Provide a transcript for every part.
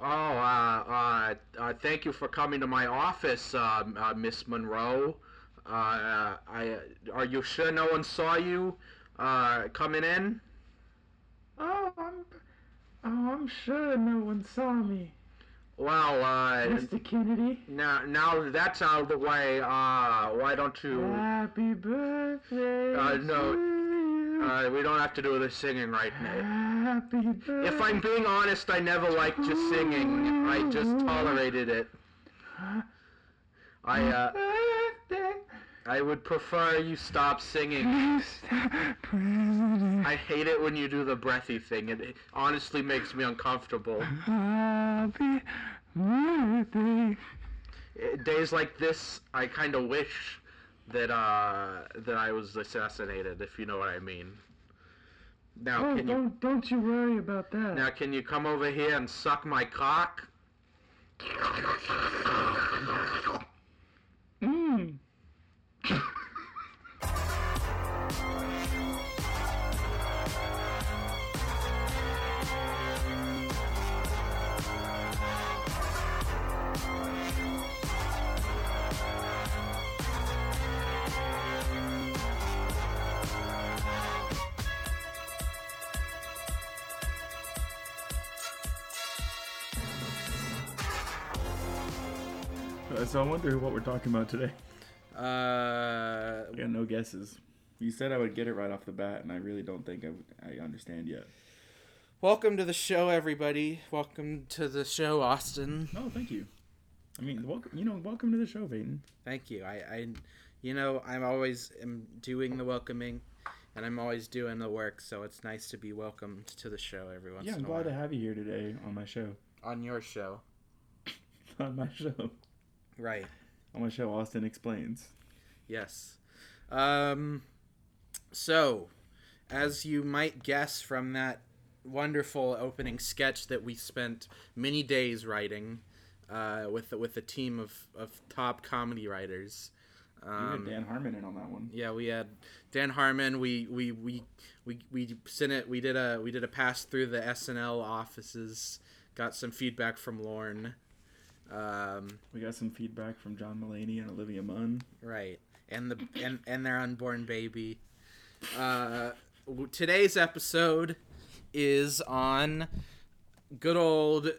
Oh, uh, uh, uh, thank you for coming to my office, uh, uh, Miss Monroe. Uh, I, are you sure no one saw you uh, coming in? Oh, I'm, oh, I'm sure no one saw me, Well, uh, Mr. Kennedy. now, now that's out of the way, uh, why don't you... Happy birthday Uh, no, you. Uh, we don't have to do the singing right now. Happy birthday. If I'm being honest, I never liked you singing. I just tolerated it. I, uh, I would prefer you stop singing. I hate it when you do the breathy thing. It, it honestly makes me uncomfortable. Happy birthday. Eh, Days like this, I kind of wish that uh that I was assassinated, if you know what I mean. Now, Oh, can you don't don't you worry about that. now can you come over here and suck my cock? Mm. So I wonder what we're talking about today. Uh, I got no guesses. You said I would get it right off the bat, and I really don't think I, I understand yet. welcome to the show, everybody. Welcome to the show, Austin. Oh, thank you. I mean, welcome. You know, welcome to the show, Peyton. Thank you. I, I, you know, I'm always am doing the welcoming, and I'm always doing the work. So it's nice to be welcomed to the show every once Yeah, I'm in a glad to have you here today on my show. On your show, On my show. Right? On my show, Austin explains. Yes. Um, so, as you might guess from that wonderful opening sketch that we spent many days writing uh, with with a team of, of top comedy writers. Um, had Dan Harmon in on that one. yeah, we had Dan Harmon. We we we we we sent it. We did a we did a pass through the SNL offices. Got some feedback from Lorne. Um, We got some feedback from John Mulaney and Olivia Munn. Right. And the and, and their unborn baby. Uh, today's episode is on good old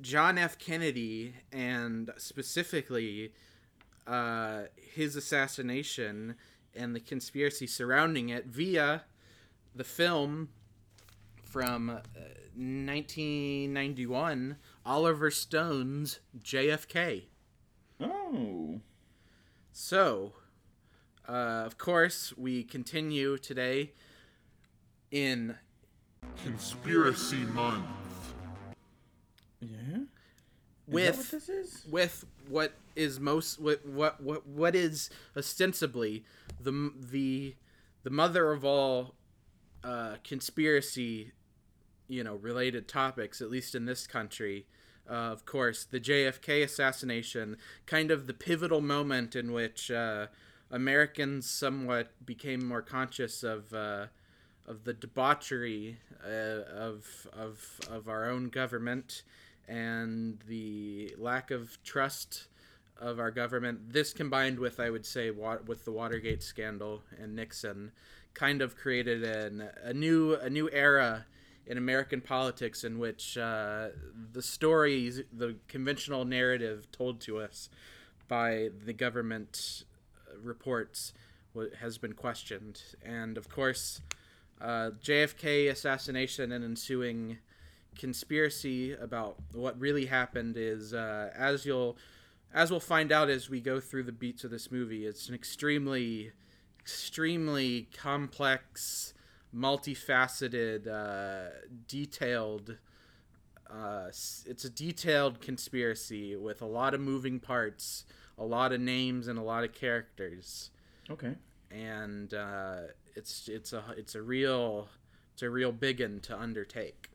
John F. Kennedy and specifically uh, his assassination and the conspiracy surrounding it via the film from uh, 1991 Oliver Stone's JFK. Oh, So, uh, of course, we continue today in Conspiracy Month. yeah. Is that with what this is? with what is most what what what, what is ostensibly the the the mother of all uh, conspiracy, you know, related topics, at least in this country. Uh, of course, the JFK assassination, kind of the pivotal moment in which uh, Americans somewhat became more conscious of uh, of the debauchery uh, of of of our own government and the lack of trust of our government. This combined with, I would say, wa- with the Watergate scandal and Nixon, kind of created an, a new a new era in American politics in which uh, the stories, the conventional narrative told to us by the government uh, reports, has been questioned, and of course, uh, JFK assassination and ensuing conspiracy about what really happened is uh, as you'll as we'll find out as we go through the beats of this movie it's an extremely extremely complex multifaceted uh, detailed uh, it's a detailed conspiracy with a lot of moving parts a lot of names and a lot of characters Okay. and uh, it's it's a it's a real it's a real big one to undertake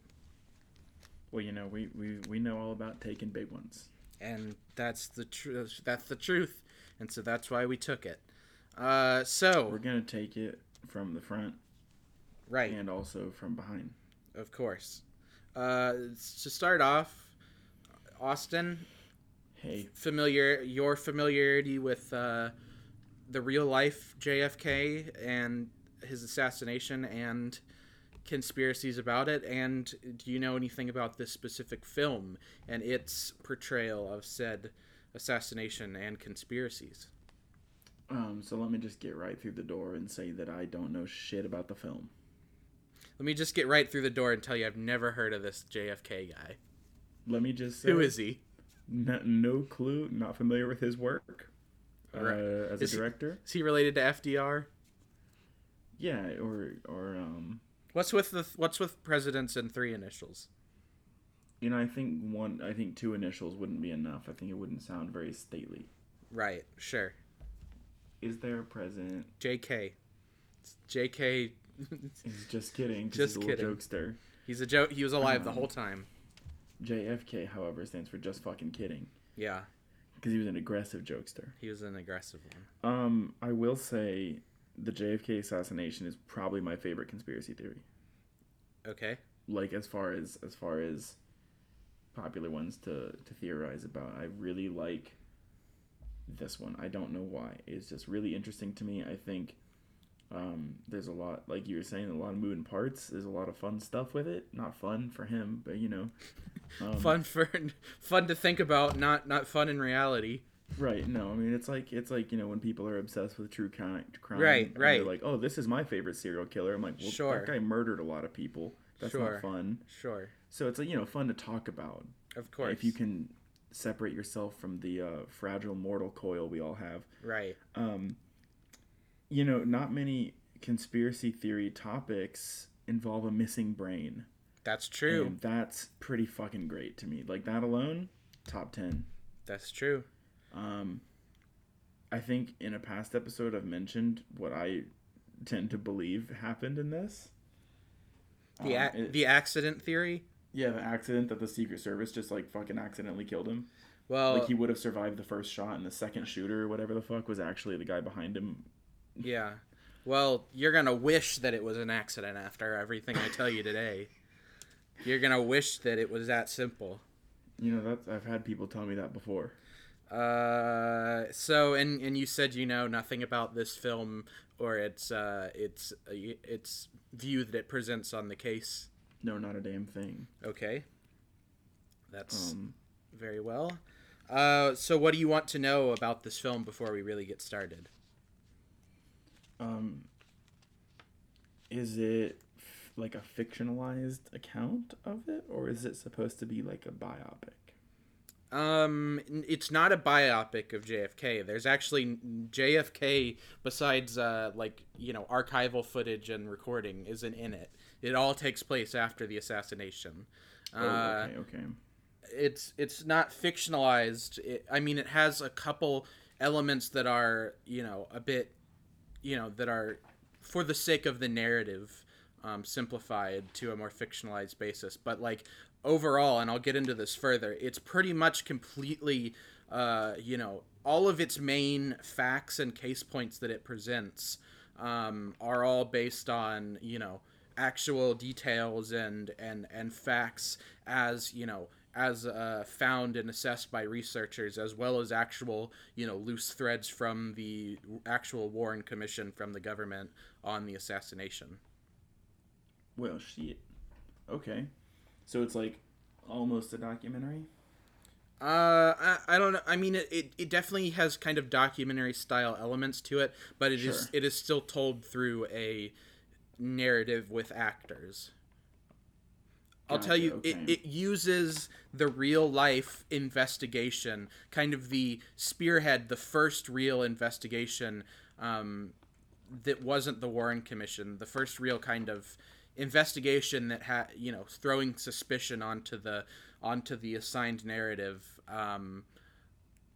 Well, you know, we, we, we know all about taking big ones. and that's the truth. That's the truth, and so that's why we took it. Uh, so We're gonna take it from the front right, and also from behind. of course. Uh, to start off, Austin, Hey, familiar your familiarity with uh, the real life JFK and his assassination and conspiracies about it and do you know anything about this specific film and its portrayal of said assassination and conspiracies um, so let me just get right through the door and say that I don't know shit about the film. Let me just get right through the door and tell you i've never heard of this jfk guy Let me just say, who is he No, no clue. Not familiar with his work uh, Right. as Is a he- director. is he related to fdr Yeah, or or um, what's with the what's with presidents and three initials you know, I think one, I think two initials wouldn't be enough. I think it wouldn't sound very stately. right sure Is there a president? jk It's jk just kidding. Just he's a kidding. jokester. He's a joke. He was alive the Um, whole time. JFK, however, stands for just fucking kidding Yeah, because he was an aggressive jokester. he was an aggressive one. Um, I will say the JFK assassination is probably my favorite conspiracy theory. Okay. Like as far as as far as popular ones to to theorize about, I really like this one. I don't know why. It's just really interesting to me. I think um, there's a lot, like you were saying, a lot of moving parts. There's a lot of fun stuff with it. Not fun for him, but you know, um, Fun for fun to think about, not not fun in reality. Right. No, I mean it's like it's like you know when people are obsessed with true crime. Right, and they're right. Like, oh, this is my favorite serial killer. I'm like, well, Sure. that guy murdered a lot of people. That's Sure. not fun. Sure, So it's like you know fun to talk about of course. if you can separate yourself from the uh, fragile mortal coil we all have. Right. Um, you know, not many conspiracy theory topics involve a missing brain. That's true. And that's pretty fucking great to me. Like that alone, top ten. That's true. Um, I think in a past episode I've mentioned what I tend to believe happened in this. The Um, ac it- the accident theory. yeah, the accident that the Secret Service just like fucking accidentally killed him. Well, like he would have survived the first shot, and the second shooter or whatever the fuck was actually the guy behind him. Yeah. Well, you're gonna wish that it was an accident after everything I tell you today. You're gonna wish that it was that simple. You know, that's I've had people tell me that before. Uh, so and and you said you know nothing about this film or its uh its uh, its view that it presents on the case. No, not a damn thing. Okay, that's Um, very well. Uh, so what do you want to know about this film before we really get started? Um, is it f- like a fictionalized account of it, or is it supposed to be like a biopic? Um, it's not a biopic of JFK. There's actually JFK besides uh like you know archival footage and recording isn't in it. It all takes place after the assassination. Oh, Uh, okay, okay. it's it's not fictionalized. It, I mean, it has a couple elements that are you know a bit, you know, that are for the sake of the narrative, um, simplified to a more fictionalized basis. But like overall, and I'll get into this further, it's pretty much completely, uh, you know, all of its main facts and case points that it presents um, are all based on you know actual details and and and facts as you know as uh, found and assessed by researchers as well as actual you know loose threads from the actual Warren Commission from the government on the assassination. Well, shit. Okay, so it's like almost a documentary. Uh, I, I don't know. I mean, it, it, it definitely has kind of documentary style elements to it, but it is Sure. it is still told through a narrative with actors. I'll tell you, it, it uses the real life investigation, kind of the spearhead, the first real investigation um, that wasn't the Warren Commission, the first real kind of investigation that had, you know, throwing suspicion onto the onto the assigned narrative um,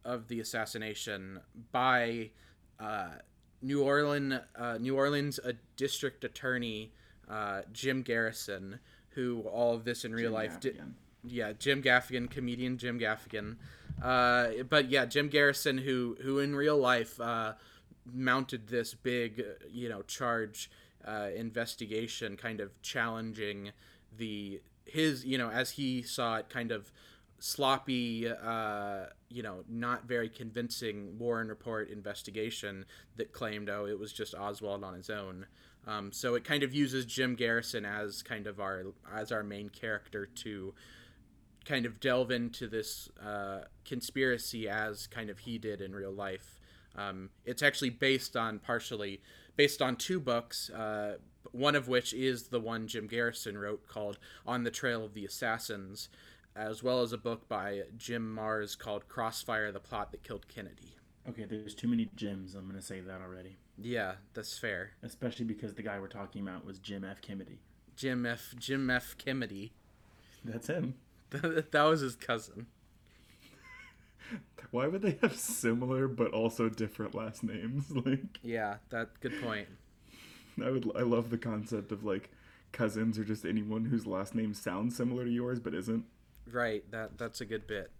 of the assassination by uh, New Orleans, uh, New Orleans, a district attorney, uh, Jim Garrison, who all of this in real Jim life did. Yeah, Jim Gaffigan, comedian Jim Gaffigan. Uh, but yeah, Jim Garrison, who who in real life uh, mounted this big, you know, charge uh, investigation, kind of challenging the his, you know, as he saw it, kind of sloppy, uh, you know, not very convincing Warren Report investigation that claimed, oh, it was just Oswald on his own. Um, so it kind of uses Jim Garrison as kind of our as our main character to kind of delve into this uh, conspiracy as kind of he did in real life. Um, it's actually based on partially based on two books, uh, one of which is the one Jim Garrison wrote called "On the Trail of the Assassins," as well as a book by Jim Marrs called "Crossfire: The Plot That Killed Kennedy." Okay, there's too many Jims. I'm gonna say that already, Yeah, that's fair. especially because the guy we're talking about was Jim F. Kennedy. Jim F. Jim F. Kennedy. That's him. that was his cousin. Why would they have similar but also different last names? Like, Yeah, that good point. I would, I love the concept of like cousins or just anyone whose last name sounds similar to yours but isn't. Right, that that's a good bit.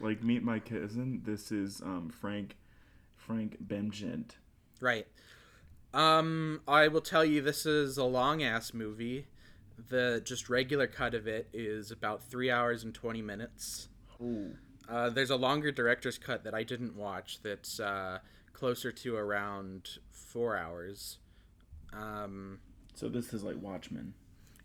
Like, meet my cousin. This is um Frank, Frank Bemgent. Right. Um, I will tell you, this is a long ass movie. The just regular cut of it is about three hours and twenty minutes. Oh, Uh, there's a longer director's cut that I didn't watch. That's uh, closer to around four hours. Um, so this is like Watchmen.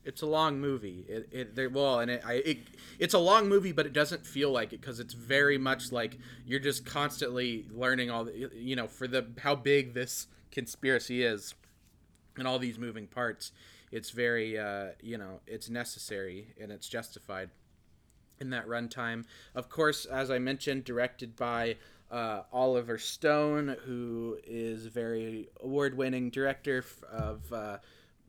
It's a long movie. It, it well, and it, I, it it's a long movie, but it doesn't feel like it because it's very much like you're just constantly learning all the, you know, for the how big this conspiracy is, and all these moving parts. It's very, uh, you know, it's necessary and it's justified in that runtime. Of course, as I mentioned, directed by uh, Oliver Stone, who is a very award-winning director of uh,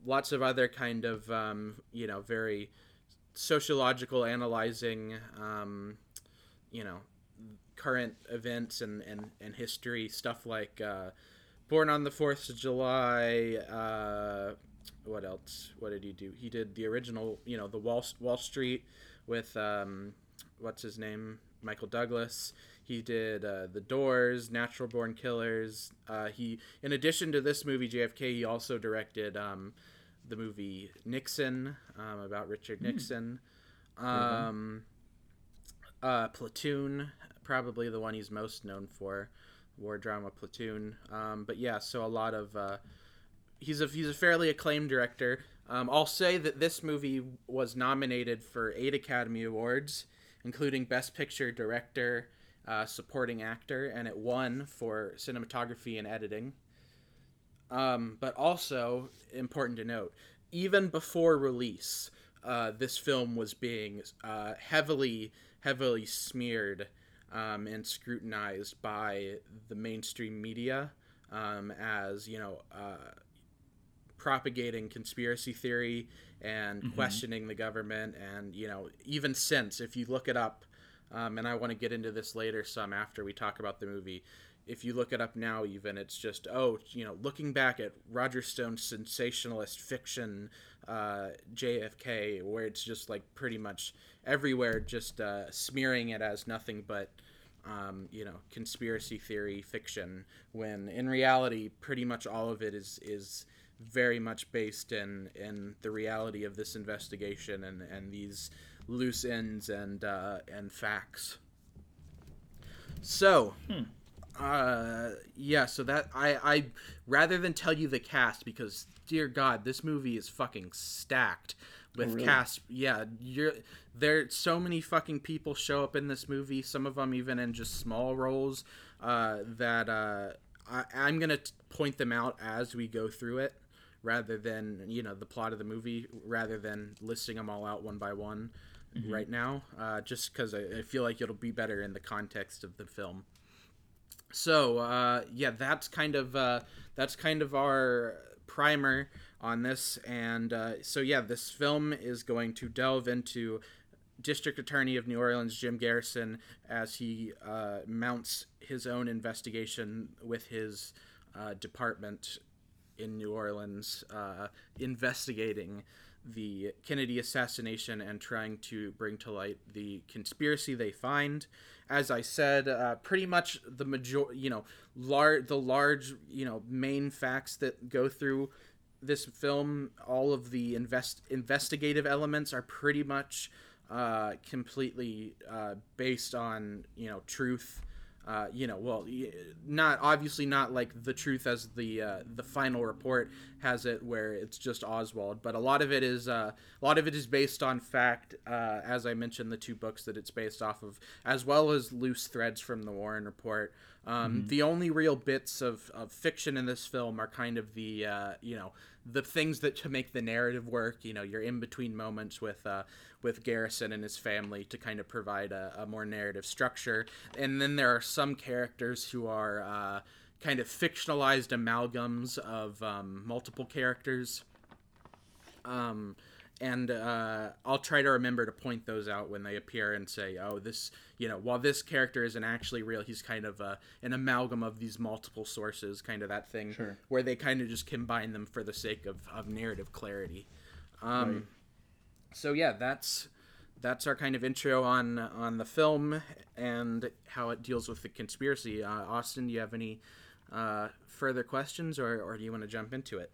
lots of other kind of um, you know very sociological analyzing um, you know current events and, and, and history stuff like uh, Born on the Fourth of July. Uh, what else? What did he do? He did the original, you know, the Wall Wall Street with um, what's his name, Michael Douglas. He did uh, The Doors, Natural Born Killers. Uh, he, in addition to this movie JFK, he also directed um, the movie Nixon um, about Richard Nixon. Um, uh, Platoon, probably the one he's most known for, war drama Platoon. Um, but yeah, so a lot of uh, he's a he's a fairly acclaimed director. Um, I'll say that this movie was nominated for eight Academy Awards, including Best Picture, Director, uh, Supporting Actor, and it won for cinematography and editing. Um, but also important to note, even before release, uh, this film was being uh, heavily, heavily smeared um, and scrutinized by the mainstream media um, as you know uh, propagating conspiracy theory and questioning the government, and you know even since, if you look it up, um, and I want to get into this later some after we talk about the movie if you look it up now even it's just oh you know looking back at roger stone's sensationalist fiction uh, jfk where it's just like pretty much everywhere just uh, smearing it as nothing but um, you know conspiracy theory fiction when in reality pretty much all of it is is very much based in in the reality of this investigation and and these loose ends and uh, and facts. So uh yeah so that i i rather than tell you the cast because dear god this movie is fucking stacked with really? cast. Yeah you're there so many fucking people show up in this movie some of them even in just small roles uh that uh I, i'm gonna t- point them out as we go through it rather than you know the plot of the movie rather than listing them all out one by one right now uh, just because I, I feel like it'll be better in the context of the film. So uh, yeah that's kind of uh, that's kind of our primer on this and uh, so yeah this film is going to delve into district attorney of new orleans jim garrison as he uh, mounts his own investigation with his uh, department in new orleans uh, investigating the kennedy assassination and trying to bring to light the conspiracy they find as I said, uh, pretty much the major, you know, large, the large, you know, main facts that go through this film, all of the invest investigative elements are pretty much uh, completely uh, based on you know truth. Uh, you know, well, not obviously not like the truth as the uh, the final report has it, where it's just Oswald, but a lot of it is uh, a lot of it is based on fact. Uh, as I mentioned, the two books that it's based off of, as well as loose threads from the Warren Report. Um, The only real bits of, of fiction in this film are kind of the uh, you know the things that to make the narrative work. You know, your in between moments with uh, with Garrison and his family to kind of provide a, a more narrative structure. And then there are some characters who are uh, kind of fictionalized amalgams of um, multiple characters. Um, and uh, I'll try to remember to point those out when they appear and say, "Oh, this, you know, while this character isn't actually real, he's kind of uh, an amalgam of these multiple sources, kind of that thing, Sure. where they kind of just combine them for the sake of, of narrative clarity." Um, Right. So yeah, that's that's our kind of intro on on the film and how it deals with the conspiracy. Uh, Austin, do you have any uh, further questions, or, or do you want to jump into it?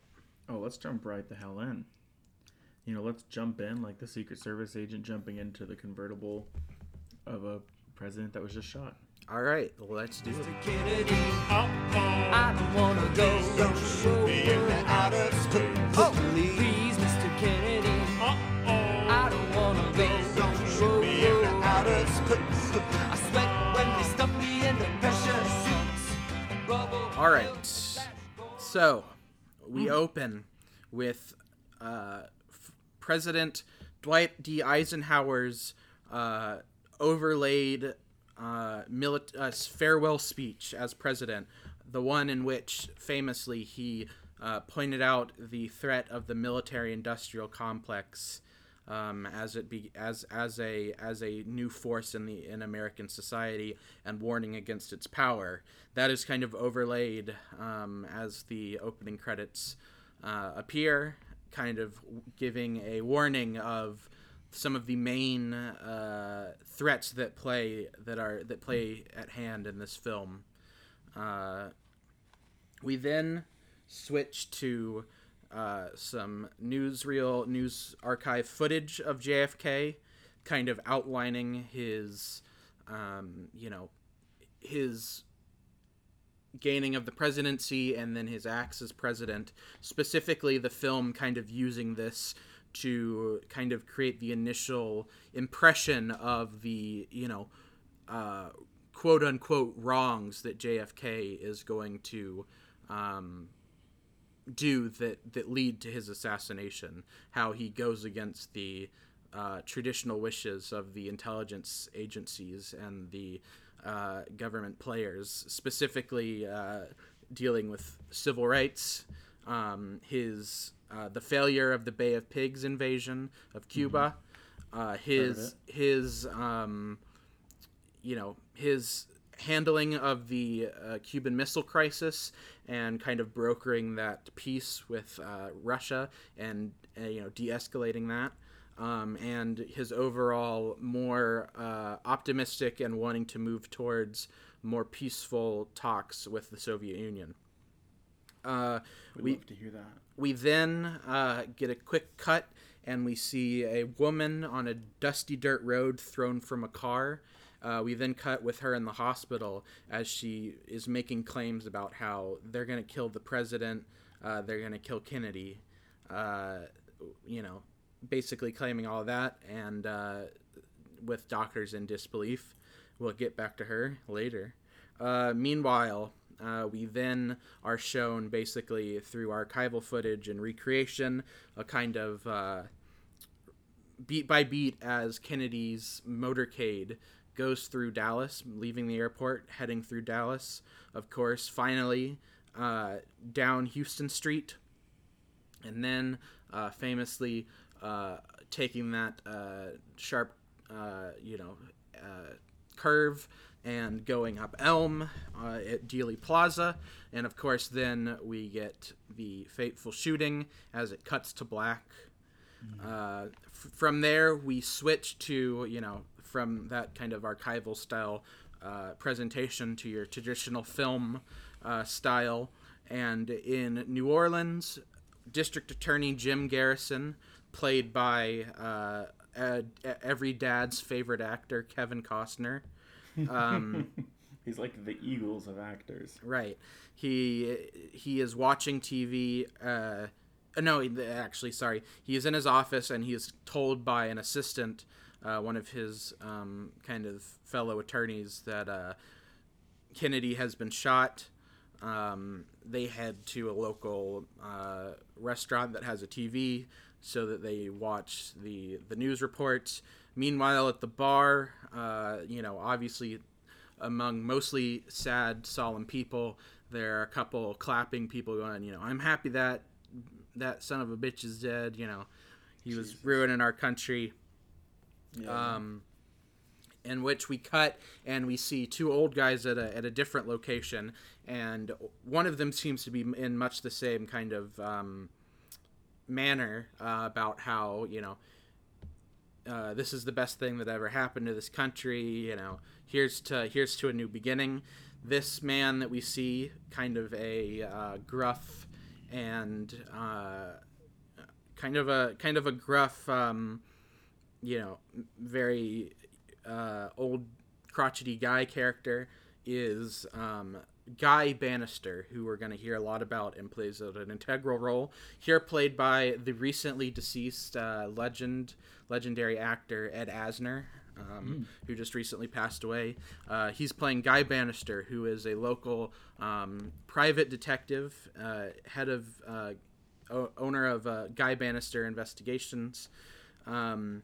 Oh, let's jump right the hell in. You know, let's jump in like the Secret Service agent jumping into the convertible of a president that was just shot. All right, let's do it. Kennedy. I don't wanna go. Don't shoot me in the outer space. Oh, please, Mr. Kennedy. I don't wanna go. Don't shoot me in the outer space. I sweat when they stuff me in the pressure suits. All right. So we open with uh, President Dwight D. Eisenhower's uh, overlaid uh, milit- uh, farewell speech as president, the one in which famously he uh, pointed out the threat of the military-industrial complex um, as it be as as a as a new force in the in American society and warning against its power. That is kind of overlaid um, as the opening credits uh, appear, kind of giving a warning of some of the main uh, threats that play that are that play at hand in this film. Uh, we then switch to uh, some newsreel news archive footage of JFK, kind of outlining his, um, you know, his gaining of the presidency and then his acts as president. Specifically, the film kind of using this to kind of create the initial impression of the, you know, uh, quote unquote wrongs that JFK is going to um, do that that lead to his assassination. How he goes against the uh, traditional wishes of the intelligence agencies and the uh, government players, specifically uh, dealing with civil rights, um, his uh, the failure of the Bay of Pigs invasion of Cuba, uh, his his um, you know his handling of the uh, Cuban Missile Crisis and kind of brokering that peace with uh, Russia and uh, you know de-escalating that, um, and his overall more uh, optimistic and wanting to move towards more peaceful talks with the Soviet Union. Uh, We'd we love to hear that. we then uh, get a quick cut and we see a woman on a dusty dirt road thrown from a car. Uh, we then cut with her in the hospital as she is making claims about how they're going to kill the president, uh, they're going to kill Kennedy. Uh, you know, basically claiming all that, and uh, with doctors in disbelief. We'll get back to her later. Uh, meanwhile, uh, we then are shown basically through archival footage and recreation a kind of uh, beat by beat as Kennedy's motorcade goes through Dallas, leaving the airport, heading through Dallas. Of course, finally uh, down Houston Street, and then uh, famously uh, taking that uh, sharp, uh, you know, uh, curve and going up Elm uh, at Dealey Plaza, and of course, then we get the fateful shooting as it cuts to black. Uh, f- from there, we switch to you know from that kind of archival style uh, presentation to your traditional film uh, style, and in New Orleans, District Attorney Jim Garrison, played by uh, uh, every dad's favorite actor, Kevin Costner. Um, He's like the Eagles of actors. Right. He he is watching TV. Uh, no, actually, sorry. He is in his office and he is told by an assistant, uh, one of his um, kind of fellow attorneys, that uh, Kennedy has been shot. Um, they head to a local uh, restaurant that has a TV so that they watch the the news reports. Meanwhile, at the bar, uh, you know, obviously among mostly sad, solemn people, there are a couple clapping people going, you know, I'm happy that that son of a bitch is dead. You know, he was ruining our country. Um, in which we cut and we see two old guys at a, at a different location, and one of them seems to be in much the same kind of um, manner uh, about how you know uh, this is the best thing that ever happened to this country. You know, here's to here's to a new beginning. This man that we see, kind of a uh, gruff and uh, kind of a kind of a gruff, um, you know, very uh, old crotchety guy character is um, Guy Banister, who we're going to hear a lot about and plays an integral role here, played by the recently deceased uh, legend, legendary actor Ed Asner. Um, Who just recently passed away. Uh, he's playing Guy Banister, who is a local um, private detective, uh, head of uh, o- owner of uh, Guy Banister Investigations. Um,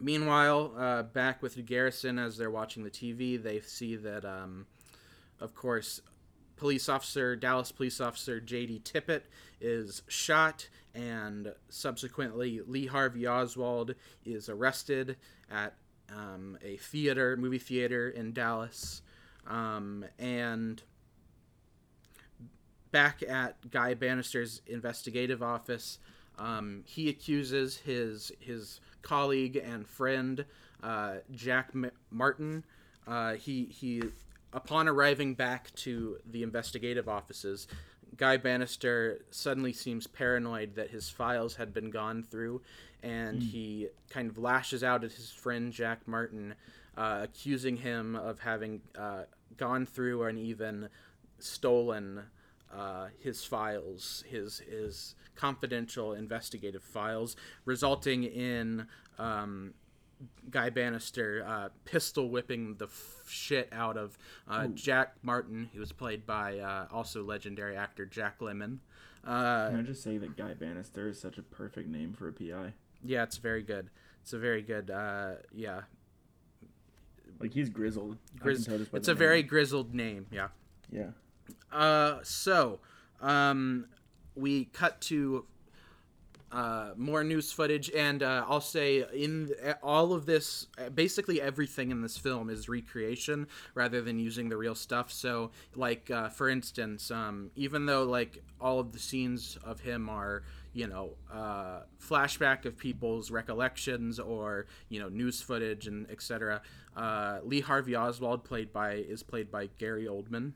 Meanwhile, uh, back with garrison, as they're watching the TV, they see that, um, of course, police officer, Dallas police officer J.D. Tippit is shot, and subsequently, Lee Harvey Oswald is arrested at um, a theater, movie theater in Dallas. Um, and back at Guy Banister's investigative office, um, he accuses his his colleague and friend uh, Jack M- Martin. Uh, he he upon arriving back to the investigative offices, Guy Banister suddenly seems paranoid that his files had been gone through, and he kind of lashes out at his friend Jack Martin, uh, accusing him of having uh, gone through and even stolen uh, his files, his his confidential investigative files, resulting in um, Guy Banister uh, pistol whipping the f- shit out of uh, Jack Martin, who was played by uh, also legendary actor Jack Lemmon. Uh, Can I just say that Guy Banister is such a perfect name for a PI? yeah, it's very good. It's a very good. Uh, yeah, Like he's grizzled. Grizz- can tell just by it's a very grizzled name. Yeah. yeah. Uh, so, um, we cut to uh, more news footage, and uh, I'll say in all of this, basically everything in this film is recreation rather than using the real stuff. So, like uh, for instance, um, even though like all of the scenes of him are you know uh, flashback of people's recollections or you know news footage and etc. Uh, Lee Harvey Oswald played by is played by Gary Oldman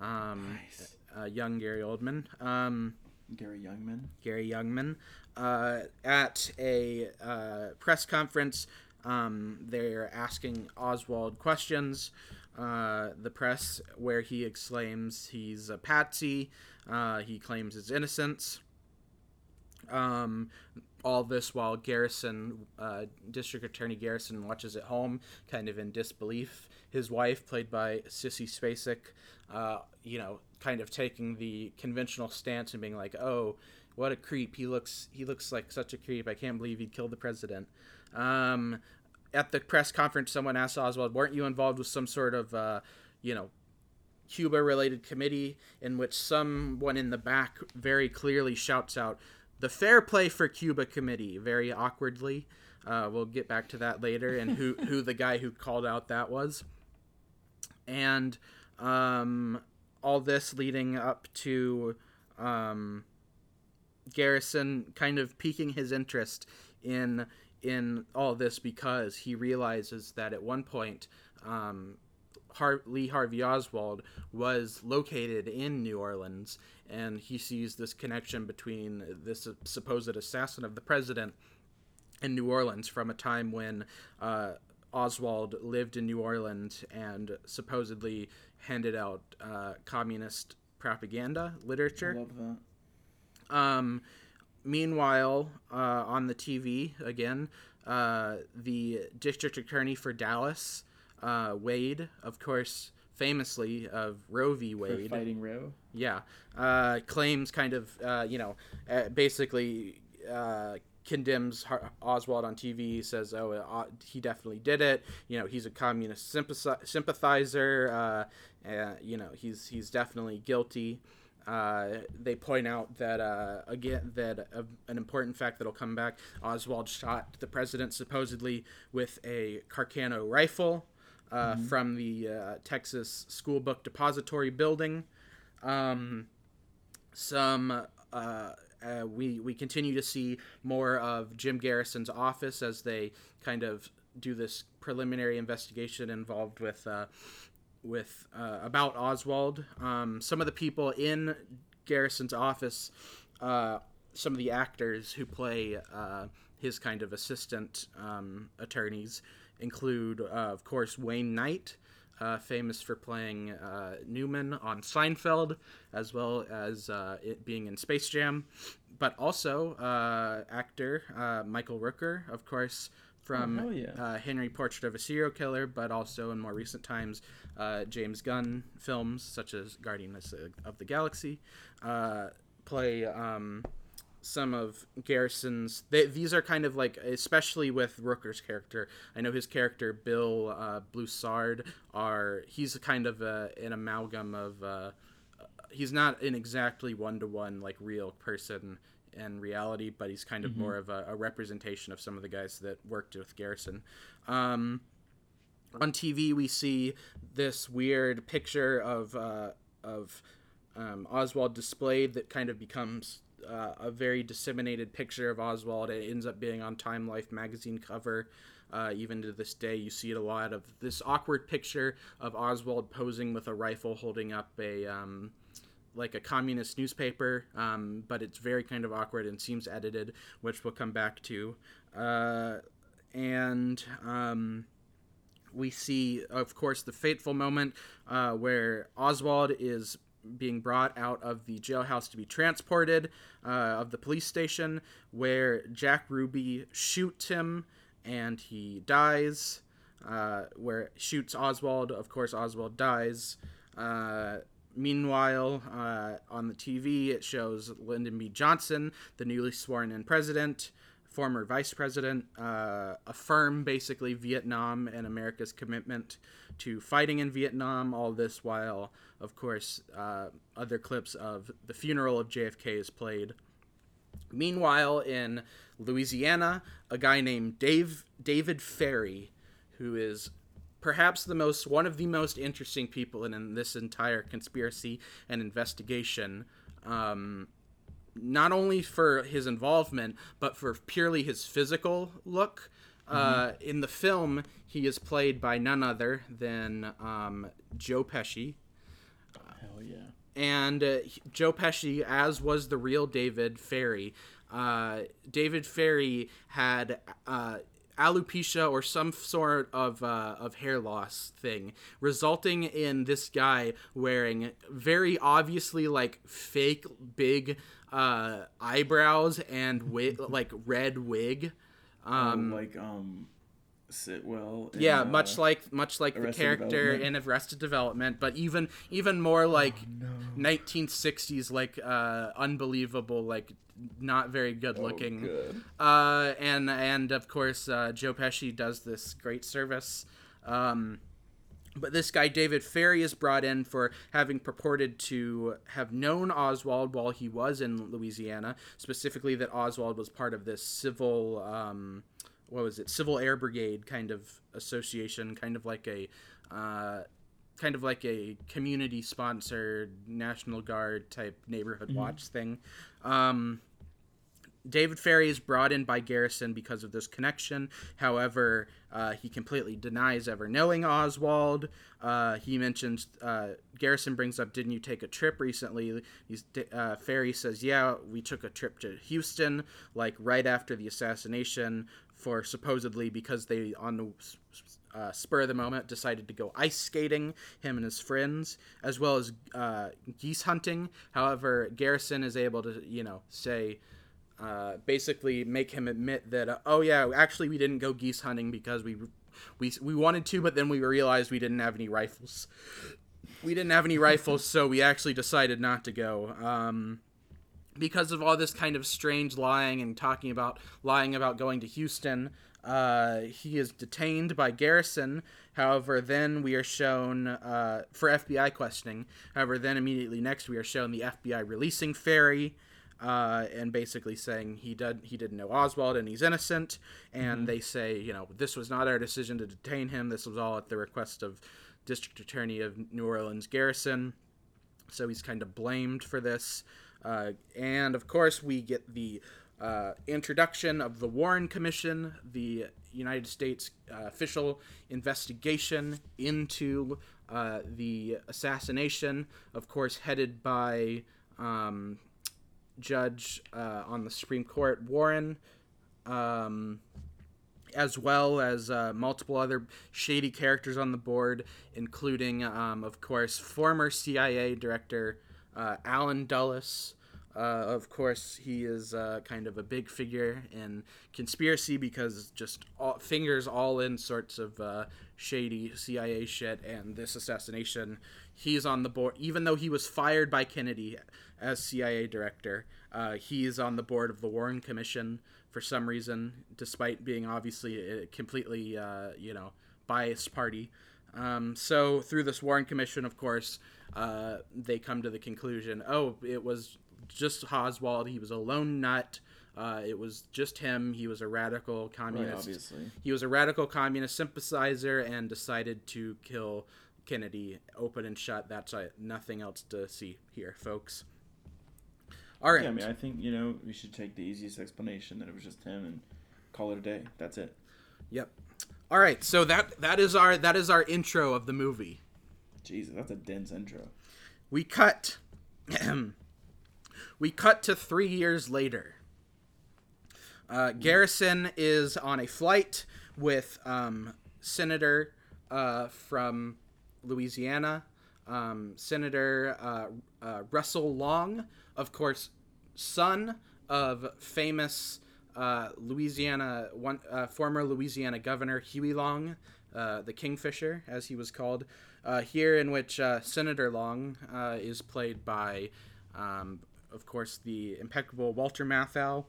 um, Nice. uh, young Gary Oldman, um, Gary Youngman. Gary Youngman, uh, at a uh, press conference. Um, they're asking Oswald questions. Uh, the press, where he exclaims he's a patsy. Uh, he claims his innocence. Um, all this while Garrison, uh, District Attorney Garrison, watches at home, kind of in disbelief. His wife, played by Sissy Spacek, uh, you know, kind of taking the conventional stance and being like, "Oh, what a creep! He looks he looks like such a creep. I can't believe he'd killed the president." Um, at the press conference, someone asked Oswald, "Weren't you involved with some sort of, uh, you know, Cuba related committee in which someone in the back very clearly shouts out the Fair Play for Cuba Committee very awkwardly. Uh, we'll get back to that later and who, who the guy who called out that was. And um, all this leading up to um, Garrison kind of piquing his interest in in all this because he realizes that at one point um, Har- Lee Harvey Oswald was located in New Orleans, and he sees this connection between this supposed assassin of the president in New Orleans from a time when uh, Oswald lived in New Orleans and supposedly handed out uh, communist propaganda literature. I love that. Um, meanwhile, uh, on the TV again, uh, the district attorney for Dallas, uh, Wade, of course, famously of Roe v. For Wade, fighting Roe. yeah, uh, claims kind of, uh, you know, uh, basically uh, condemns Oswald on TV. Says, oh, uh, he definitely did it. You know, he's a communist sympathizer. Uh, uh, you know, he's he's definitely guilty. Uh, they point out that uh, again that uh, an important fact that'll come back. Oswald shot the president supposedly with a Carcano rifle uh, from the uh, Texas School Book Depository building. Um, some uh, we we continue to see more of Jim Garrison's office as they kind of do this preliminary investigation involved with uh, with uh, about Oswald. Um, some of the people in Garrison's office, uh, some of the actors who play uh, his kind of assistant um, attorneys include, uh, of course, Wayne Knight. Uh, famous for playing uh, Newman on Seinfeld, as well as uh, it being in Space Jam, but also uh, actor uh, Michael Rooker, of course, from hell yeah. uh, Henry Portrait of a Serial Killer, but also in more recent times, uh, James Gunn films such as Guardians of the Galaxy uh, play um, some of Garrison's. They, these are kind of like, especially with Rooker's character. I know his character Bill uh, Broussard are. He's a kind of a, an amalgam of. Uh, he's not an exactly one to one like real person in reality, but he's kind of more of a, a representation of some of the guys that worked with Garrison. Um, on TV, we see this weird picture of uh, of um, Oswald displayed that kind of becomes uh, a very disseminated picture of Oswald. It ends up being on Time Life magazine cover. Uh, even to this day, you see it a lot of this awkward picture of Oswald posing with a rifle, holding up a um, like a communist newspaper, um, but it's very kind of awkward and seems edited, which we'll come back to. Uh, and um, we see, of course, the fateful moment uh, where Oswald is being brought out of the jailhouse to be transported uh, of the police station, where Jack Ruby shoots him and he dies. Uh, where shoots Oswald, of course, Oswald dies. Uh, meanwhile, uh, on the TV, it shows Lyndon B. Johnson, the newly sworn in president, former vice president, uh, affirm basically Vietnam and America's commitment to fighting in Vietnam. All this while, of course, uh, other clips of the funeral of JFK is played. Meanwhile, in Louisiana, a guy named Dave David Ferrie, who is perhaps the most one of the most interesting people in, in this entire conspiracy and investigation. Um, not only for his involvement, but for purely his physical look. Uh, in the film, he is played by none other than um, Joe Pesci, Hell yeah. and uh, Joe Pesci, as was the real David Ferrie. Uh, David Ferrie had uh, alopecia or some sort of uh, of hair loss thing, resulting in this guy wearing very obviously like fake big uh, eyebrows and wi- like red wig. Um, oh, like um, Sitwell. in, yeah, uh, much like much like the character in Arrested Development, but even even more like 1960s, like uh, unbelievable, like not very good looking. good. Uh, and and of course, uh, Joe Pesci does this great service. Um, but this guy David Ferrie is brought in for having purported to have known Oswald while he was in Louisiana, specifically that Oswald was part of this civil, um, what was it, Civil Air Brigade kind of association, kind of like a, uh, kind of like a community sponsored National Guard type neighborhood watch thing. Um, David Ferrie is brought in by Garrison because of this connection. However, uh, he completely denies ever knowing Oswald. Uh, he mentions uh, Garrison brings up, "Didn't you take a trip recently?" He's, uh, Ferrie says, "Yeah, we took a trip to Houston, like right after the assassination, for supposedly because they on the uh, spur of the moment decided to go ice skating, him and his friends, as well as uh, geese hunting. However, Garrison is able to, you know, say." Uh, basically make him admit that uh, oh yeah actually we didn't go geese hunting because we we we wanted to but then we realized we didn't have any rifles we didn't have any rifles so we actually decided not to go um, because of all this kind of strange lying and talking about lying about going to Houston uh, he is detained by Garrison. However, then we are shown uh, for FBI questioning. However, then immediately next we are shown the FBI releasing Ferrie uh, and basically saying he did he didn't know Oswald and he's innocent. And they say, you know, this was not our decision to detain him. This was all at the request of District Attorney of New Orleans Garrison. So he's kind of blamed for this. Uh, and of course, we get the uh, introduction of the Warren Commission, the United States uh, official investigation into uh, the assassination, of course, headed by um, Judge uh, on the Supreme Court, Warren. Um, as well as uh, multiple other shady characters on the board, including, um, of course, former CIA director uh, Allen Dulles. Uh, of course, he is uh, kind of a big figure in conspiracy because just all, fingers all in sorts of uh, shady CIA shit. And this assassination, he's on the board. Even though he was fired by Kennedy as CIA director, uh, he's on the board of the Warren Commission for some reason, despite being obviously a completely, uh, you know, biased party. Um, so through this Warren Commission, of course, uh, they come to the conclusion: oh, it was just Oswald. He was a lone nut. Uh, it was just him. He was a radical communist. obviously. He was a radical communist sympathizer and decided to kill Kennedy open and shut. That's uh, nothing else to see here, folks. All right. Yeah, I mean, I think you know we should take the easiest explanation that it was just him and call it a day. That's it. Yep. All right. So that that is our that is our intro of the movie. Jesus, that's a dense intro. We cut. we cut to three years later. Uh, Garrison is on a flight with um, Senator uh, from Louisiana, um, Senator uh, uh, Russell Long, of course, son of famous uh, Louisiana one uh, former Louisiana Governor Huey Long, uh, the Kingfisher, as he was called. Uh, here, in which uh, Senator Long uh, is played by, um, of course, the impeccable Walter Matthau.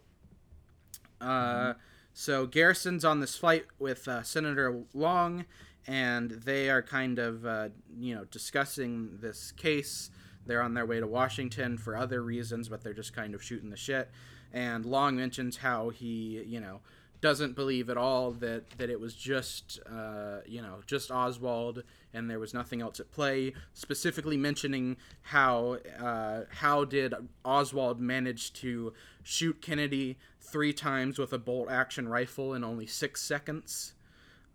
Uh, So Garrison's on this flight with uh, Senator Long, and they are kind of, uh, you know, discussing this case. They're on their way to Washington for other reasons, but they're just kind of shooting the shit. And Long mentions how he, you know, doesn't believe at all that that it was just, uh, you know, just Oswald and there was nothing else at play. Specifically mentioning how uh, how did Oswald manage to shoot Kennedy three times with a bolt action rifle in only six seconds?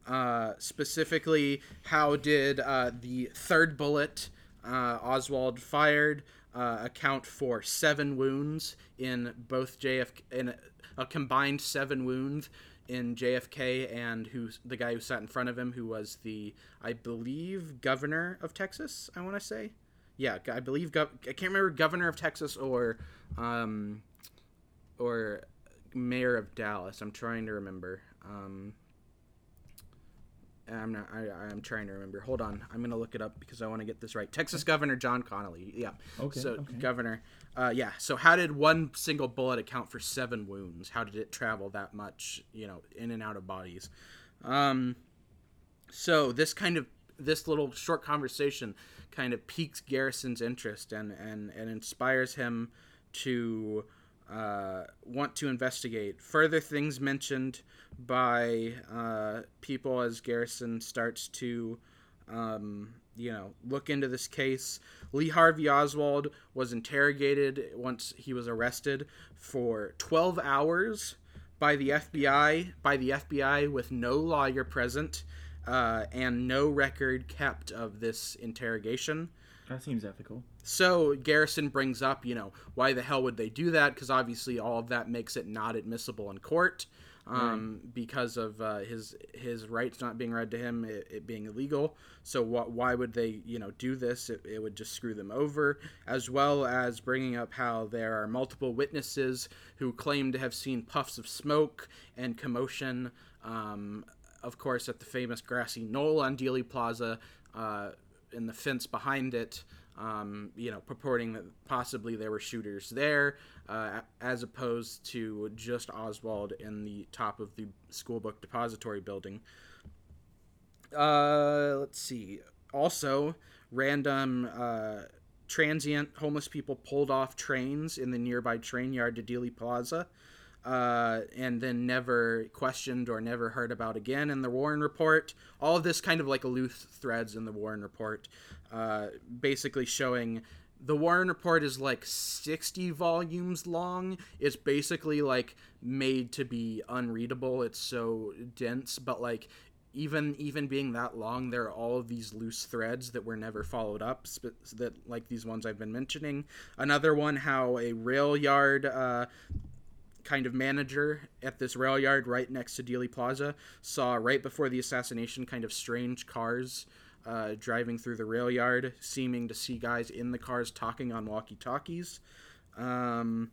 Uh, specifically, how did uh, the third bullet uh, Oswald fired uh, account for seven wounds in both JFK in a, a combined seven wounds in JFK and who the guy who sat in front of him who was the I believe governor of Texas I want to say? Yeah I believe gov- I can't remember governor of Texas or um, or mayor of Dallas I'm trying to remember um, I'm not. I, I'm trying to remember. Hold on. I'm gonna look it up because I want to get this right. Texas Governor John Connally. Yeah. Okay, So okay. Governor. Uh, yeah. So how did one single bullet account for seven wounds? How did it travel that much? You know, in and out of bodies. Um, so this kind of this little short conversation kind of piques Garrison's interest and and and inspires him to uh, want to investigate further things mentioned by uh, people as Garrison starts to um, you know, look into this case. Lee Harvey Oswald was interrogated once he was arrested for 12 hours by the FBI by the FBI with no lawyer present uh, and no record kept of this interrogation. That seems ethical. So Garrison brings up, you know, why the hell would they do that? Because obviously all of that makes it not admissible in court, um, because of uh, his his rights not being read to him, it, it being illegal. So what? Why would they, you know, do this? It, it would just screw them over. As well as bringing up how there are multiple witnesses who claim to have seen puffs of smoke and commotion. Um, of course, at the famous grassy knoll on Dealey Plaza, uh, in the fence behind it, um, you know, purporting that possibly there were shooters there, uh, as opposed to just Oswald in the top of the school book depository building. Uh, let's see. Also, random uh, transient homeless people pulled off trains in the nearby train yard to Dealey Plaza uh, and then never questioned or never heard about again in the Warren Report. All of this kind of like loose threads in the Warren Report, uh, basically showing the Warren Report is like 60 volumes long. It's basically like made to be unreadable. It's so dense, but like even even being that long, there are all of these loose threads that were never followed up. Sp- that like these ones I've been mentioning. Another one, how a rail yard. Uh, kind of manager at this rail yard right next to Dealey Plaza saw right before the assassination kind of strange cars uh, driving through the rail yard, seeming to see guys in the cars talking on walkie talkies, um,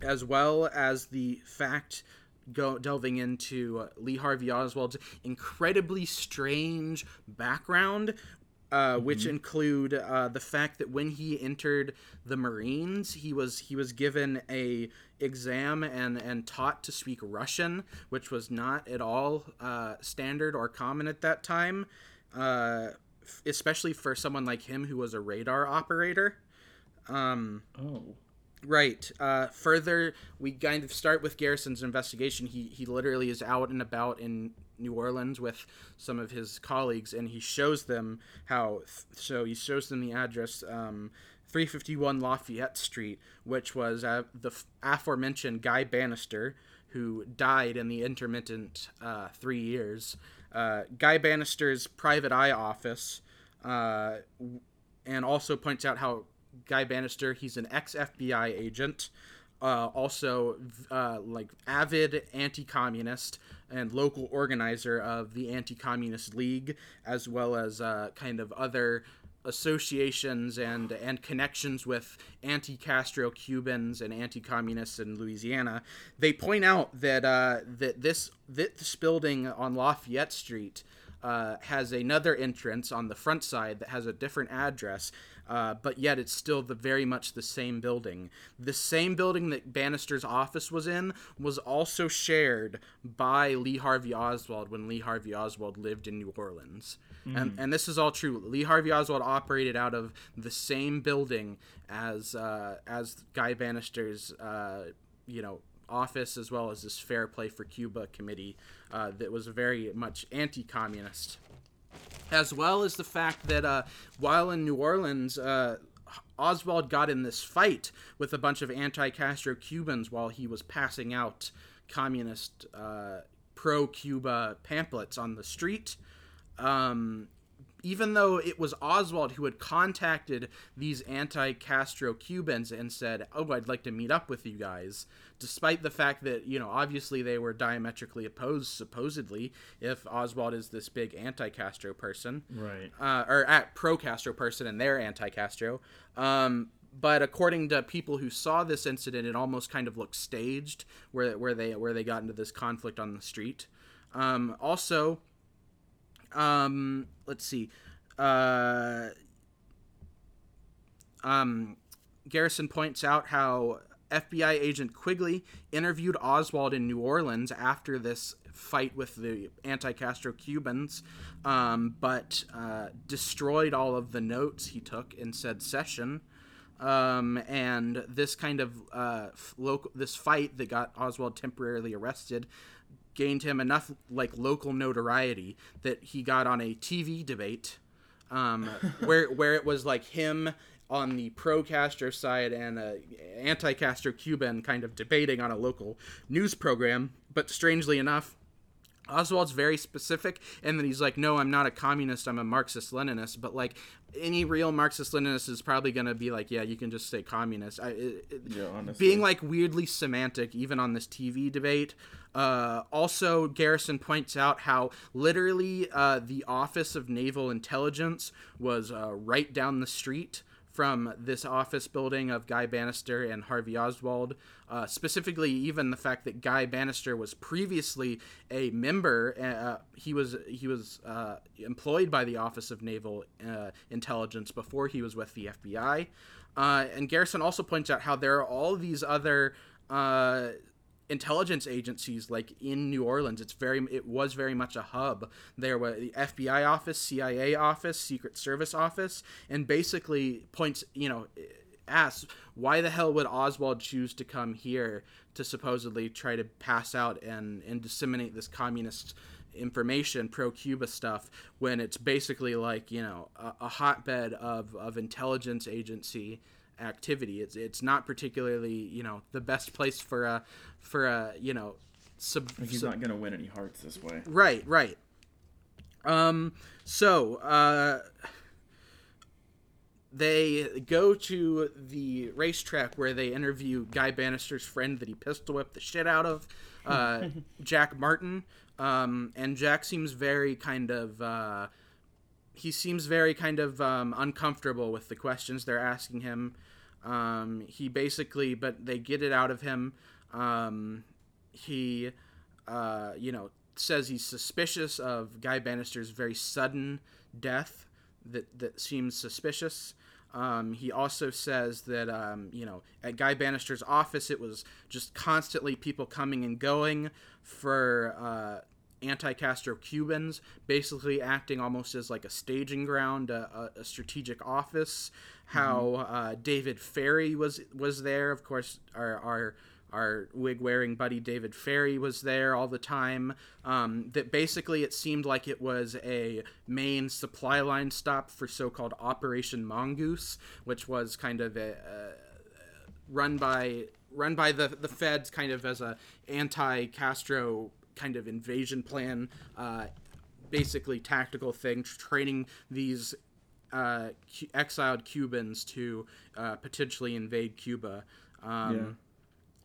as well as the fact. Go delving into uh, Lee Harvey Oswald's incredibly strange background, uh, which include uh, the fact that when he entered the Marines, he was he was given a exam and and taught to speak Russian, which was not at all uh, standard or common at that time, uh, especially for someone like him who was a radar operator. Um, Oh. Right. Uh, further, we kind of start with Garrison's investigation. He he literally is out and about in New Orleans with some of his colleagues, and he shows them how. So he shows them the address, um, 351 Lafayette Street, which was uh, the f- aforementioned Guy Banister, who died in the intermittent uh, three years. Uh, Guy Banister's private eye office, uh, and also points out how Guy Banister, he's an ex FBI agent, uh, also uh, like avid anti-communist and local organizer of the Anti-Communist League, as well as uh, kind of other associations and and connections with anti-Castro Cubans and anti-communists in Louisiana. They point out that uh, that this this building on Lafayette Street uh, has another entrance on the front side that has a different address, uh, but yet it's still the very much the same building. The same building that Banister's office was in was also shared by Lee Harvey Oswald when Lee Harvey Oswald lived in New Orleans. And, and this is all true. Lee Harvey Oswald operated out of the same building as uh, as Guy Banister's, uh, you know, office as well as this Fair Play for Cuba committee uh, that was very much anti-communist, as well as the fact that uh, while in New Orleans. Uh, Oswald got in this fight with a bunch of anti-Castro Cubans while he was passing out communist uh, pro-Cuba pamphlets on the street. Um, even though it was Oswald who had contacted these anti Castro Cubans and said, Oh, I'd like to meet up with you guys, despite the fact that, you know, obviously they were diametrically opposed, supposedly, if Oswald is this big anti Castro person. Right. Uh, or at pro Castro person and they're anti Castro. Um, but according to people who saw this incident, it almost kind of looked staged, where where they where they got into this conflict on the street. Um, also, um, let's see. Uh, um, Garrison points out how FBI agent Quigley interviewed Oswald in New Orleans after this fight with the anti-Castro Cubans, um, but uh, destroyed all of the notes he took in said session. Um, and this kind of uh, local this fight that got Oswald temporarily arrested gained him enough like local notoriety that he got on a TV debate um, where where it was like him on the pro Castro side and uh, anti Castro Cuban kind of debating on a local news program. But strangely enough, Oswald's very specific, and then he's like, "No, I'm not a communist. I'm a Marxist-Leninist." But like any real Marxist-Leninist is probably gonna be like, "Yeah, you can just say communist." I, it, it- Yeah, honestly. being like weirdly semantic, even on this TV debate. Uh, also, Garrison points out how literally uh, the Office of Naval Intelligence was uh, right down the street from this office building of Guy Banister and Harvey Oswald. Uh, specifically, even the fact that Guy Banister was previously a member. Uh, he was he was uh, employed by the Office of Naval uh, Intelligence before he was with the FBI. Uh, and Garrison also points out how there are all these other uh, intelligence agencies like in New Orleans. It's very it was very much a hub. There was the FBI office, CIA office, Secret Service office, and basically points you know asks why the hell would Oswald choose to come here to supposedly try to pass out and and disseminate this communist information pro Cuba stuff when it's basically like you know a, a hotbed of of intelligence agency activity it's it's not particularly you know the best place for a for a you know sub, Like, he's sub- not gonna win any hearts this way. Right, right. Um, so uh, they go to the racetrack where they interview Guy Banister's friend that he pistol whipped the shit out of, uh, Jack Martin. Um, and Jack seems very kind of. Uh, he seems very kind of um, uncomfortable with the questions they're asking him. Um, he basically, but they get it out of him. Um, he, uh, you know, says he's suspicious of Guy Banister's very sudden death. That that seems suspicious. Um, he also says that um, you know at Guy Banister's office it was just constantly people coming and going for uh, anti-Castro Cubans, basically acting almost as like a staging ground, a, a, a strategic office. How uh, David Ferrie was was there, of course, our our our wig wearing buddy David Ferrie was there all the time. Um, that basically it seemed like it was a main supply line stop for so called Operation Mongoose, which was kind of a, a run by run by the the feds kind of as a anti-Castro kind of invasion plan, uh, basically tactical thing, training these uh, Cu- exiled Cubans to uh, potentially invade Cuba. Um,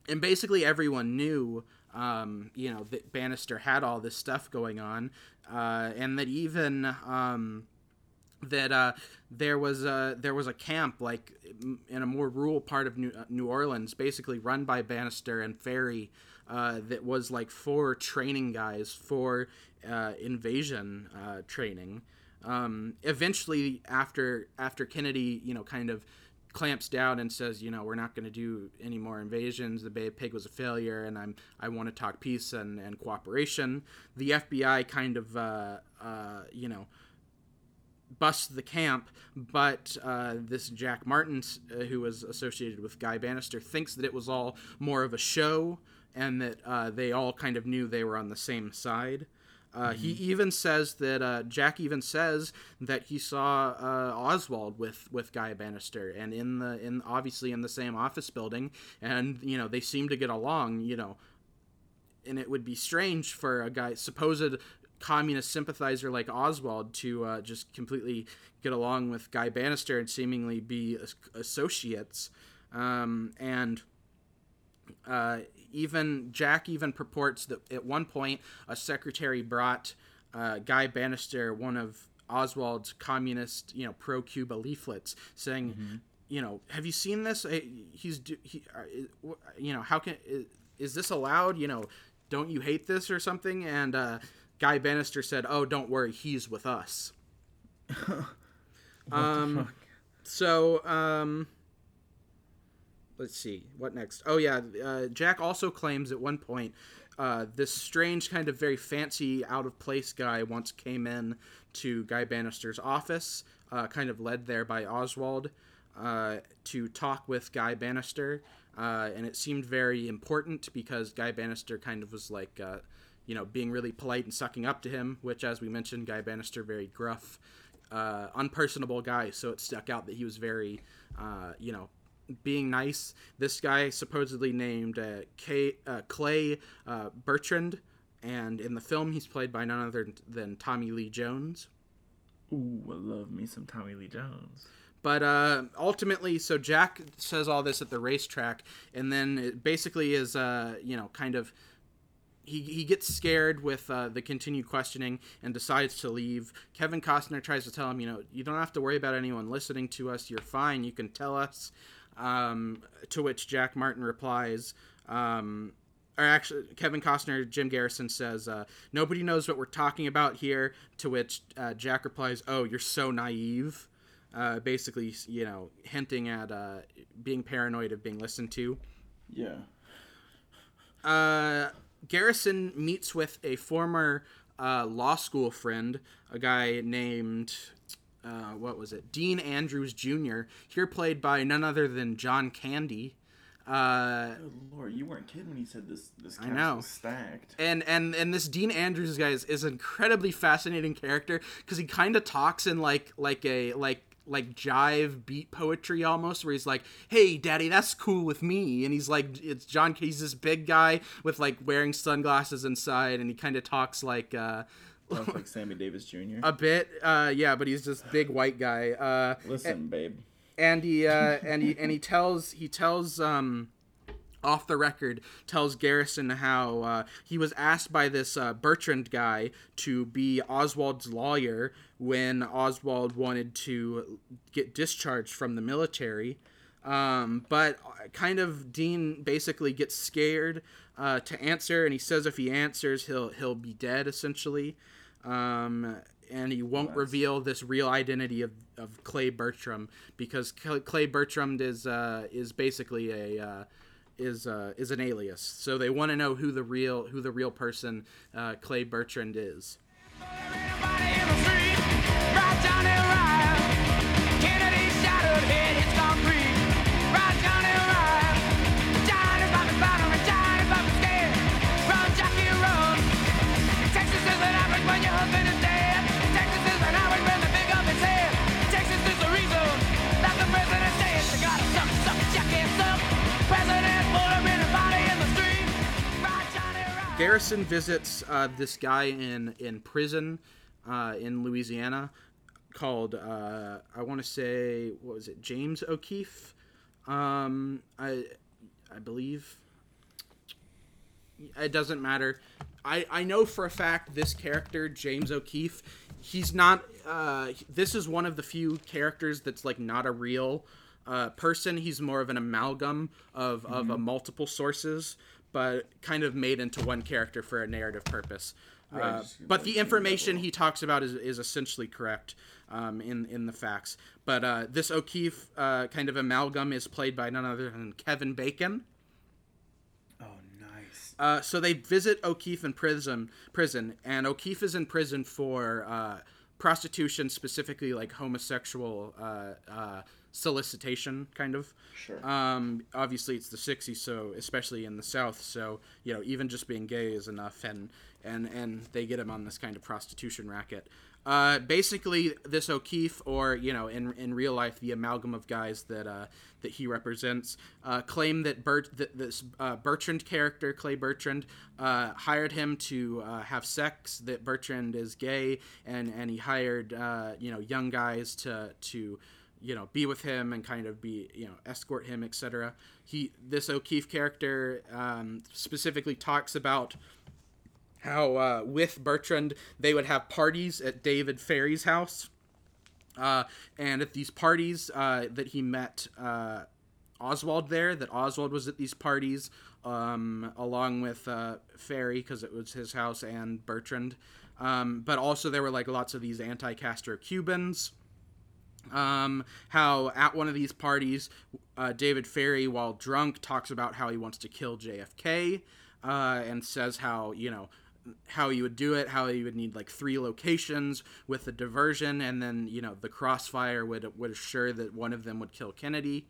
And basically everyone knew, um, you know, that Banister had all this stuff going on, uh, and that even um, that uh, there was a there was a camp like in a more rural part of New, uh, New Orleans, basically run by Banister and Ferrie, uh, that was like for training guys for uh, invasion uh, training. Um, eventually, after after Kennedy, you know, kind of clamps down and says, you know, we're not going to do any more invasions. The Bay of Pig was a failure, and I'm I want to talk peace and, and cooperation. The FBI kind of, uh, uh, you know, busts the camp, but uh, this Jack Martin, uh, who was associated with Guy Banister, thinks that it was all more of a show and that uh, they all kind of knew they were on the same side. Uh, He even says that uh, Jack even says that he saw uh, Oswald with, with Guy Banister, and in the in obviously in the same office building, and you know they seem to get along. You know, and it would be strange for a guy supposed communist sympathizer like Oswald to uh, just completely get along with Guy Banister and seemingly be as- associates. Um, and uh, even Jack even purports that at one point a secretary brought uh, Guy Banister one of Oswald's communist, you know, pro Cuba leaflets, saying, you know, have you seen this? He's, do- he, uh, you know, how can is, is this allowed? You know, don't you hate this or something? And uh, Guy Banister said, "Oh, don't worry, he's with us." um, so um, let's see what next. Oh yeah, uh, Jack also claims at one point uh, this strange kind of very fancy, out of place guy once came in to Guy Banister's office, uh, kind of led there by Oswald, uh, to talk with Guy Banister, uh, and it seemed very important because Guy Banister kind of was like. Uh, you know, being really polite and sucking up to him, which, as we mentioned, Guy Banister very gruff, unpersonable guy, so it stuck out that he was very, you know, being nice. This guy supposedly named uh, K, uh, Clay uh, Bertrand, and in the film he's played by none other than Tommy Lee Jones. Ooh, I love me some Tommy Lee Jones. But uh, ultimately, so Jack says all this at the racetrack, and then it basically is, uh, you know, kind of. He, he gets scared with uh, the continued questioning and decides to leave. Kevin Costner tries to tell him, you know, you don't have to worry about anyone listening to us. You're fine. You can tell us. Um, to which Jack Martin replies, um, or actually, Kevin Costner, Jim Garrison says, uh, nobody knows what we're talking about here. To which uh, Jack replies, oh, you're so naive. Uh, basically, you know, hinting at uh, being paranoid of being listened to. Yeah. Uh, Garrison meets with a former uh, law school friend, a guy named uh, what was it, Dean Andrews Jr. Here played by none other than John Candy. Uh, Good lord, you weren't kidding when you said this. This cast know. was stacked. and and and this Dean Andrews guy is, is an incredibly fascinating character because he kind of talks in like like a like like jive beat poetry almost where he's like hey daddy that's cool with me and he's like it's john he's this big guy with like wearing sunglasses inside and he kind of talks like uh Sounds like Sammy Davis Jr. a bit uh yeah but he's this big white guy uh Listen, babe. and he uh, and he and he tells he tells um off the record tells Garrison how uh, he was asked by this uh, Bertrand guy to be Oswald's lawyer when Oswald wanted to get discharged from the military. Um, but kind of Dean basically gets scared uh, to answer, and he says if he answers, he'll he'll be dead essentially. Um, and he won't reveal this real identity of, of Clay Bertrand because Clay Bertrand is uh, is basically a uh, is uh, is an alias. So they want to know who the real who the real person uh, Clay Bertrand is. Everybody in Garrison visits uh, this guy in in prison uh, in Louisiana called uh, I want to say what was it James O'Keefe? Um, I I believe it doesn't matter. I, I know for a fact this character James O'Keefe he's not uh, this is one of the few characters that's like not a real uh, person. He's more of an amalgam of, of a multiple sources but kind of made into one character for a narrative purpose uh, but the information he talks about is, is essentially correct um, in in the facts. But uh, this O'Keefe uh, kind of amalgam is played by none other than Kevin Bacon. Oh, nice. Uh, so they visit O'Keefe in prison, prison, and O'Keefe is in prison for uh, prostitution, specifically like homosexual uh, uh, solicitation, kind of. Sure. Um, obviously, it's the '60s, so especially in the South, so you know, even just being gay is enough, and and and they get him on this kind of prostitution racket. Uh, basically, this O'Keefe, or you know, in in real life, the amalgam of guys that uh, that he represents, uh, claim that Bert that this uh, Bertrand character, Clay Bertrand, uh, hired him to uh, have sex. That Bertrand is gay, and and he hired uh, you know young guys to to you know be with him and kind of be you know escort him, etc. He this O'Keefe character um, specifically talks about how uh, with Bertrand they would have parties at David Ferrie's house, uh, and at these parties uh, that he met uh, Oswald there. That Oswald was at these parties um, along with uh, Ferrie because it was his house and Bertrand. Um, but also there were like lots of these anti-Castro Cubans um, how at one of these parties, uh, David Ferrie, while drunk, talks about how he wants to kill JFK uh, and says how, you know, how he would do it, how he would need like three locations with a diversion, and then, you know, the crossfire would, would assure that one of them would kill Kennedy.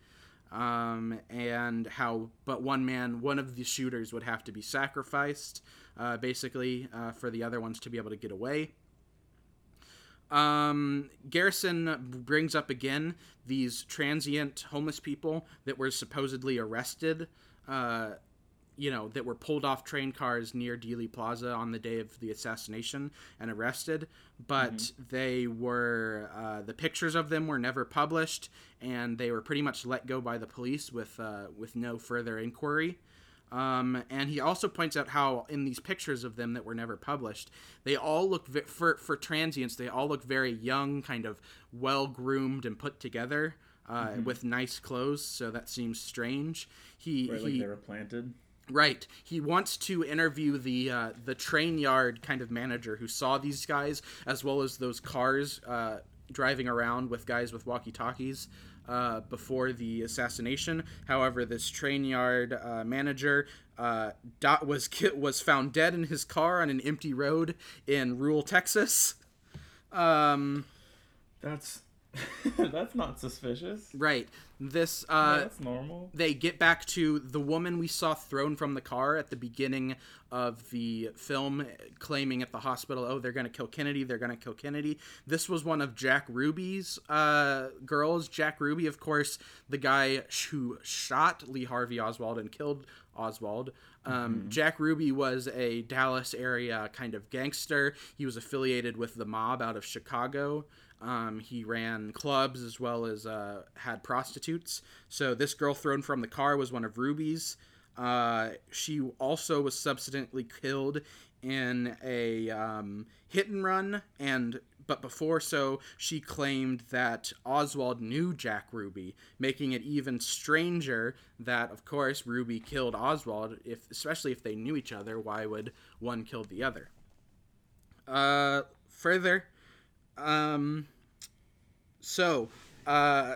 Um, and how, but one man, one of the shooters would have to be sacrificed, uh, basically, uh, for the other ones to be able to get away. Um, Garrison brings up again these transient homeless people that were supposedly arrested. Uh, you know, that were pulled off train cars near Dealey Plaza on the day of the assassination and arrested, but they were uh, the pictures of them were never published, and they were pretty much let go by the police with uh, with no further inquiry. Um, and he also points out how in these pictures of them that were never published, they all look ve- for for transients. They all look very young, kind of well groomed and put together, uh, with nice clothes. So that seems strange. He Right, he like they were planted. Right. He wants to interview the uh, the train yard kind of manager who saw these guys, as well as those cars uh, driving around with guys with walkie talkies uh, before the assassination. However, this train yard uh, manager uh, dot was ki- was found dead in his car on an empty road in rural Texas. Um, That's that's not suspicious. right. This Yeah, uh, that's normal. they get back to the woman we saw thrown from the car at the beginning of the film claiming at the hospital oh they're going to kill kennedy they're going to kill kennedy. This was one of jack ruby's uh, girls. Jack ruby of course the guy who shot lee harvey oswald and killed oswald. Um, jack ruby was a dallas area kind of gangster. He was affiliated with the mob out of chicago. Um, he ran clubs as well as uh, had prostitutes. So this girl thrown from the car was one of Ruby's. Uh, she also was subsequently killed in a um, hit and run, and but before so, she claimed that Oswald knew Jack Ruby, making it even stranger that, of course, Ruby killed Oswald. If especially if they knew each other, why would one kill the other? Uh, further, um, so, uh,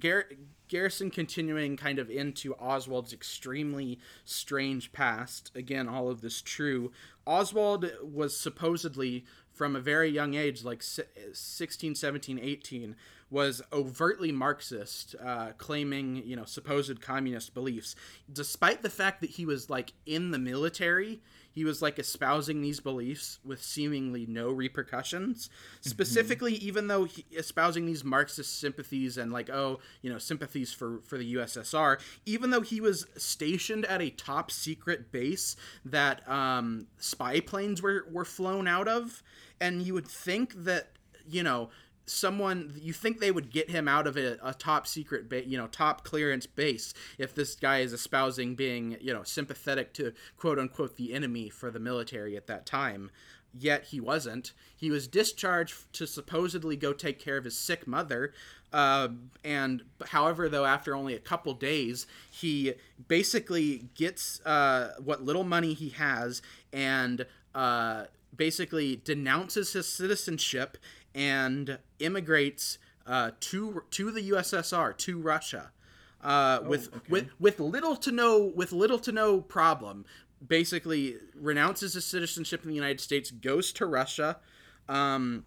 Gar- Garrison continuing kind of into Oswald's extremely strange past. Again, all of this true. Oswald was supposedly, from a very young age, like si- 16, 17, 18, was overtly Marxist, uh, claiming, you know, supposed communist beliefs. Despite the fact that he was, like, in the military, he was like espousing these beliefs with seemingly no repercussions. Specifically, even though he espousing these Marxist sympathies and like oh you know sympathies for for the USSR, even though he was stationed at a top secret base that um, spy planes were were flown out of, and you would think that you know someone you think they would get him out of a, a top secret ba- you know top clearance base if this guy is espousing being you know sympathetic to quote unquote the enemy for the military at that time. Yet he wasn't. He was discharged to supposedly go take care of his sick mother uh, and however though after only a couple days he basically gets uh, what little money he has and uh, basically denounces his citizenship and immigrates uh, to to the USSR to Russia uh, with with with little to no with little to no problem. Basically, renounces his citizenship in the United States, goes to Russia. Um,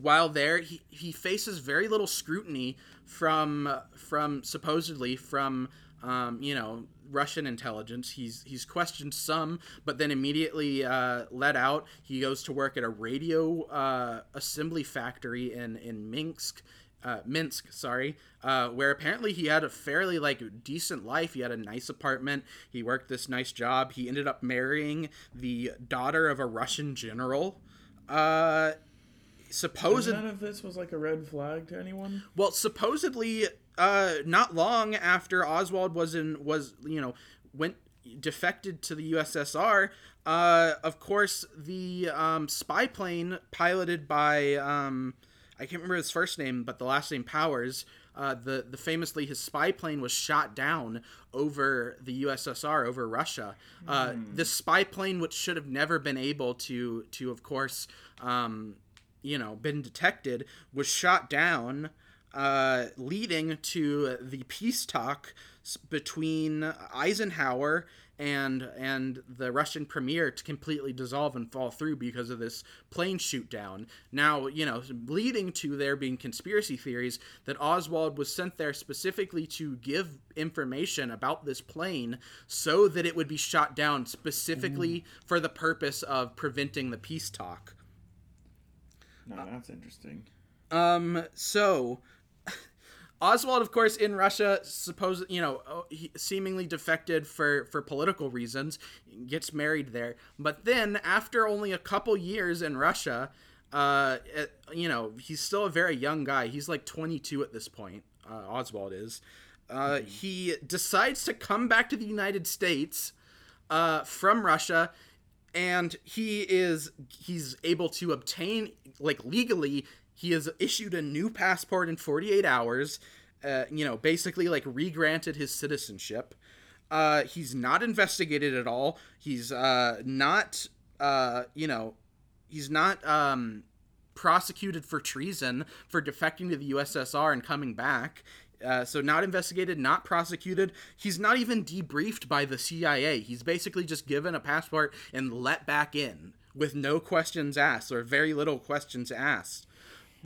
while there, he, he faces very little scrutiny from from supposedly from um, you know Russian intelligence. He's he's questioned some, but then immediately uh, let out. He goes to work at a radio uh, assembly factory in in Minsk. Uh, Minsk, sorry, uh, where apparently he had a fairly like decent life. He had a nice apartment. He worked this nice job. He ended up marrying the daughter of a Russian general. Uh, supposed None of this was like a red flag to anyone. well, supposedly, uh, not long after Oswald was in was you know went defected to the USSR. Uh, of course, the um, spy plane piloted by um, I can't remember his first name, but the last name Powers. Uh, the the famously his spy plane was shot down over the USSR over Russia. Uh, This spy plane, which should have never been able to to of course um, you know been detected, was shot down, uh, leading to the peace talk between Eisenhower and and the Russian premier to completely dissolve and fall through because of this plane shoot down. Now, you know, leading to there being conspiracy theories that Oswald was sent there specifically to give information about this plane so that it would be shot down specifically for the purpose of preventing the peace talk. No, that's interesting. Um, so Oswald, of course, in Russia, suppose you know, oh, he seemingly defected for for political reasons, gets married there. But then, after only a couple years in Russia, uh, it- you know, he's still a very young guy. He's like 22 at this point. Uh, Oswald is. Uh, He decides to come back to the United States uh, from Russia, and he is he's able to obtain like legally he has issued a new passport in 48 hours. Uh, you know, basically like re-granted his citizenship. Uh, he's not investigated at all. He's uh, not uh, you know he's not um, prosecuted for treason for defecting to the USSR and coming back. Uh, so not investigated, not prosecuted. He's not even debriefed by the CIA. He's basically just given a passport and let back in with no questions asked or very little questions asked.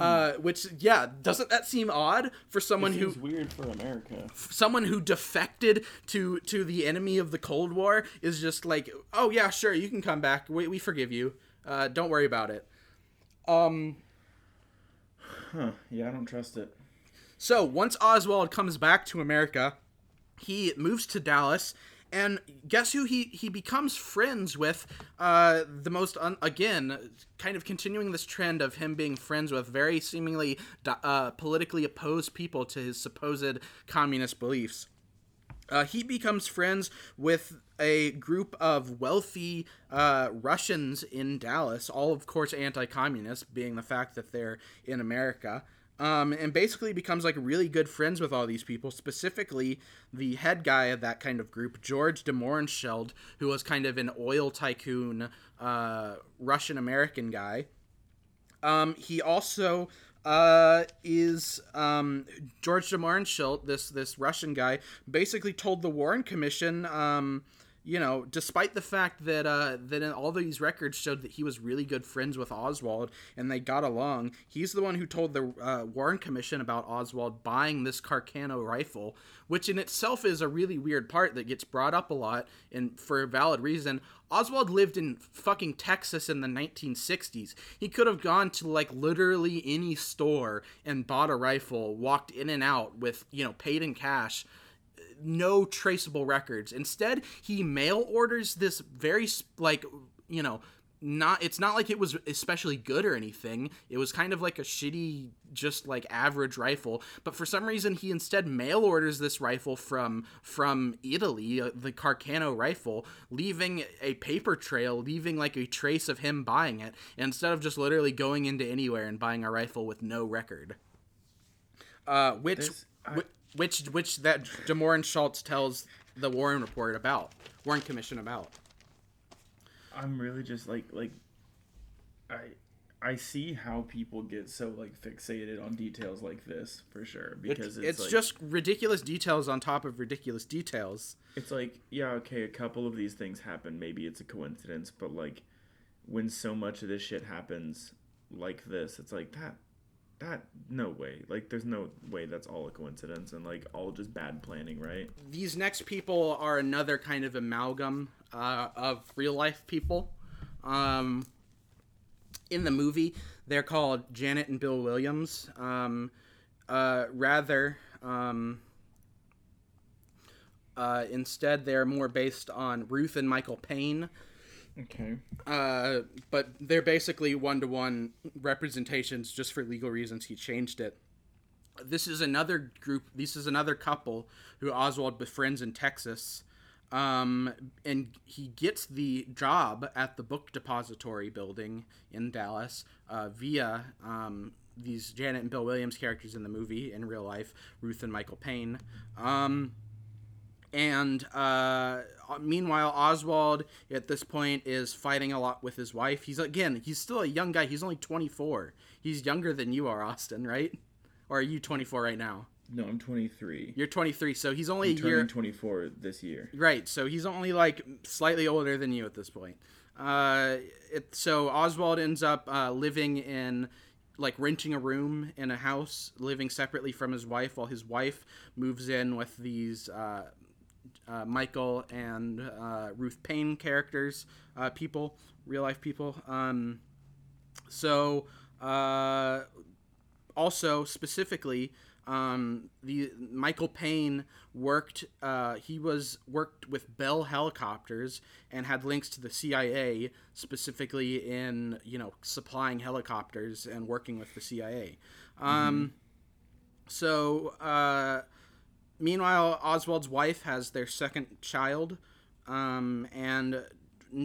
Uh, which yeah, doesn't that seem odd for someone It who weird for America. someone who defected to to the enemy of the Cold War is just like, oh yeah, sure, you can come back. We we forgive you. Uh, don't worry about it. Um. Huh? Yeah, I don't trust it. So once Oswald comes back to America, he moves to Dallas, and guess who he he becomes friends with? Uh, the most un- again, kind of continuing this trend of him being friends with very seemingly uh, politically opposed people to his supposed communist beliefs. Uh, he becomes friends with a group of wealthy uh, Russians in Dallas, all of course anti-communist, being the fact that they're in America, um, and basically becomes like really good friends with all these people. Specifically, the head guy of that kind of group, George de Mohrenschildt, who was kind of an oil tycoon uh, Russian American guy. Um, he also uh, is um, George de this this Russian guy, basically told the Warren Commission, um, you know, despite the fact that uh, that all these records showed that he was really good friends with Oswald and they got along, he's the one who told the uh, Warren Commission about Oswald buying this Carcano rifle, which in itself is a really weird part that gets brought up a lot and for a valid reason. Oswald lived in fucking Texas in the 1960s. He could have gone to like literally any store and bought a rifle, walked in and out with, you know, paid in cash. No traceable records. Instead, he mail orders this very like, you know, not it's not like it was especially good or anything. It was kind of like a shitty just like average rifle, but for some reason he instead mail orders this rifle from from Italy, uh, the Carcano rifle, leaving a paper trail, leaving like a trace of him buying it instead of just literally going into anywhere and buying a rifle with no record. Uh which This- I- which which that de Mohrenschildt tells the Warren report about, Warren Commission about. I'm really just like like I I see how people get so like fixated on details like this for sure because it's, it's, like, just ridiculous details on top of ridiculous details. it's like yeah okay a couple of these things happen maybe it's a coincidence but like when so much of this shit happens like this it's like that that no way like there's no way that's all a coincidence and like all just bad planning right These next people are another kind of amalgam uh, of real life people. Um, in the movie, they're called Janet and Bill Williams. Um, uh, rather, um, uh, instead, they're more based on Ruth and Michael Paine. Okay Uh, but they're basically one to one representations just for legal reasons. He changed it. This is another group. This is another couple who Oswald befriends in Texas. Um, and he gets the job at the book depository building in Dallas uh, via um, these Janet and Bill Williams characters in the movie in real life, Ruth and Michael Paine. Um, and uh, meanwhile, Oswald at this point is fighting a lot with his wife. He's again, he's still a young guy. He's only 24. He's younger than you are, Austin, right? Or are you 24 right now? no i'm 23 You're 23, so he's only I'm a turning year. 24 this year Right, so he's only like slightly older than you at this point. Uh, it, so Oswald ends up uh, living in, like, renting a room in a house, living separately from his wife, while his wife moves in with these uh, uh, Michael and uh, Ruth Paine characters, uh, people, real life people. Um, so Uh, also, specifically, um, the Michael Paine worked. Uh, he was worked with Bell Helicopters and had links to the CIA, specifically in you know supplying helicopters and working with the CIA. Um, So, uh, meanwhile, Oswald's wife has their second child, um, and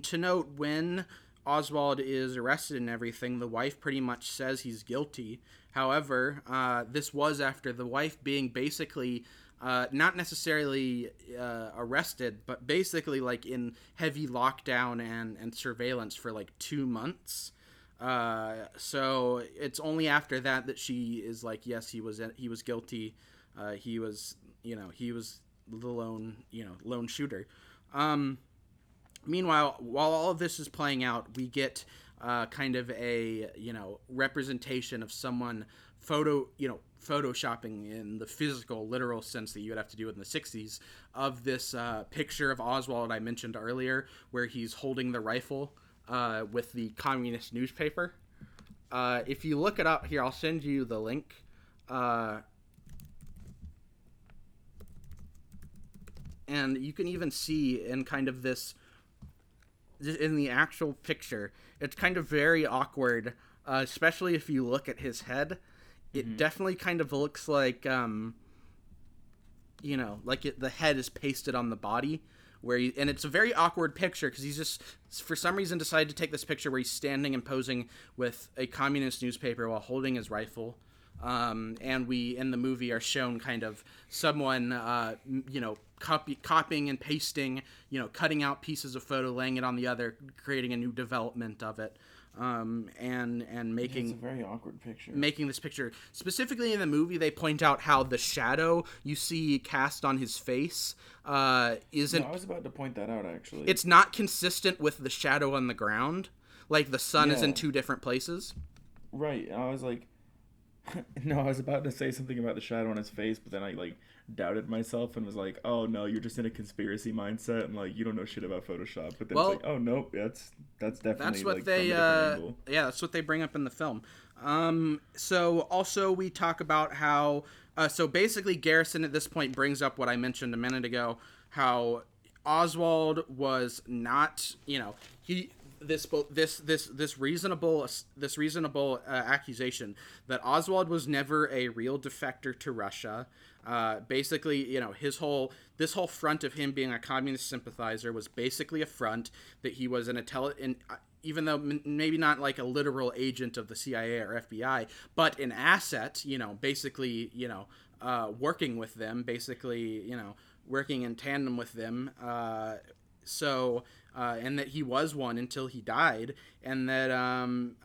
to note when Oswald is arrested and everything, the wife pretty much says he's guilty. However, uh, this was after the wife being basically uh, not necessarily uh, arrested, but basically like in heavy lockdown and, and surveillance for like two months. Uh, so it's only after that that she is like, yes, he was he was guilty. Uh, he was you know he was the lone you know lone shooter. Um, meanwhile, while all of this is playing out, we get uh, kind of a you know representation of someone photo you know photoshopping in the physical literal sense that you would have to do in the 60s of this uh, picture of oswald i mentioned earlier where he's holding the rifle uh, with the communist newspaper uh, if you look it up here i'll send you the link and you can even see in kind of this in the actual picture it's kind of very awkward uh, especially if you look at his head. It definitely kind of looks like um you know like it, the head is pasted on the body where he, and it's a very awkward picture because he's just for some reason decided to take this picture where he's standing and posing with a communist newspaper while holding his rifle. Um, and we in the movie are shown kind of someone uh, you know copy, copying and pasting you know cutting out pieces of photo laying it on the other creating a new development of it um, and and making It's a very awkward picture. making this picture specifically in the movie they point out how the shadow you see cast on his face uh, isn't No, I was about to point that out actually. it's not consistent with the shadow on the ground like the sun is in two different places right. I was like, no, I was about to say something about the shadow on his face, but then I like doubted myself and was like, oh no, you're just in a conspiracy mindset and like you don't know shit about Photoshop. But then Well- it's like, oh nope, that's that's definitely that's what like, they uh, yeah that's what they bring up in the film um, so also we talk about how uh, so basically garrison at this point brings up what i mentioned a minute ago how oswald was not you know he this this this this reasonable this reasonable uh, accusation that Oswald was never a real defector to Russia. Uh, basically, you know, his whole this whole front of him being a communist sympathizer was basically a front that he was an intelli- in, uh, even though m- maybe not like a literal agent of the CIA or FBI, but an asset. You know, basically, you know, uh, working with them, basically, you know, working in tandem with them. Uh, so uh, and that he was one until he died and that um,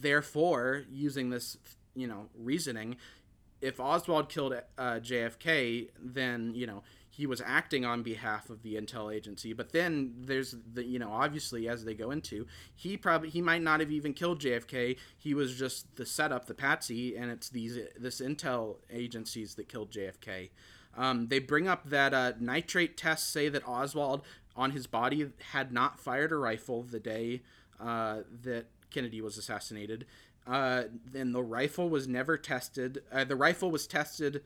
therefore using this you know reasoning if oswald killed uh, jfk then you know he was acting on behalf of the intel agency. But then there's the you know obviously as they go into he probably he might not have even killed jfk he was just the setup the patsy and it's these this intel agencies that killed jfk um, they bring up that uh, nitrate tests say that Oswald on his body had not fired a rifle the day uh, that Kennedy was assassinated. Uh, then the rifle was never tested. Uh, the rifle was tested.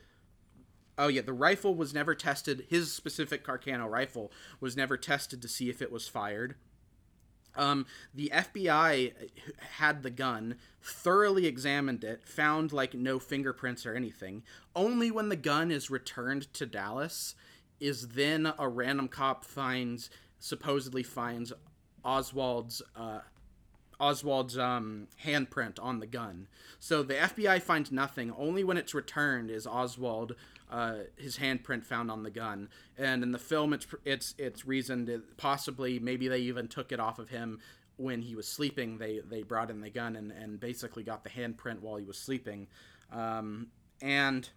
Oh yeah, the rifle was never tested. His specific Carcano rifle was never tested to see if it was fired. Um, the FBI had the gun, thoroughly examined it, found like no fingerprints or anything. Only when the gun is returned to Dallas is then a random cop finds supposedly finds Oswald's uh, Oswald's um, handprint on the gun. So the FBI finds nothing. Only when it's returned is Oswald uh, his handprint found on the gun. And in the film, it's it's it's reasoned that possibly maybe they even took it off of him when he was sleeping. They they brought in the gun and, and basically got the handprint while he was sleeping. Um, and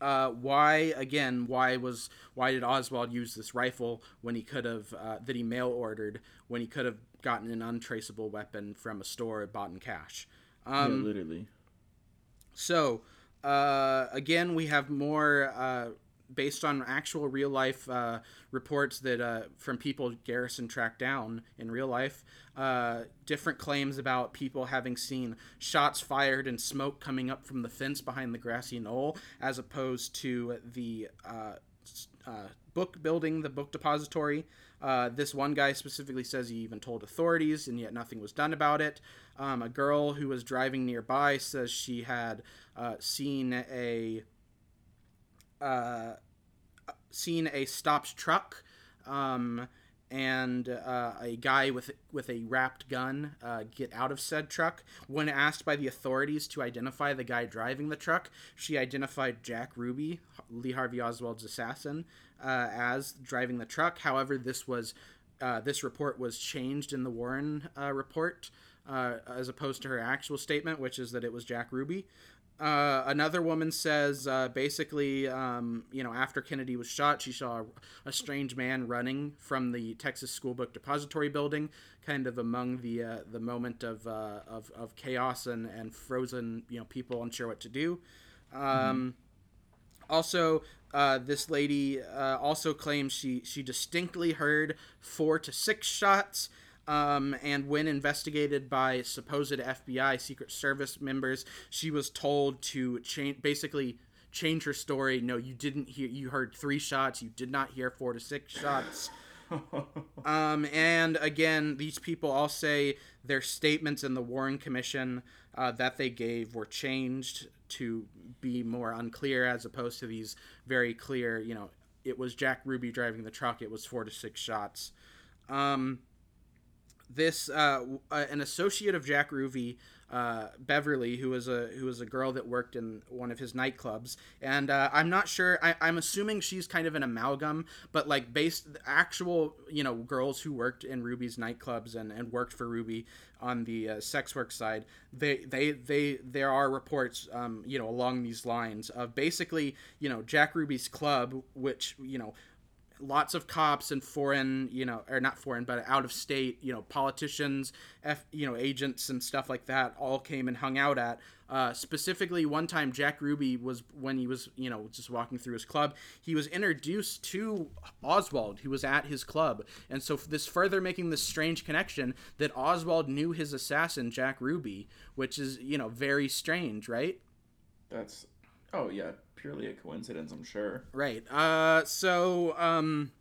uh, why again? Why was why did Oswald use this rifle when he could have uh, that he mail ordered when he could have gotten an untraceable weapon from a store bought in cash? Um, yeah, literally. so, uh, again, we have more uh, based on actual real life uh, reports that uh, from people Garrison tracked down in real life, uh, different claims about people having seen shots fired and smoke coming up from the fence behind the grassy knoll, as opposed to the uh, uh, book building, the book depository. Uh, this one guy specifically says he even told authorities, and yet nothing was done about it. Um, a girl who was driving nearby says she had uh, seen a uh, seen a stopped truck um, and uh, a guy with with a wrapped gun uh, get out of said truck. When asked by the authorities to identify the guy driving the truck, she identified Jack Ruby, Lee Harvey Oswald's assassin, uh, as driving the truck. However, this was uh, this report was changed in the Warren uh, report. Uh, as opposed to her actual statement, which is that it was Jack Ruby. Uh, another woman says uh, basically, um, you know, after Kennedy was shot, she saw a, a strange man running from the Texas School Book Depository building, kind of among the uh, the moment of, uh, of of chaos and and frozen, you know, people unsure what to do. Um, Also, uh, this lady also claims she she distinctly heard four to six shots. Um, and when investigated by supposed FBI Secret Service members, she was told to change, basically change her story. No, you didn't hear. You heard three shots. You did not hear four to six shots. Um, and again, these people all say their statements in the Warren Commission uh, that they gave were changed to be more unclear, as opposed to these very clear. You know, it was Jack Ruby driving the truck. It was four to six shots. Um, this uh, uh, an associate of Jack Ruby, uh, Beverly, who was a who was a girl that worked in one of his nightclubs, and uh, I'm not sure. I, I'm assuming she's kind of an amalgam, but like based actual you know girls who worked in Ruby's nightclubs and, and worked for Ruby on the uh, sex work side, they they they there are reports um, you know along these lines of basically you know Jack Ruby's club, which you know lots of cops and foreign, you know, or not foreign, but out of state, you know, politicians, F, you know, agents and stuff like that all came and hung out at. Uh, specifically, one time Jack Ruby was when he was, you know, just walking through his club, he was introduced to Oswald, who was at his club, and so this further making this strange connection that Oswald knew his assassin Jack Ruby, which is, you know, very strange, right? That's oh yeah, purely a coincidence, I'm sure. Right. Uh so um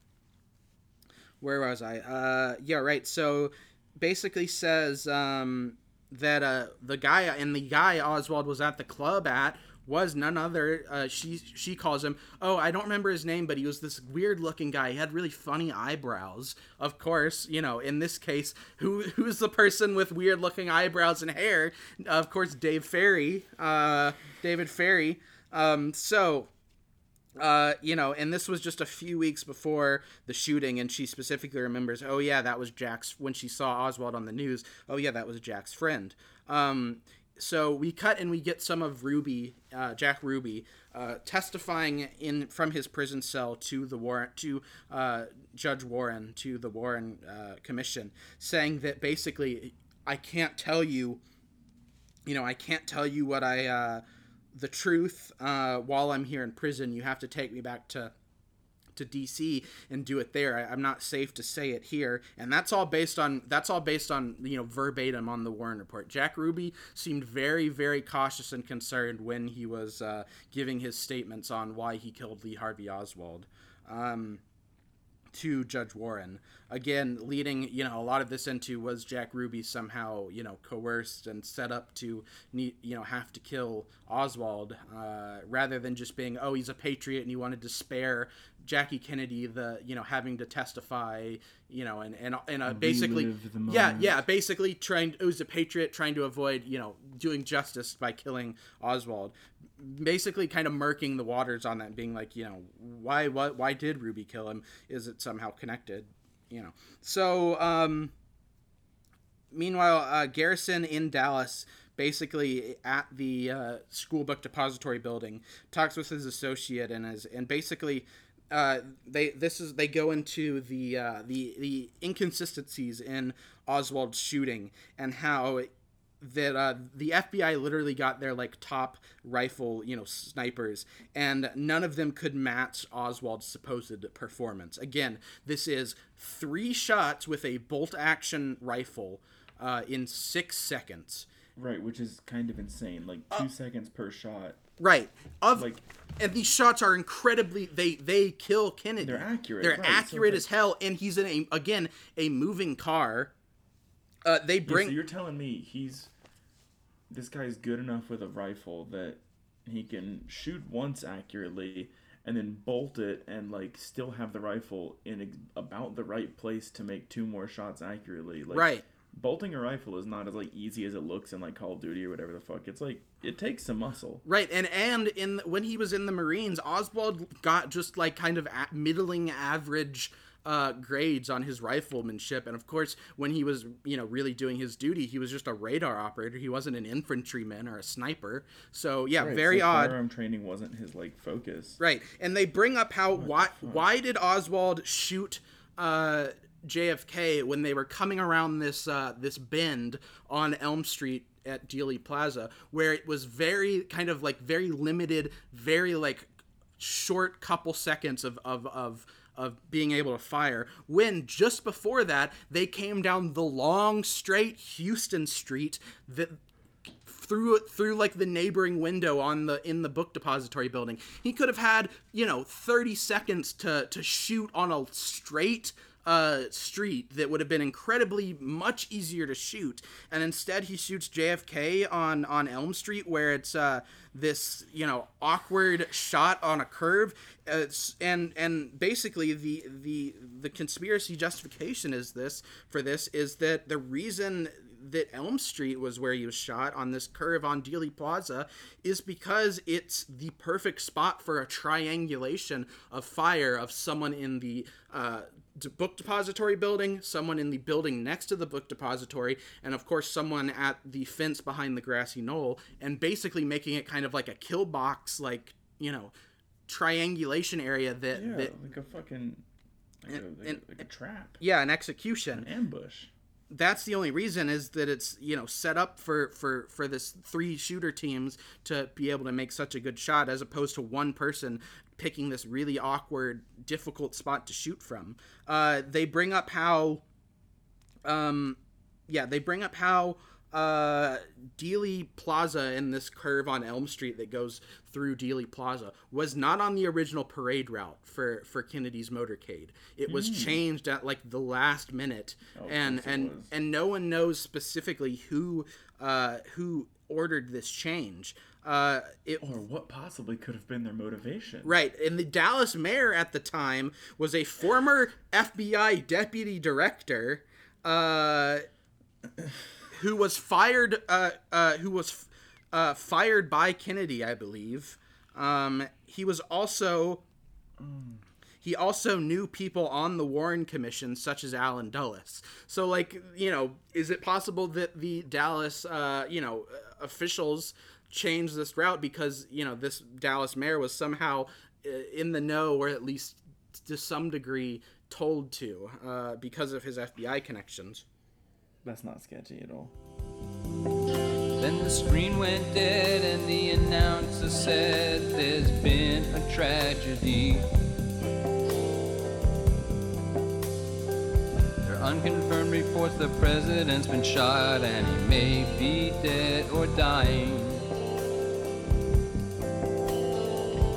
where was I? Uh yeah, right. So basically says um that uh the guy and the guy Oswald was at the club at was none other uh she she calls him oh I don't remember his name but he was this weird looking guy he had really funny eyebrows of course you know in this case who who's the person with weird looking eyebrows and hair of course Dave Ferrie uh David Ferrie um so uh, you know, and this was just a few weeks before the shooting, and she specifically remembers, oh yeah, that was Jack's when she saw Oswald on the news. Oh yeah, that was Jack's friend. Um, so we cut and we get some of Ruby, uh, Jack Ruby, uh, testifying in from his prison cell to the Warren to uh, Judge Warren to the Warren uh, Commission, saying that basically I can't tell you you know, I can't tell you what I, uh, the truth uh, while I'm here in prison. You have to take me back to to DC and do it there. I, I'm not safe to say it here, and that's all based on that's all based on you know verbatim on the Warren report. Jack Ruby seemed very very cautious and concerned when he was uh, giving his statements on why he killed Lee Harvey Oswald. Um, to Judge Warren. Again, leading you know a lot of this into was Jack Ruby somehow you know coerced and set up to need you know have to kill Oswald uh, rather than just being oh he's a patriot and he wanted to spare Jackie Kennedy the you know having to testify you know and and, and uh, basically yeah yeah basically trying it was a patriot trying to avoid you know doing justice by killing Oswald basically kind of murking the waters on that being like you know why what why did Ruby kill him? Is it somehow connected? You know. So um meanwhile uh, Garrison in Dallas basically at the uh, school book depository building talks with his associate and is and basically uh, they this is they go into the uh, the the inconsistencies in Oswald's shooting and how that uh, the FBI literally got their like top rifle, you know, snipers, and none of them could match Oswald's supposed performance. Again, this is three shots with a bolt action rifle uh, in six seconds. Right, which is kind of insane. Like two seconds per shot. Right. Of Like- and these shots are incredibly they they kill Kennedy. They're accurate, They're right, accurate like- as hell and he's in a again a moving car. Uh they Yeah, bring so you're telling me he's this guy's good enough with a rifle that he can shoot once accurately and then bolt it and like still have the rifle in about the right place to make two more shots accurately. Like, Right. Bolting a rifle is not as like easy as it looks in like Call of Duty or whatever the fuck. It's like it takes some muscle. Right, and and in when he was in the Marines, Oswald got just like kind of a- middling average uh, grades on his riflemanship, and of course, when he was you know really doing his duty, he was just a radar operator. He wasn't an infantryman or a sniper. So yeah, Right, very so odd. Firearm training wasn't his like focus. Right, and they bring up how why why did Oswald shoot uh, JFK when they were coming around this uh, this bend on Elm Street at Dealey Plaza, where it was very kind of like very limited, very like short couple seconds of of of of being able to fire when just before that they came down the long straight Houston street that through through like the neighboring window on the in the book depository building. He could have had, you know, 30 seconds to to shoot on a straight uh, street that would have been incredibly much easier to shoot, and instead he shoots JFK on on Elm Street, where it's uh, this you know awkward shot on a curve, uh, and and basically the the the conspiracy justification is this for this is that the reason that Elm Street was where he was shot on this curve on Dealey Plaza is because it's the perfect spot for a triangulation of fire of someone in the uh, book depository building, someone in the building next to the book depository, and of course someone at the fence behind the grassy knoll, and basically making it kind of like a kill box, like you know, triangulation area that Yeah, that like a fucking like, And- a, like, and- a, like a trap, yeah, an execution. an ambush. that's the only reason is that it's you know set up for for for this three shooter teams to be able to make such a good shot as opposed to one person picking this really awkward difficult spot to shoot from uh they bring up how um yeah they bring up how uh Dealey Plaza in this curve on Elm Street that goes through Dealey Plaza was not on the original parade route for for Kennedy's motorcade. It was changed at like the last minute of and and and no one knows specifically who uh who ordered this change. Uh it Or what possibly could have been their motivation? Right, and the Dallas mayor at the time was a former FBI deputy director, uh, who was fired. Uh, uh, who was uh, fired by Kennedy, I believe. Um, he was also. He also knew people on the Warren Commission, such as Allen Dulles. So, like, you know, is it possible that the Dallas, uh, you know, officials changed this route because you know this Dallas mayor was somehow uh, in the know, or at least to some degree told to, uh, because of his FBI connections? That's not sketchy at all. Then the screen went dead and the announcer said there's been a tragedy. There are unconfirmed reports the president's been shot and he may be dead or dying.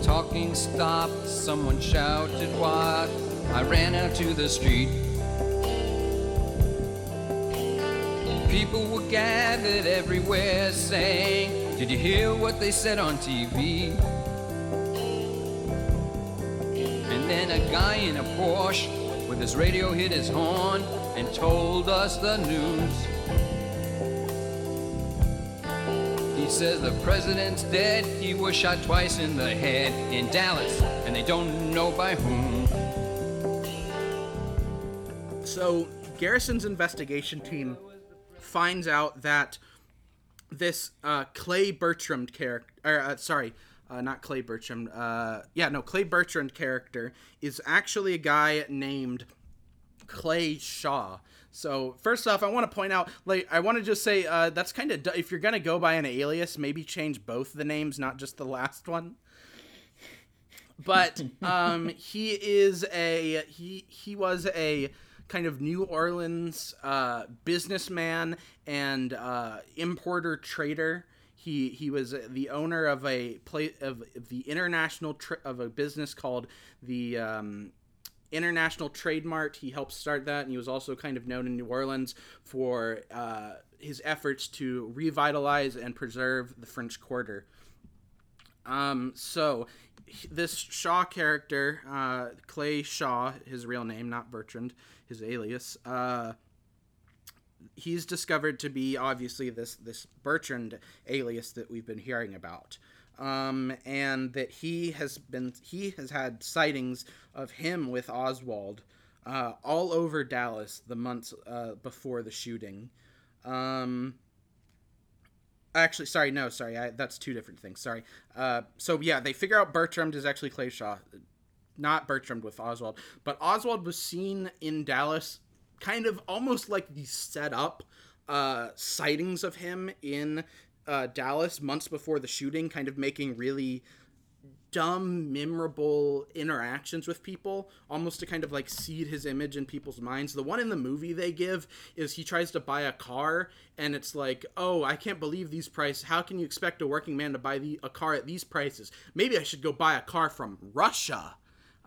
Talking stopped, someone shouted what? I ran out to the street. People were gathered everywhere saying, Did you hear what they said on TV? And then a guy in a Porsche with his radio hit his horn and told us the news. He says the president's dead, he was shot twice in the head in Dallas, and they don't know by whom. So Garrison's investigation team finds out that this uh, Clay Bertrand character, or, uh, sorry, uh, not Clay Bertrand, uh, yeah, no, Clay Bertrand character is actually a guy named Clay Shaw. So first off, I want to point out, like, I want to just say uh, that's kind of if you're gonna go by an alias, maybe change both the names, not just the last one. But um, he is a he he was a kind of New Orleans uh, businessman and uh, importer trader. He he was the owner of a play of the international of a business called the um, International Trade Mart. He helped start that, and he was also kind of known in New Orleans for uh, his efforts to revitalize and preserve the French Quarter. Um, so this Shaw character, uh, Clay Shaw, his real name, not Bertrand, his alias. Uh, he's discovered to be obviously this this Bertrand alias that we've been hearing about. Um, and that he has been he has had sightings of him with Oswald uh, all over Dallas the months uh, before the shooting. Um, actually, sorry, no, sorry, I, that's two different things. Sorry. Uh, so yeah, they figure out Bertrand is actually Clay Shaw, not Bertrand with Oswald, but Oswald was seen in Dallas, kind of almost like the setup uh, sightings of him in uh, Dallas months before the shooting, kind of making really dumb, memorable interactions with people, almost to kind of like seed his image in people's minds. The one in the movie they give is he tries to buy a car, and it's like, oh, I can't believe these prices. How can you expect a working man to buy the, a car at these prices? Maybe I should go buy a car from Russia.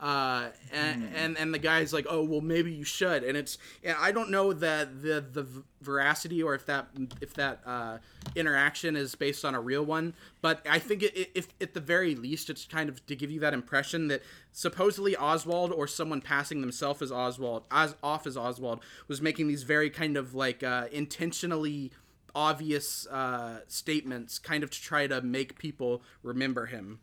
Uh, and, and and the guy's like, oh well, maybe you should. And it's and I don't know that the the veracity or if that if that uh, interaction is based on a real one, but I think it, if at the very least it's kind of to give you that impression that supposedly Oswald or someone passing themselves as Oswald as off as Oswald was making these very kind of like uh, intentionally obvious uh, statements, kind of to try to make people remember him.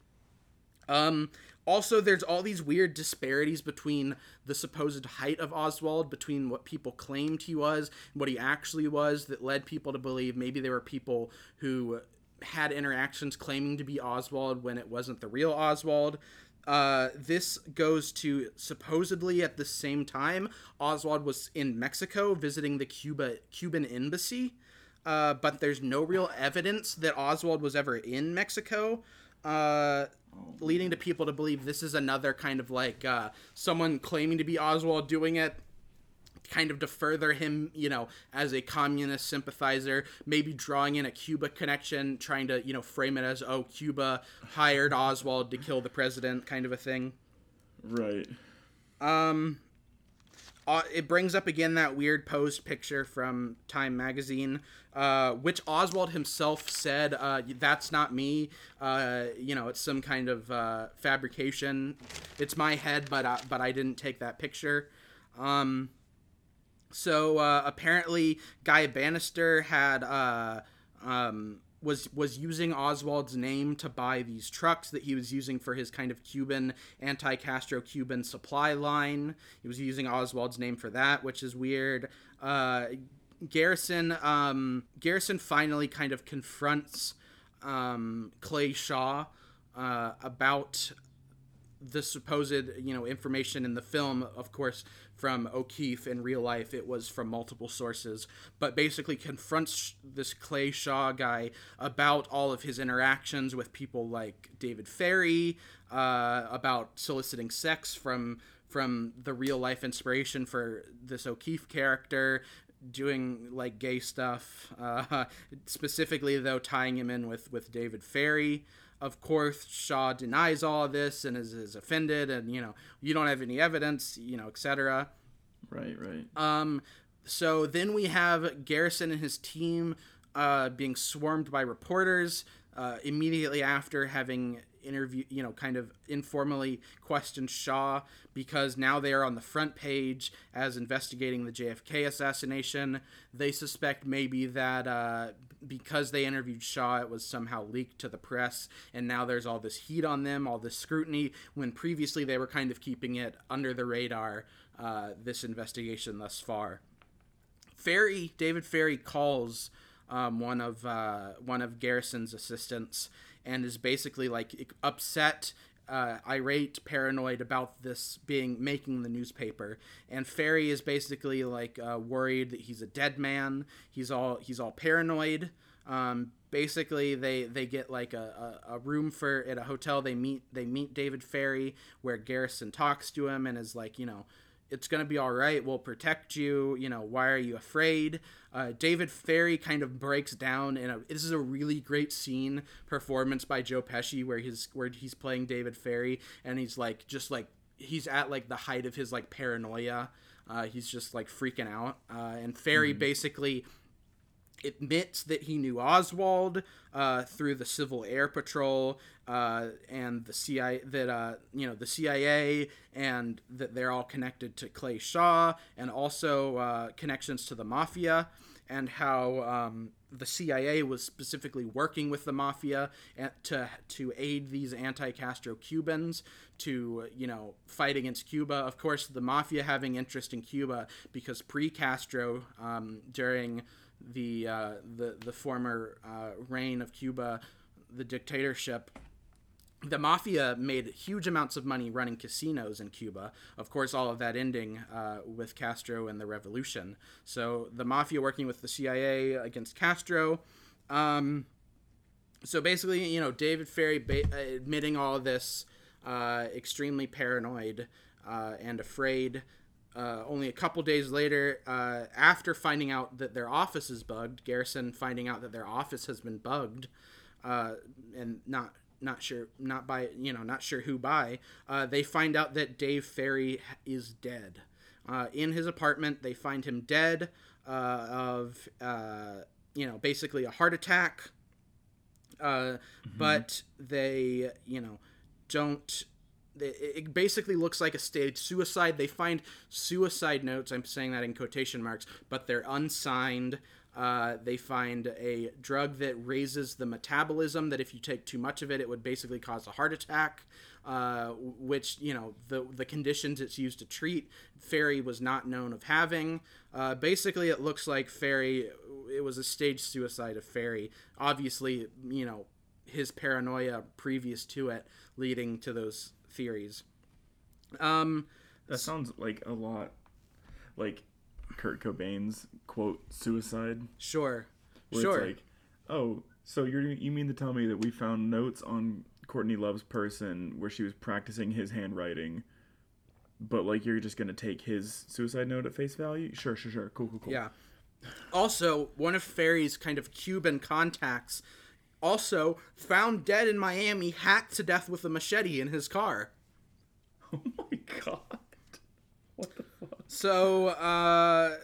Um, also, there's all these weird disparities between the supposed height of Oswald, between what people claimed he was and what he actually was, that led people to believe maybe there were people who had interactions claiming to be Oswald when it wasn't the real Oswald. Uh, this goes to supposedly at the same time Oswald was in Mexico visiting the Cuba Cuban embassy, uh, but there's no real evidence that Oswald was ever in Mexico. Uh, leading to people to believe this is another kind of like uh, someone claiming to be Oswald doing it kind of to further him, you know, as a communist sympathizer, maybe drawing in a Cuba connection, trying to, you know, frame it as, oh, Cuba hired Oswald to kill the president, kind of a thing. Right. Um, uh, it brings up again that weird posed picture from Time magazine, uh, which Oswald himself said, uh, "That's not me. Uh, you know, it's some kind of uh, fabrication. It's my head, but I, but I didn't take that picture." Um, so uh, apparently, Guy Banister had um, was was using Oswald's name to buy these trucks that he was using for his kind of Cuban anti-Castro Cuban supply line. He was using Oswald's name for that, which is weird. Uh, Garrison um, Garrison finally kind of confronts um, Clay Shaw uh, about the supposed you know information in the film of course from o'keefe in real life it was from multiple sources but basically confronts this clay shaw guy about all of his interactions with people like david ferrie uh, about soliciting sex from from the real life inspiration for this o'keefe character doing like gay stuff uh, specifically though tying him in with with david ferrie of course, Shaw denies all of this and is, is offended, and you know, you don't have any evidence, you know, etc. Right, right. Um, so then we have Garrison and his team uh, being swarmed by reporters uh, immediately after having interview, you know, kind of informally questioned Shaw because now they are on the front page as investigating the JFK assassination. They suspect maybe that uh, because they interviewed Shaw, it was somehow leaked to the press, and now there's all this heat on them, all this scrutiny, when previously they were kind of keeping it under the radar, uh, this investigation thus far. Ferrie, David Ferrie calls um, one of uh, one of Garrison's assistants and is basically like upset uh, irate, paranoid about this being making the newspaper, and Ferrie is basically like uh, worried that he's a dead man. He's all he's all paranoid. Um, basically, they they get like a, a, a room for at a hotel. They meet they meet David Ferrie where Garrison talks to him and is like, you know, it's gonna be all right. We'll protect you. You know, why are you afraid? Uh, David Ferrie kind of breaks down, and this is a really great scene performance by Joe Pesci where he's where he's playing David Ferrie, and he's like just like he's at like the height of his like paranoia. Uh, he's just like freaking out, uh, and Ferrie basically admits that he knew Oswald uh, through the Civil Air Patrol uh, and the CIA. That uh, you know the CIA and that they're all connected to Clay Shaw and also uh, connections to the mafia and how um, the CIA was specifically working with the mafia to to aid these anti-Castro Cubans to you know fight against Cuba. Of course, the mafia having interest in Cuba because pre-Castro um, during the uh, the the former uh, reign of Cuba, the dictatorship. The mafia made huge amounts of money running casinos in Cuba. Of course, all of that ending uh, with Castro and the revolution. So the mafia working with the CIA against Castro. Um, so basically, you know, David Ferrie ba- admitting all this, uh, extremely paranoid uh, and afraid. Uh, only a couple days later, uh, after finding out that their office is bugged, Garrison finding out that their office has been bugged, uh, and not not sure, not by you know, not sure who by, uh, they find out that Dave Ferrie is dead. Uh, in his apartment, they find him dead uh, of you know basically a heart attack. But they you know don't it basically looks like a staged suicide. They find suicide notes. I'm saying that in quotation marks, but they're unsigned. Uh, they find a drug that raises the metabolism. That if you take too much of it, it would basically cause a heart attack. Uh, which you know the the conditions it's used to treat, Ferrie was not known of having. Uh, basically, it looks like Ferrie. It was a staged suicide of Ferrie. Obviously, you know his paranoia previous to it leading to those theories. Um, That sounds like a lot like Kurt Cobain's quote suicide. sure, sure. like, oh, so you're you mean to tell me that we found notes on Courtney Love's person where she was practicing his handwriting, but like you're just gonna take his suicide note at face value? Sure, sure, sure. Cool, cool, cool. Yeah. Also, one of Ferrie's kind of Cuban contacts also found dead in Miami, hacked to death with a machete in his car. Oh my god. What the fuck? So, uh,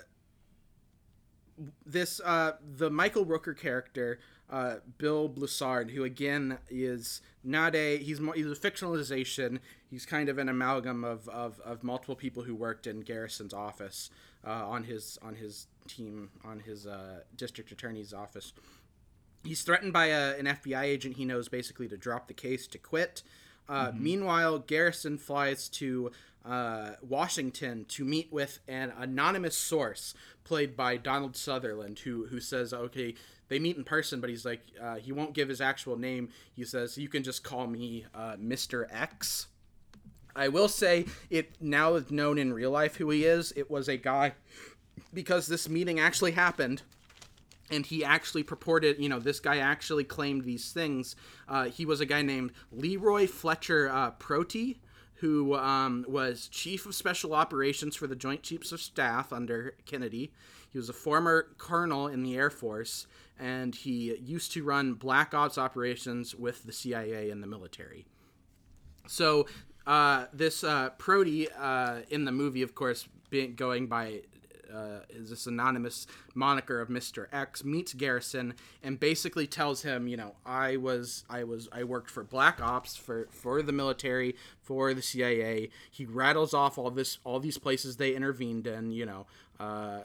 this uh, the Michael Rooker character, uh, Bill Broussard, who again is not a he's more he's a fictionalization. He's kind of an amalgam of, of, of multiple people who worked in Garrison's office uh, on his on his team on his uh, district attorney's office. He's threatened by a, an FBI agent he knows basically to drop the case to quit. Uh, Meanwhile, Garrison flies to uh, Washington to meet with an anonymous source played by Donald Sutherland, who who says, "Okay, they meet in person, but he's like, uh, he won't give his actual name. He says, you can just call me uh, Mister X." I will say it now is known in real life who he is. It was a guy because this meeting actually happened and he actually purported, you know, this guy actually claimed these things. Uh, he was a guy named Leroy Fletcher uh, who um, was chief of special operations for the Joint Chiefs of Staff under Kennedy. He was a former colonel in the Air Force, and he used to run black ops operations with the CIA and the military. So uh, this uh, uh, in the movie, of course, being going by uh, is this anonymous moniker of Mister X meets Garrison and basically tells him, you know, I was I was I worked for Black Ops for for the military for the CIA. He rattles off all this all these places they intervened in, you know. Uh,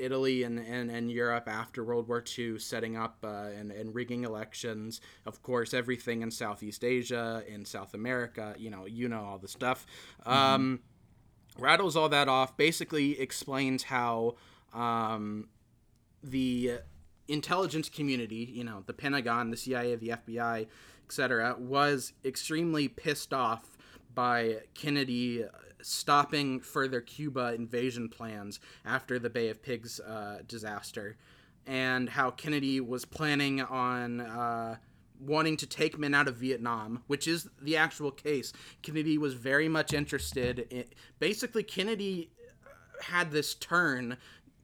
Italy and, and, and Europe after World War II, setting up uh, and, and rigging elections. Of course, everything in Southeast Asia, in South America, you know, you know all the stuff. Um, rattles all that off. Basically, explains how um, the intelligence community, you know, the Pentagon, the CIA, the FBI, etc., was extremely pissed off by Kennedy stopping further Cuba invasion plans after the Bay of Pigs uh, disaster, and how Kennedy was planning on. Uh, wanting to take men out of Vietnam, which is the actual case. Kennedy was very much interested in basically Kennedy had this turn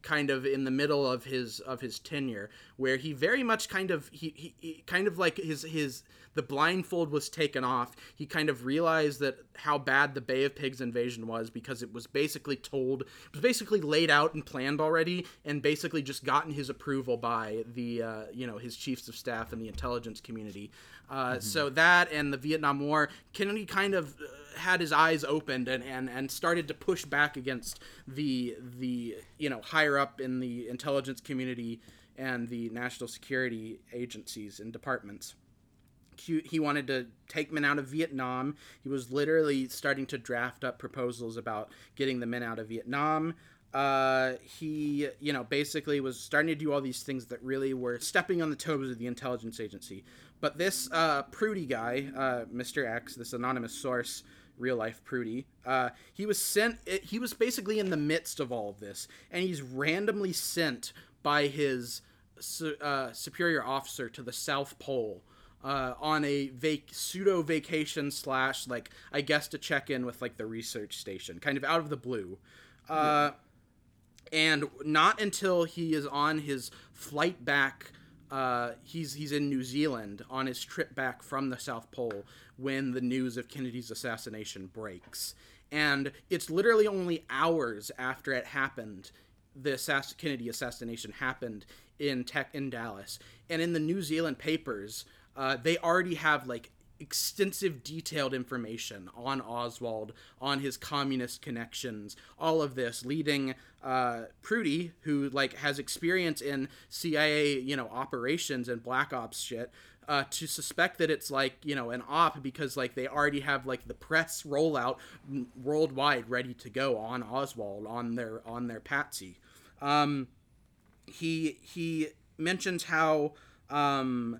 kind of in the middle of his of his tenure where he very much kind of he, he, he, kind of like his his the blindfold was taken off he kind of realized that how bad the bay of pigs invasion was because it was basically told it was basically laid out and planned already and basically just gotten his approval by the uh, you know his chiefs of staff and the intelligence community uh, mm-hmm. so that and the vietnam war kennedy kind of uh, had his eyes opened and, and, and started to push back against the the you know higher up in the intelligence community and the national security agencies and departments. He wanted to take men out of Vietnam. He was literally starting to draft up proposals about getting the men out of Vietnam. Uh, he, you know, basically was starting to do all these things that really were stepping on the toes of the intelligence agency. But this uh, Prouty guy, uh, Mr. X, this anonymous source, real life Prouty. Uh, he was sent. He was basically in the midst of all of this, and he's randomly sent by his uh, superior officer to the South Pole uh, on a vac- pseudo vacation slash like I guess to check in with like the research station, kind of out of the blue. Uh, yeah. And not until he is on his flight back uh, he's he's in New Zealand on his trip back from the South Pole when the news of Kennedy's assassination breaks, and it's literally only hours after it happened. The assass- Kennedy assassination happened in Tech in Dallas, and in the New Zealand papers, uh, they already have like extensive detailed information on Oswald, on his communist connections, all of this leading uh, Prouty, who like has experience in CIA, you know, operations and black ops shit, uh, to suspect that it's like you know an op because like they already have like the press rollout worldwide ready to go on Oswald on their on their patsy. Um, he he mentions how um,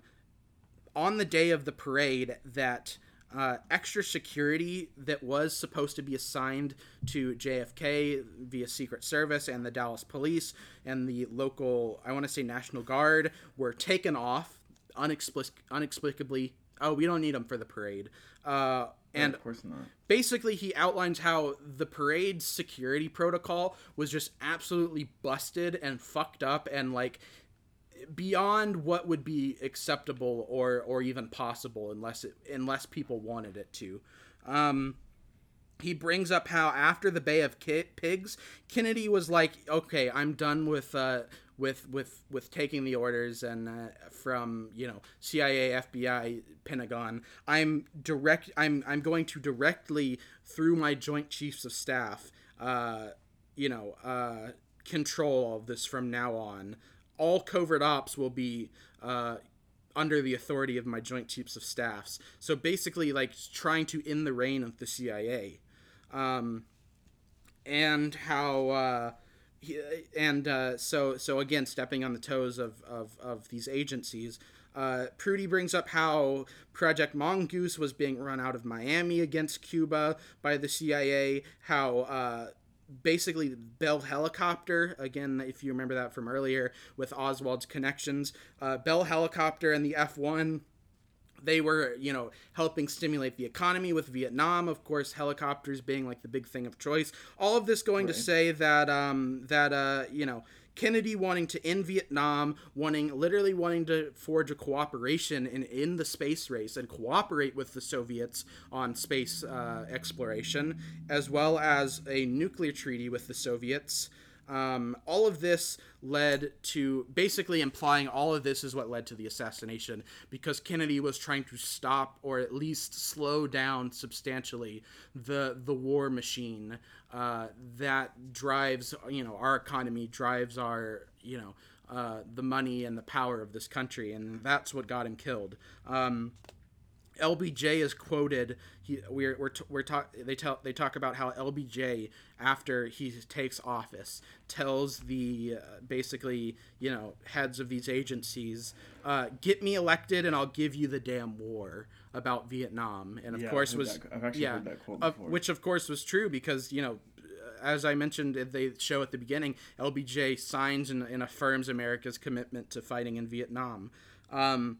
on the day of the parade that uh, extra security that was supposed to be assigned to JFK via Secret Service and the Dallas Police and the local, I want to say National Guard, were taken off unexplic- unexplicably. Oh, we don't need them for the parade. Uh, and of course not. Basically, he outlines how the parade security protocol was just absolutely busted and fucked up, and like beyond what would be acceptable or or even possible unless it unless people wanted it to. Um, he brings up how after the Bay of Pigs, Kennedy was like, "Okay, I'm done with uh, with with with taking the orders and uh, from you know CIA, FBI, Pentagon. I'm direct. I'm I'm going to directly through my Joint Chiefs of Staff, uh, you know, uh, control all of this from now on." All covert ops will be uh, under the authority of my Joint Chiefs of Staffs. So basically, like trying to in the reign of the CIA, um, and how. Uh, he, and uh, so so again stepping on the toes of, of, of these agencies uh, Prouty brings up how Project Mongoose was being run out of Miami against Cuba by the CIA, how uh, basically Bell Helicopter. Again, if you remember that from earlier with Oswald's connections, uh, Bell Helicopter and the F 1 they were you know helping stimulate the economy with vietnam of course helicopters being like the big thing of choice all of this going right. to say that um that uh you know Kennedy wanting to end Vietnam, wanting literally wanting to forge a cooperation in, in the space race and cooperate with the Soviets on space uh, exploration, as well as a nuclear treaty with the Soviets. Um, all of this led to basically implying all of this is what led to the assassination because Kennedy was trying to stop or at least slow down substantially the the war machine uh, that drives you know our economy drives our you know uh, the money and the power of this country and that's what got him killed. Um, LBJ is quoted. He we're we're t- we're talk they tell they talk about how LBJ after he takes office tells the uh, basically you know heads of these agencies, uh, get me elected and I'll give you the damn war about Vietnam. And of Yeah, course was that- I've actually yeah, heard that quote of- which of course was true because you know as I mentioned they show at the beginning, LBJ signs and, and affirms America's commitment to fighting in Vietnam. Um,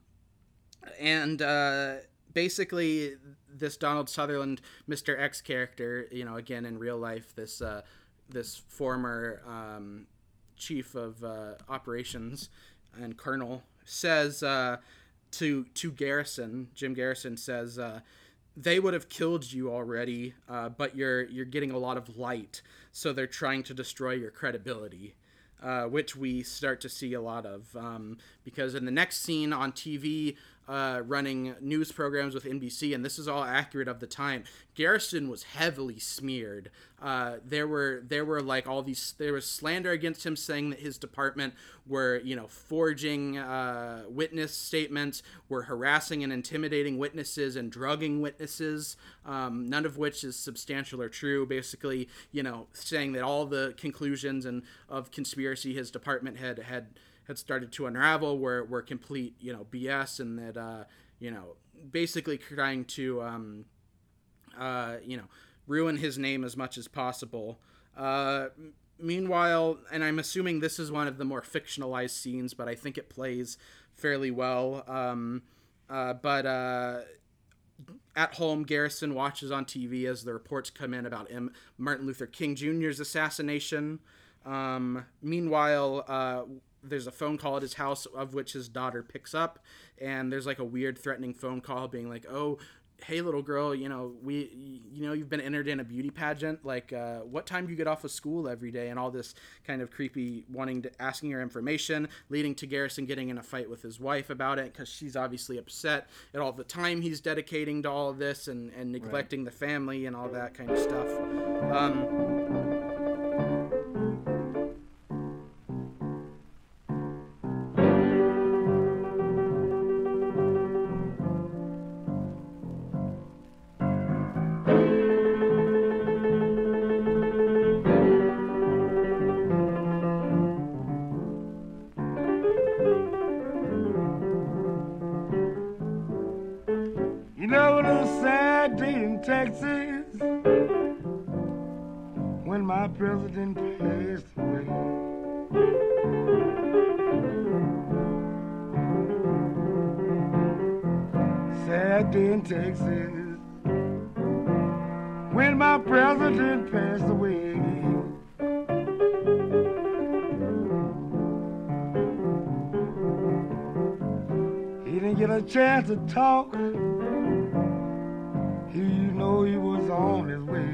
and uh, basically, this Donald Sutherland, Mr. X character, you know, again in real life, this uh, this former um, chief of uh, operations and colonel says uh, to to Garrison, Jim Garrison says. Uh, they would have killed you already, uh, but you're you're getting a lot of light, so they're trying to destroy your credibility, uh, which we start to see a lot of. Um, because in the next scene on TV, uh, running news programs with NBC, and this is all accurate of the time, Garrison was heavily smeared. Uh, there were there were like all these there was slander against him, saying that his department were you know forging uh, witness statements, were harassing and intimidating witnesses and drugging witnesses. Um, none of which is substantial or true. Basically, you know, saying that all the conclusions and of conspiracy his department had had had started to unravel were were complete you know BS, and that uh, you know basically trying to um, uh, you know, ruin his name as much as possible. Uh, meanwhile, and I'm assuming this is one of the more fictionalized scenes, but I think it plays fairly well. Um, uh, but uh, at home, Garrison watches on TV as the reports come in about M- Martin Luther King Jr.'s assassination. Um, meanwhile, uh, there's a phone call at his house of which his daughter picks up, and there's like a weird, threatening phone call being like, "Oh, hey, little girl, you know we, you know, you've been entered in a beauty pageant. Like, uh, what time do you get off of school every day?" And all this kind of creepy, wanting to asking her information, leading to Garrison getting in a fight with his wife about it because she's obviously upset at all the time he's dedicating to all of this and and neglecting the family and all that kind of stuff. Um, to talk. He, you know, he was on his way.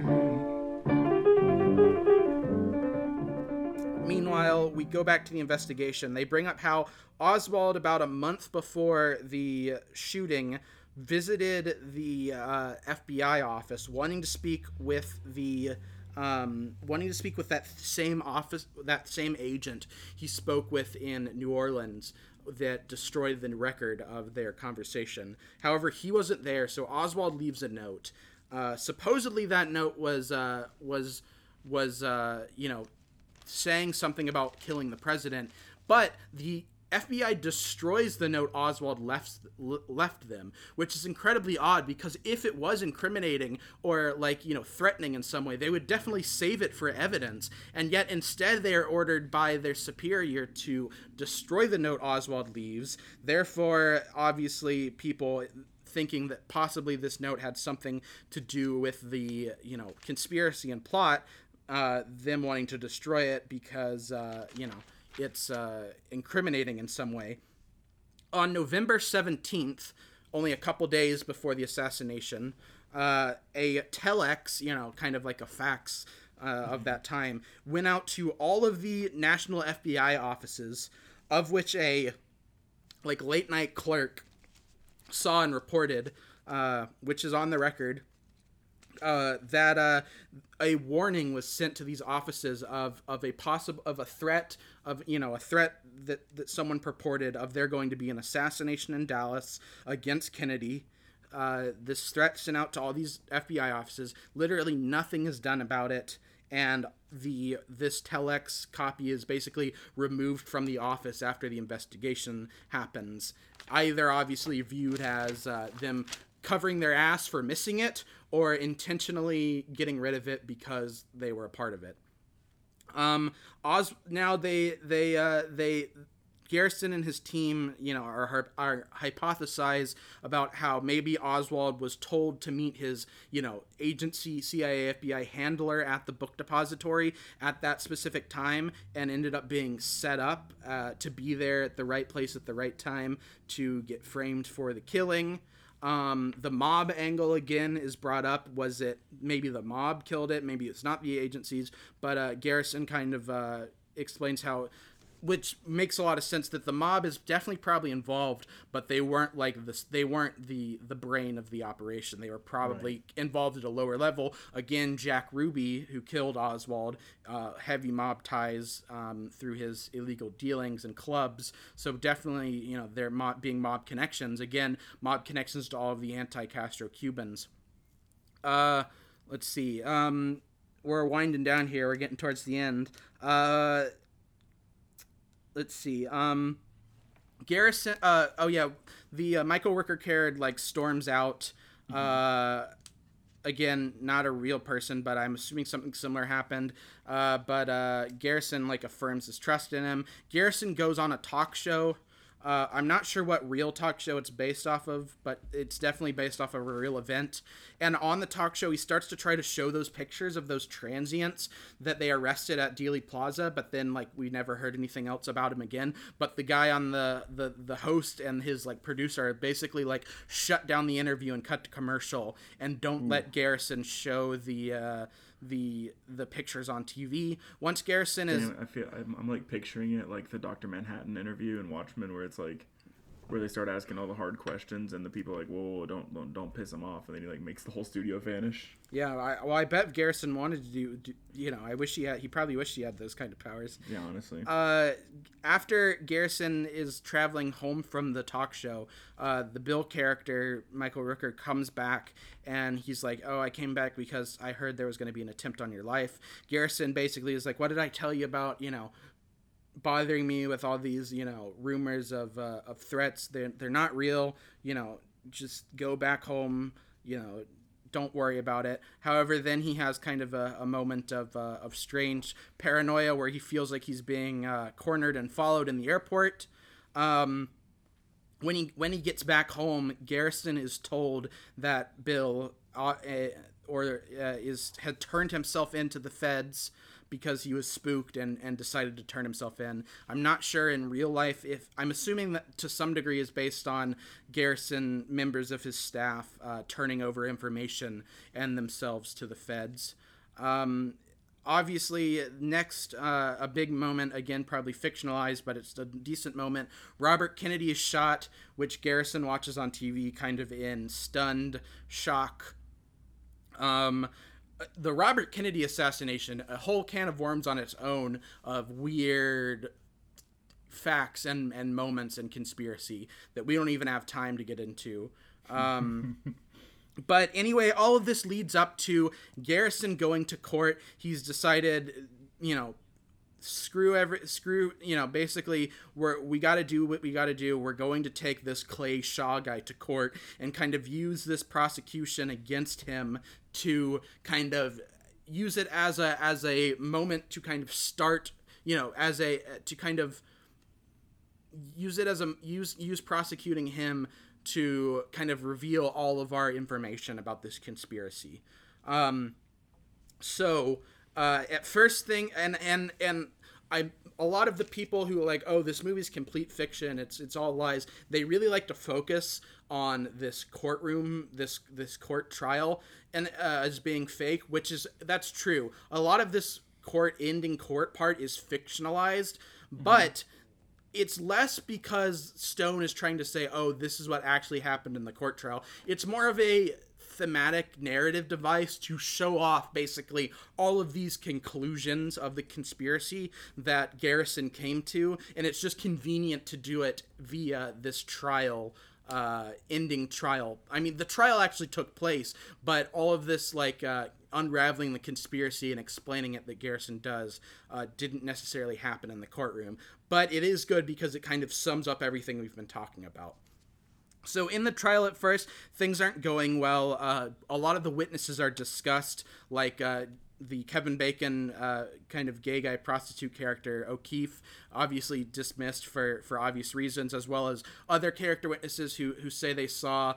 Meanwhile, we go back to the investigation. They bring up how Oswald, about a month before the shooting, visited the uh, FBI office, wanting to speak with the, um, wanting to speak with that same office, that same agent he spoke with in New Orleans that destroyed the record of their conversation. However, he wasn't there, so Oswald leaves a note. Uh, supposedly, that note was uh, was was uh, you know saying something about killing the president, but the FBI destroys the note Oswald left left them, which is incredibly odd because if it was incriminating or like you know threatening in some way, they would definitely save it for evidence, and yet instead they are ordered by their superior to destroy the note Oswald leaves. Therefore, obviously, people thinking that possibly this note had something to do with the you know conspiracy and plot uh, them wanting to destroy it because uh, you know it's uh, incriminating in some way. On November seventeenth, only a couple days before the assassination, uh, a telex, you know, kind of like a fax uh, of that time, went out to all of the national FBI offices, of which a like late night clerk saw and reported, uh, which is on the record, uh, that uh, a warning was sent to these offices of of a possible of a threat of you know a threat that that someone purported of there going to be an assassination in Dallas against Kennedy. uh, this threat sent out to all these FBI offices. Literally nothing is done about it, and the this telex copy is basically removed from the office after the investigation happens. Either obviously viewed as uh, them covering their ass for missing it, or intentionally getting rid of it because they were a part of it. Um, now they they uh, they Garrison and his team, you know, are are hypothesize about how maybe Oswald was told to meet his, you know, agency CIA FBI handler at the book depository at that specific time, and ended up being set up uh, to be there at the right place at the right time to get framed for the killing. Um, the mob angle again is brought up. Was it maybe the mob killed it? Maybe it's not the agencies. But uh, Garrison kind of uh, explains how which makes a lot of sense that the mob is definitely probably involved, but they weren't like this. They weren't the the brain of the operation. They were probably right. involved at a lower level. Again, Jack Ruby, who killed Oswald, uh, heavy mob ties um, through his illegal dealings and clubs. So definitely, you know, there mob, being mob connections. Again, mob connections to all of the anti-Castro Cubans. Uh, let's see. Um, we're winding down here. We're getting towards the end. Uh, let's see. Um, Garrison. Uh, oh yeah, the uh, Michael Rooker Caird like storms out. Mm-hmm. Uh, again, not a real person, but I'm assuming something similar happened. Uh, but uh, Garrison like affirms his trust in him. Garrison goes on a talk show uh, I'm not sure what real talk show it's based off of, but it's definitely based off of a real event. And on the talk show, he starts to try to show those pictures of those transients that they arrested at Dealey Plaza, but then like we never heard anything else about him again. But the guy on the the the host and his like producer basically like shut down the interview and cut to commercial and don't mm. let Garrison show the. Uh, the the pictures on TV. Once Garrison is, Damn, I feel I'm, I'm like picturing it like the Doctor Manhattan interview in Watchmen, where it's like where they start asking all the hard questions and the people are like, whoa, don't don't don't piss him off, and then he like makes the whole studio vanish. Yeah, I, well, I bet Garrison wanted to do, do, you know, I wish he had, he probably wished he had those kind of powers. Yeah, honestly. Uh, after Garrison is traveling home from the talk show, uh, the Bill character Michael Rooker comes back and he's like, "Oh, I came back because I heard there was going to be an attempt on your life." Garrison basically is like, "What did I tell you about, you know, bothering me with all these, you know, rumors of uh, of threats. They're they're not real. You know, just go back home. You know, don't worry about it. However, then he has kind of a, a moment of uh, of strange paranoia where he feels like he's being uh, cornered and followed in the airport. Um, when he when he gets back home, Garrison is told that Bill uh, or uh, is had turned himself into the feds because he was spooked and, and decided to turn himself in. I'm not sure in real life if I'm assuming that to some degree is based on Garrison members of his staff uh, turning over information and themselves to the feds. Um, obviously next uh, a big moment again probably fictionalized but it's a decent moment robert kennedy is shot which garrison watches on tv kind of in stunned shock um, the Robert Kennedy assassination, a whole can of worms on its own of weird facts and, and moments and conspiracy that we don't even have time to get into. Um, but anyway, all of this leads up to Garrison going to court. He's decided, you know, screw every screw you know basically we're we got to do what we got to do. We're going to take this clay shaw guy to court and kind of use this prosecution against him to kind of use it as a as a moment to kind of start you know as a to kind of use it as a use use prosecuting him to kind of reveal all of our information about this conspiracy. Um so uh at first thing and and and i a lot of the people who are like oh this movie's complete fiction it's it's all lies they really like to focus on this courtroom this this court trial and uh, as being fake which is that's true a lot of this court ending court part is fictionalized mm-hmm. but it's less because stone is trying to say oh this is what actually happened in the court trial it's more of a thematic narrative device to show off basically all of these conclusions of the conspiracy that Garrison came to, and it's just convenient to do it via this trial uh, ending trial. I mean, the trial actually took place, but all of this like uh, unraveling the conspiracy and explaining it that Garrison does uh, didn't necessarily happen in the courtroom. But it is good because it kind of sums up everything we've been talking about. So in the trial at first, things aren't going well. Uh, a lot of the witnesses are discussed, like uh, the Kevin Bacon uh, kind of gay guy prostitute character O'Keefe, obviously dismissed for for obvious reasons, as well as other character witnesses who who say they saw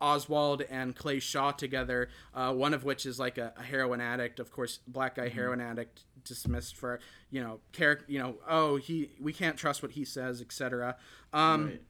Oswald and Clay Shaw together. Uh, one of which is like a, a, heroin addict, of course, black guy mm-hmm. heroin addict, dismissed for you know character, you know, oh he we can't trust what he says, etc. Um, right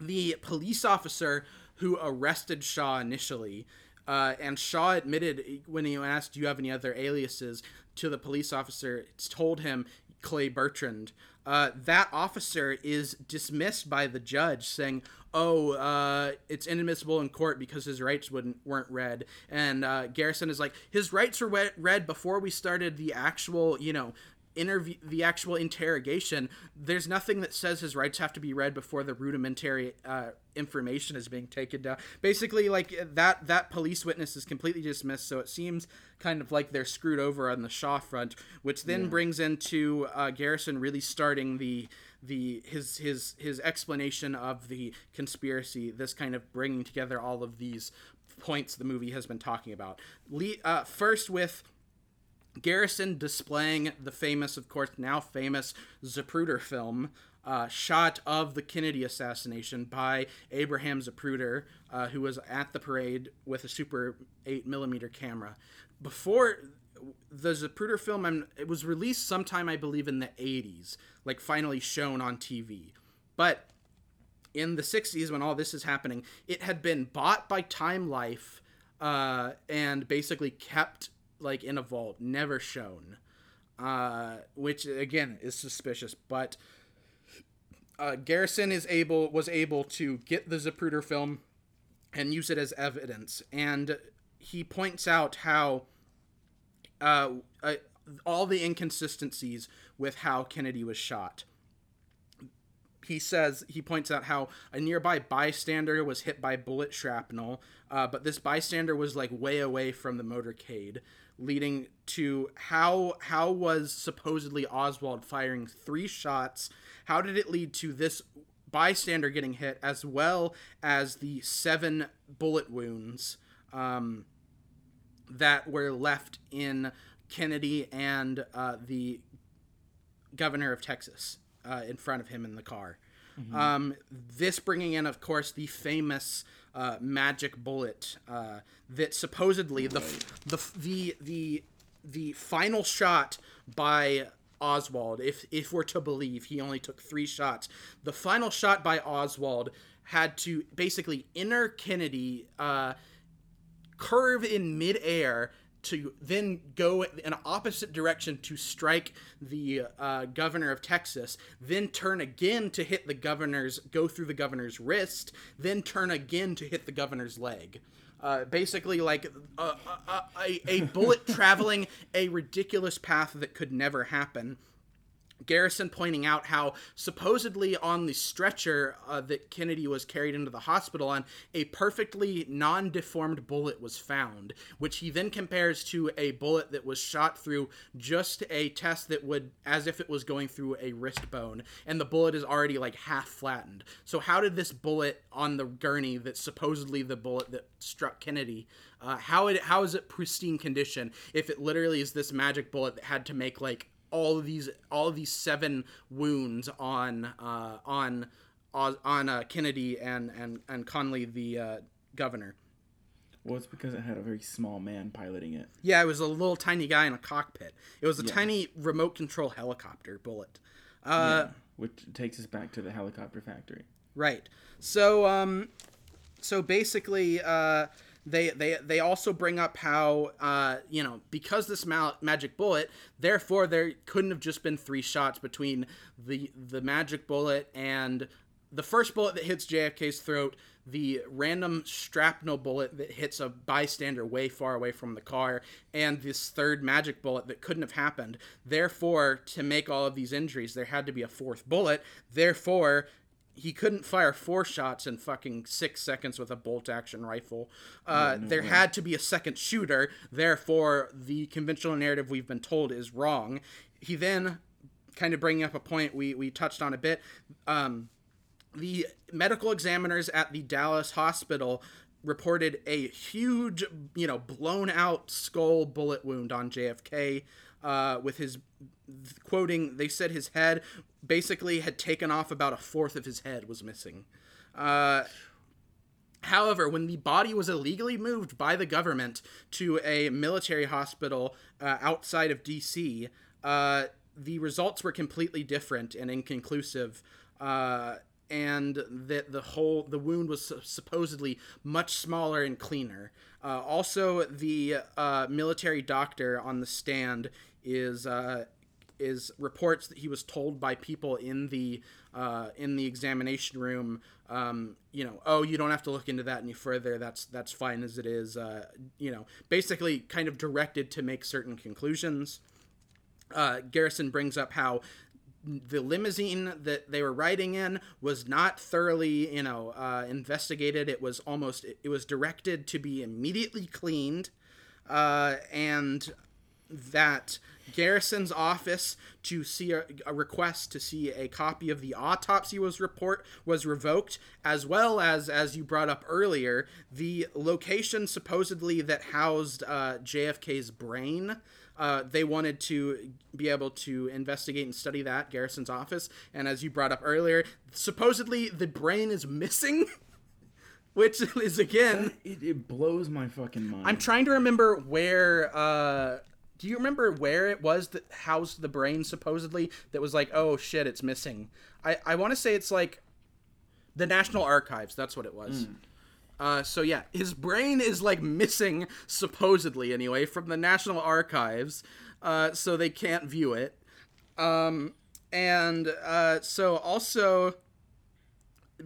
the police officer who arrested Shaw initially, uh, and Shaw admitted when he asked, "Do you have any other aliases?" to the police officer, told him Clay Bertrand. Uh, that officer is dismissed by the judge, saying, "Oh, uh, it's inadmissible in court because his rights wouldn't weren't read." And uh, Garrison is like, "His rights were read before we started the actual, you know, interview the actual interrogation there's nothing that says his rights have to be read before the rudimentary uh, information is being taken down basically like that that police witness is completely dismissed so it seems kind of like they're screwed over on the shaw front which then yeah. brings into uh, garrison really starting the the his his his explanation of the conspiracy this kind of bringing together all of these points the movie has been talking about Le- uh, first with Garrison displaying the famous, of course, now famous Zapruder film, uh, shot of the Kennedy assassination by Abraham Zapruder, uh, who was at the parade with a Super 8 millimeter camera. Before the Zapruder film, I'm, it was released sometime, I believe, in the 80s, like finally shown on TV. But in the 60s, when all this is happening, it had been bought by Time Life uh, and basically kept like in a vault, never shown. Uh, which again is suspicious, but uh, Garrison is able was able to get the Zapruder film and use it as evidence, and he points out how uh, uh, all the inconsistencies with how Kennedy was shot. He says he points out how a nearby bystander was hit by bullet shrapnel, uh, but this bystander was like way away from the motorcade leading to how how was supposedly Oswald firing three shots? How did it lead to this bystander getting hit as well as the seven bullet wounds um, that were left in Kennedy and uh, the governor of Texas uh, in front of him in the car? Mm-hmm. Um, this bringing in, of course, the famous uh, magic bullet uh, that supposedly the, the the the the final shot by Oswald, if if we're to believe he only took three shots, the final shot by Oswald had to basically inner Kennedy, uh, curve in midair to then go in an opposite direction to strike the uh, governor of Texas, then turn again to hit the governor's, go through the governor's wrist, then turn again to hit the governor's leg. Uh, basically, like a, a, a, a bullet traveling a ridiculous path that could never happen Garrison pointing out how supposedly on the stretcher uh, that Kennedy was carried into the hospital on, a perfectly non deformed bullet was found, which he then compares to a bullet that was shot through just a test that would, as if it was going through a wrist bone, and the bullet is already like half flattened. So, how did this bullet on the gurney, that's supposedly the bullet that struck Kennedy, uh, how it how is it pristine condition if it literally is this magic bullet that had to make like all of these all of these seven wounds on uh, on on uh, Kennedy and and and Connally the uh, governor. Well, it's because it had a very small man piloting it. Yeah, it was a little tiny guy in a cockpit. It was a yeah. tiny remote control helicopter bullet. Uh, yeah, which takes us back to the helicopter factory. Right. So um, so basically, uh, they they they also bring up how uh, you know because this ma- magic bullet therefore there couldn't have just been three shots between the the magic bullet and the first bullet that hits JFK's throat the random shrapnel bullet that hits a bystander way far away from the car and this third magic bullet that couldn't have happened. Therefore to make all of these injuries there had to be a fourth bullet. Therefore he couldn't fire four shots in fucking six seconds with a bolt action rifle. Uh, there had to be a second shooter. Therefore, the conventional narrative we've been told is wrong. He then, kind of bringing up a point we, we touched on a bit, um, the medical examiners at the Dallas hospital reported a huge, you know, blown out skull bullet wound on JFK. Uh, with his quoting, they said his head basically had taken off about a fourth of his head was missing. Uh, However, when the body was illegally moved by the government to a military hospital uh, outside of D.C., uh, the results were completely different and inconclusive. Uh, and that the whole the wound was supposedly much smaller and cleaner. Uh, also, the uh, military doctor on the stand is uh, is reports that he was told by people in the uh, in the examination room, um, you know, oh, you don't have to look into that any further. That's that's fine as it is. Uh, you know, basically, kind of directed to make certain conclusions. Uh, Garrison brings up how the limousine that they were riding in was not thoroughly, you know, uh, investigated. It was almost it was directed to be immediately cleaned, uh, and that Garrison's office to see a, a, request to see a copy of the autopsy was report was revoked, as well as as you brought up earlier, the location supposedly that housed uh, JFK's brain. Uh, they wanted to be able to investigate and study that Garrison's office, and as you brought up earlier, supposedly the brain is missing. Which is again, It, it blows my fucking mind. I'm trying to remember where. Uh, do you remember where it was that housed the brain supposedly? That was like, oh shit, it's missing. I I want to say it's like the National Archives. That's what it was. Uh, so yeah, his brain is like missing supposedly anyway from the National Archives, uh, so they can't view it. Um, and uh, so also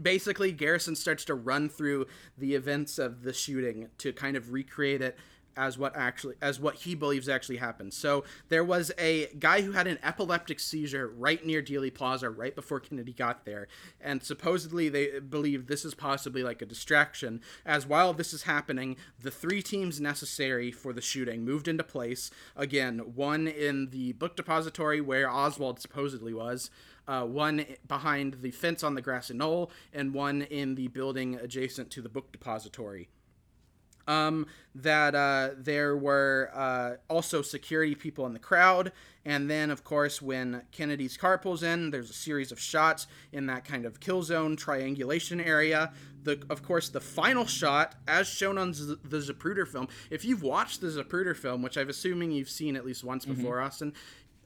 basically Garrison starts to run through the events of the shooting to kind of recreate it as what actually as what he believes actually happened. So there was a guy who had an epileptic seizure right near Dealey Plaza right before Kennedy got there, and supposedly they believe this is possibly like a distraction. As while this is happening, the three teams necessary for the shooting moved into place. Again, one in the book depository where Oswald supposedly was. Uh, one behind the fence on the grassy knoll, and one in the building adjacent to the book depository um, that uh, there were uh, also security people in the crowd. And then, of course, when Kennedy's car pulls in, there's a series of shots in that kind of kill zone triangulation area. The, of course, the final shot, as shown on Z- the Zapruder film. If you've watched the Zapruder film, which I'm assuming you've seen at least once before, Austin,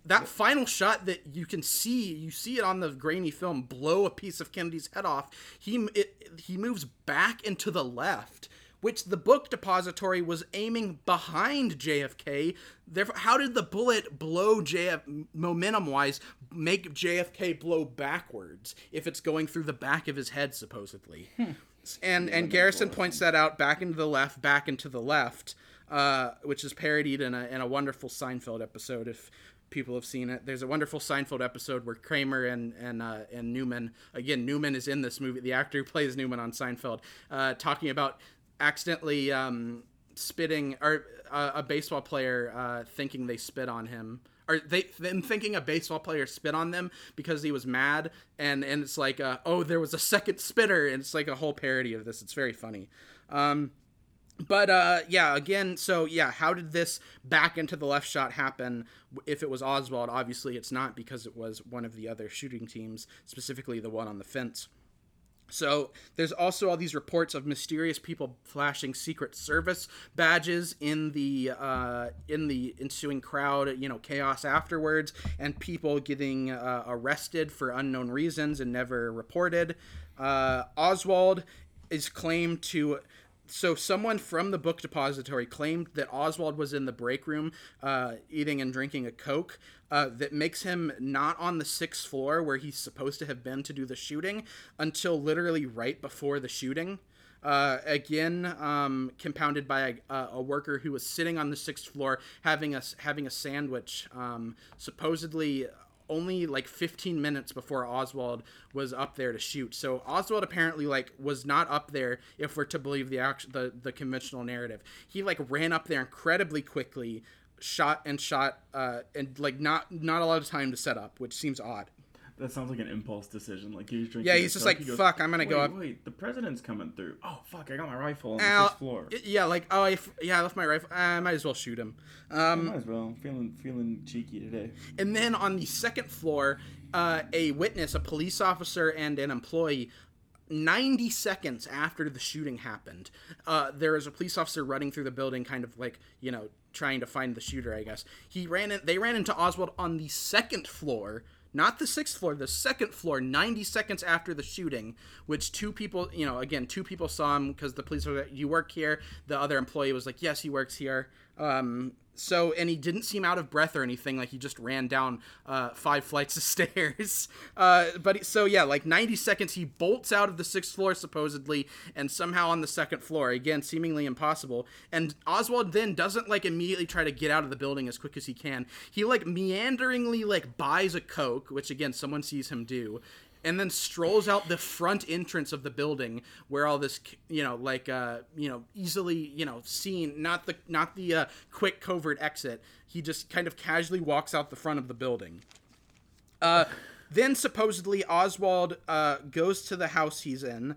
that final shot that you can see, you see it on the grainy film, blow a piece of Kennedy's head off. He it, he moves back into the left which the book depository was aiming behind JFK. Therefore, how did the bullet blow JF momentum wise make JFK blow backwards if it's going through the back of his head supposedly? And and Garrison points that out back into the left, back into the left, uh, which is parodied in a in a wonderful Seinfeld episode. If people have seen it. There's a wonderful Seinfeld episode where Kramer and and uh, and Newman again Newman is in this movie. The actor who plays Newman on Seinfeld, uh, talking about accidentally um, spitting or uh, a baseball player uh, thinking they spit on him. Or they them thinking a baseball player spit on them because he was mad, and and it's like, uh, oh, there was a second spitter, and it's like a whole parody of this. It's very funny. Um, but uh yeah again so yeah how did this back into the left shot happen if it was oswald obviously it's not because it was one of the other shooting teams specifically the one on the fence so there's also all these reports of mysterious people flashing secret service badges in the uh, in the ensuing crowd you know chaos afterwards and people getting uh, arrested for unknown reasons and never reported. Uh, oswald is claimed to so someone from the book depository claimed that Oswald was in the break room uh, eating and drinking a Coke uh, that makes him not on the sixth floor where he's supposed to have been to do the shooting until literally right before the shooting. Uh, again, um, compounded by a, a, worker who was sitting on the sixth floor having a having a sandwich, um, supposedly only like 15 minutes before Oswald was up there to shoot. So Oswald apparently like was not up there if we're to believe the act- the the conventional narrative. He like ran up there incredibly quickly, shot and shot uh and like not not a lot of time to set up, which seems odd. That sounds like an impulse decision. Like he's drinking. Yeah, he's just like, he "Fuck, I'm gonna wait, go up." Wait, the president's coming through. Oh fuck, I got my rifle on the Ow. sixth floor. Yeah, like oh, I f- yeah, I left my rifle. I might as well shoot him. Um, Might as well. Feeling feeling cheeky today. And then on the second floor, uh, a witness, a police officer, and an employee. 90 seconds after the shooting happened, uh, there is a police officer running through the building, kind of like, you know, trying to find the shooter, I guess. He ran in, they ran into Oswald on the second floor, not the sixth floor, the second floor, 90 seconds after the shooting, which two people, you know, again, two people saw him because the police were like, You work here? The other employee was like, Yes, he works here. Um, so, and he didn't seem out of breath or anything. Like he just ran down uh, five flights of stairs. Uh, but so yeah, like 90 seconds, he bolts out of the sixth floor supposedly, and somehow on the second floor. Again, seemingly impossible. And Oswald then doesn't like immediately try to get out of the building as quick as he can. He like meanderingly like buys a coke, which again someone sees him do, and then strolls out the front entrance of the building where all this you know like uh you know easily you know seen not the not the uh, quick covert exit. He just kind of casually walks out the front of the building. Uh then supposedly oswald uh goes to the house he's in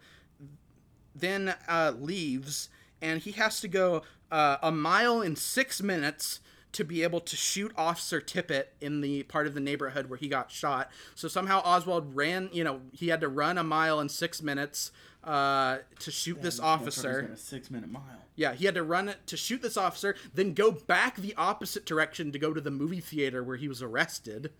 then uh leaves and he has to go uh, a mile in six minutes to be able to shoot Officer Tippit in the part of the neighborhood where he got shot. So somehow Oswald ran, you know, he had to run a mile in six minutes uh, to shoot this officer. six minute mile. Yeah, he had to run it to shoot this officer, then go back the opposite direction to go to the movie theater where he was arrested.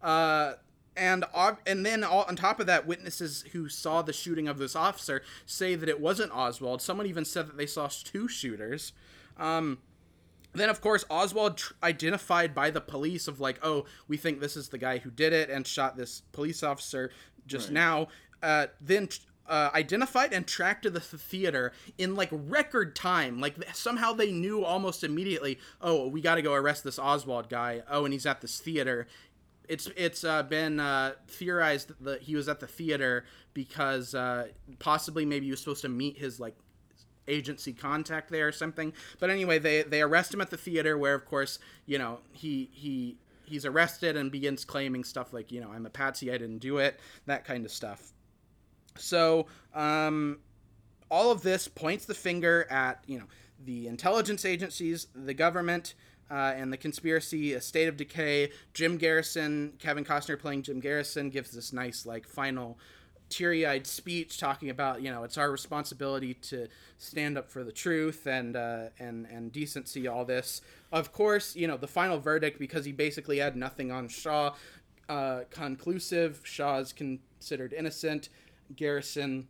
Uh, and and then all, on top of that, witnesses who saw the shooting of this officer say that it wasn't Oswald. Someone even said that they saw two shooters. Um, then of course Oswald tr- identified by the police of like, oh, we think this is the guy who did it and shot this police officer just now. Uh, then uh, identified and tracked to the th- theater in like record time. Like th- somehow they knew almost immediately. Oh, we got to go arrest this Oswald guy. Oh, and he's at this theater. It's it's uh, been uh, theorized that he was at the theater because uh, possibly maybe he was supposed to meet his like agency contact there or something. But anyway, they they arrest him at the theater where of course, you know, he he he's arrested and begins claiming stuff like, you know, I'm a patsy, I didn't do it, that kind of stuff. So, um all of this points the finger at, you know, the intelligence agencies, the government, uh, and the conspiracy, a state of decay. Jim Garrison, Kevin Costner playing Jim Garrison, gives this nice, like, final teary-eyed speech talking about you know it's our responsibility to stand up for the truth and uh, and and decency all this of course you know the final verdict because he basically had nothing on shaw uh, conclusive shaw is considered innocent garrison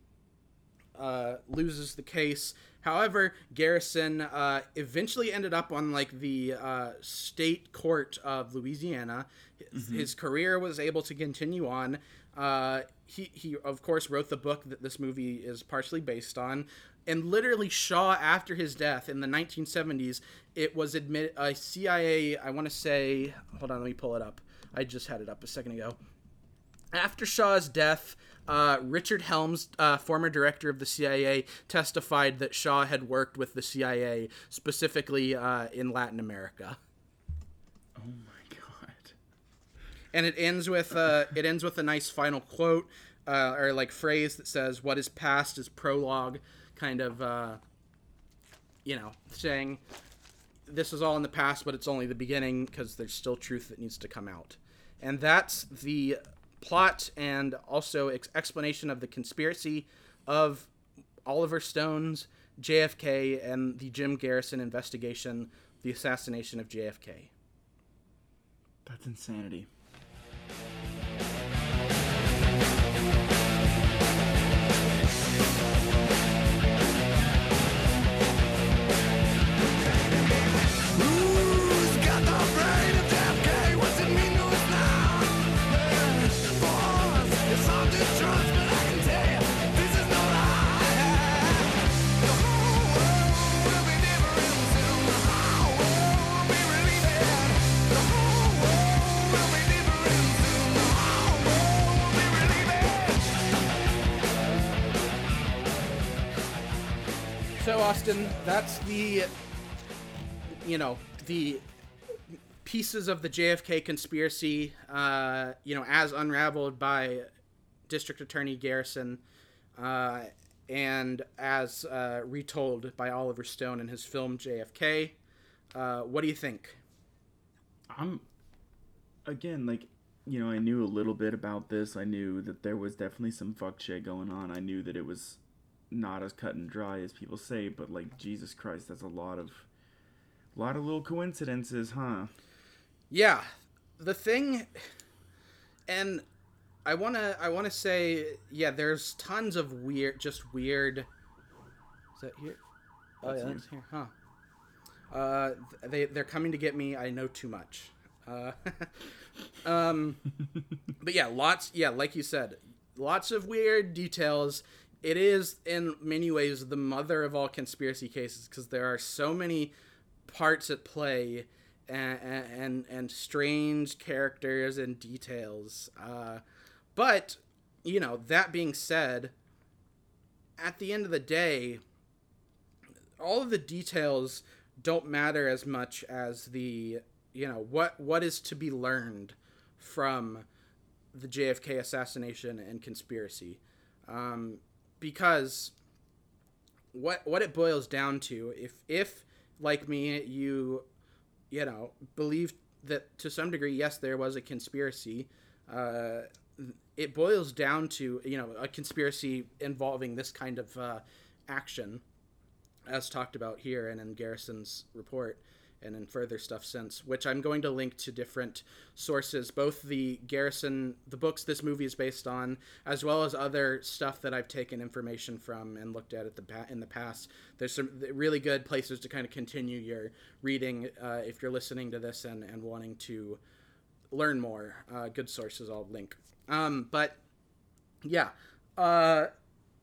uh, loses the case. However, Garrison uh, eventually ended up on like the uh, state court of Louisiana. His, his career was able to continue on. Uh, he he of course wrote the book that this movie is partially based on. And literally, Shaw, after his death in the 1970s, it was admitted a CIA. I want to say, hold on, let me pull it up. I just had it up a second ago after Shaw's death, uh, Richard Helms, uh, former director of the CIA, testified that Shaw had worked with the CIA specifically uh, in Latin America. Oh my. And it ends with uh, it ends with a nice final quote uh, or like phrase that says, "What is past is prologue," kind of, uh, you know, saying this is all in the past, but it's only the beginning because there's still truth that needs to come out. And that's the plot and also ex- explanation of the conspiracy of Oliver Stone's JFK and the Jim Garrison investigation, the assassination of JFK. That's insanity. Who's Austin. That's the, you know, the pieces of the JFK conspiracy, uh, you know, as unraveled by District Attorney Garrison, uh, and as uh, retold by Oliver Stone in his film JFK. Uh, what do you think? I'm again like you know I knew a little bit about this. I knew that there was definitely some fuck shit going on. I knew that it was not as cut and dry as people say, but like Jesus Christ, that's a lot of a lot of little coincidences, huh? Yeah, the thing, and I wanna I wanna say yeah, there's tons of weird, just weird. Is that here? Oh That's yeah, that's here, huh? Uh, they they're coming to get me. I know too much. Uh, um, but yeah, lots. Yeah, like you said, lots of weird details. It is in many ways the mother of all conspiracy cases because there are so many parts at play and and, and strange characters and details. Uh, but you know, that being said, at the end of the day, all of the details don't matter as much as the you know what what is to be learned from the JFK assassination and conspiracy, um, because what what it boils down to, if if like me you you know believe that to some degree yes there was a conspiracy, uh, it boils down to you know a conspiracy involving this kind of uh, action as talked about here and in Garrison's report and in further stuff since, which I'm going to link to different sources, both the Garrison, the books this movie is based on, as well as other stuff that I've taken information from and looked at, at the in the past. There's some really good places to kind of continue your reading uh, if you're listening to this and, and wanting to learn more. Uh, good sources I'll link. Um, but yeah, uh,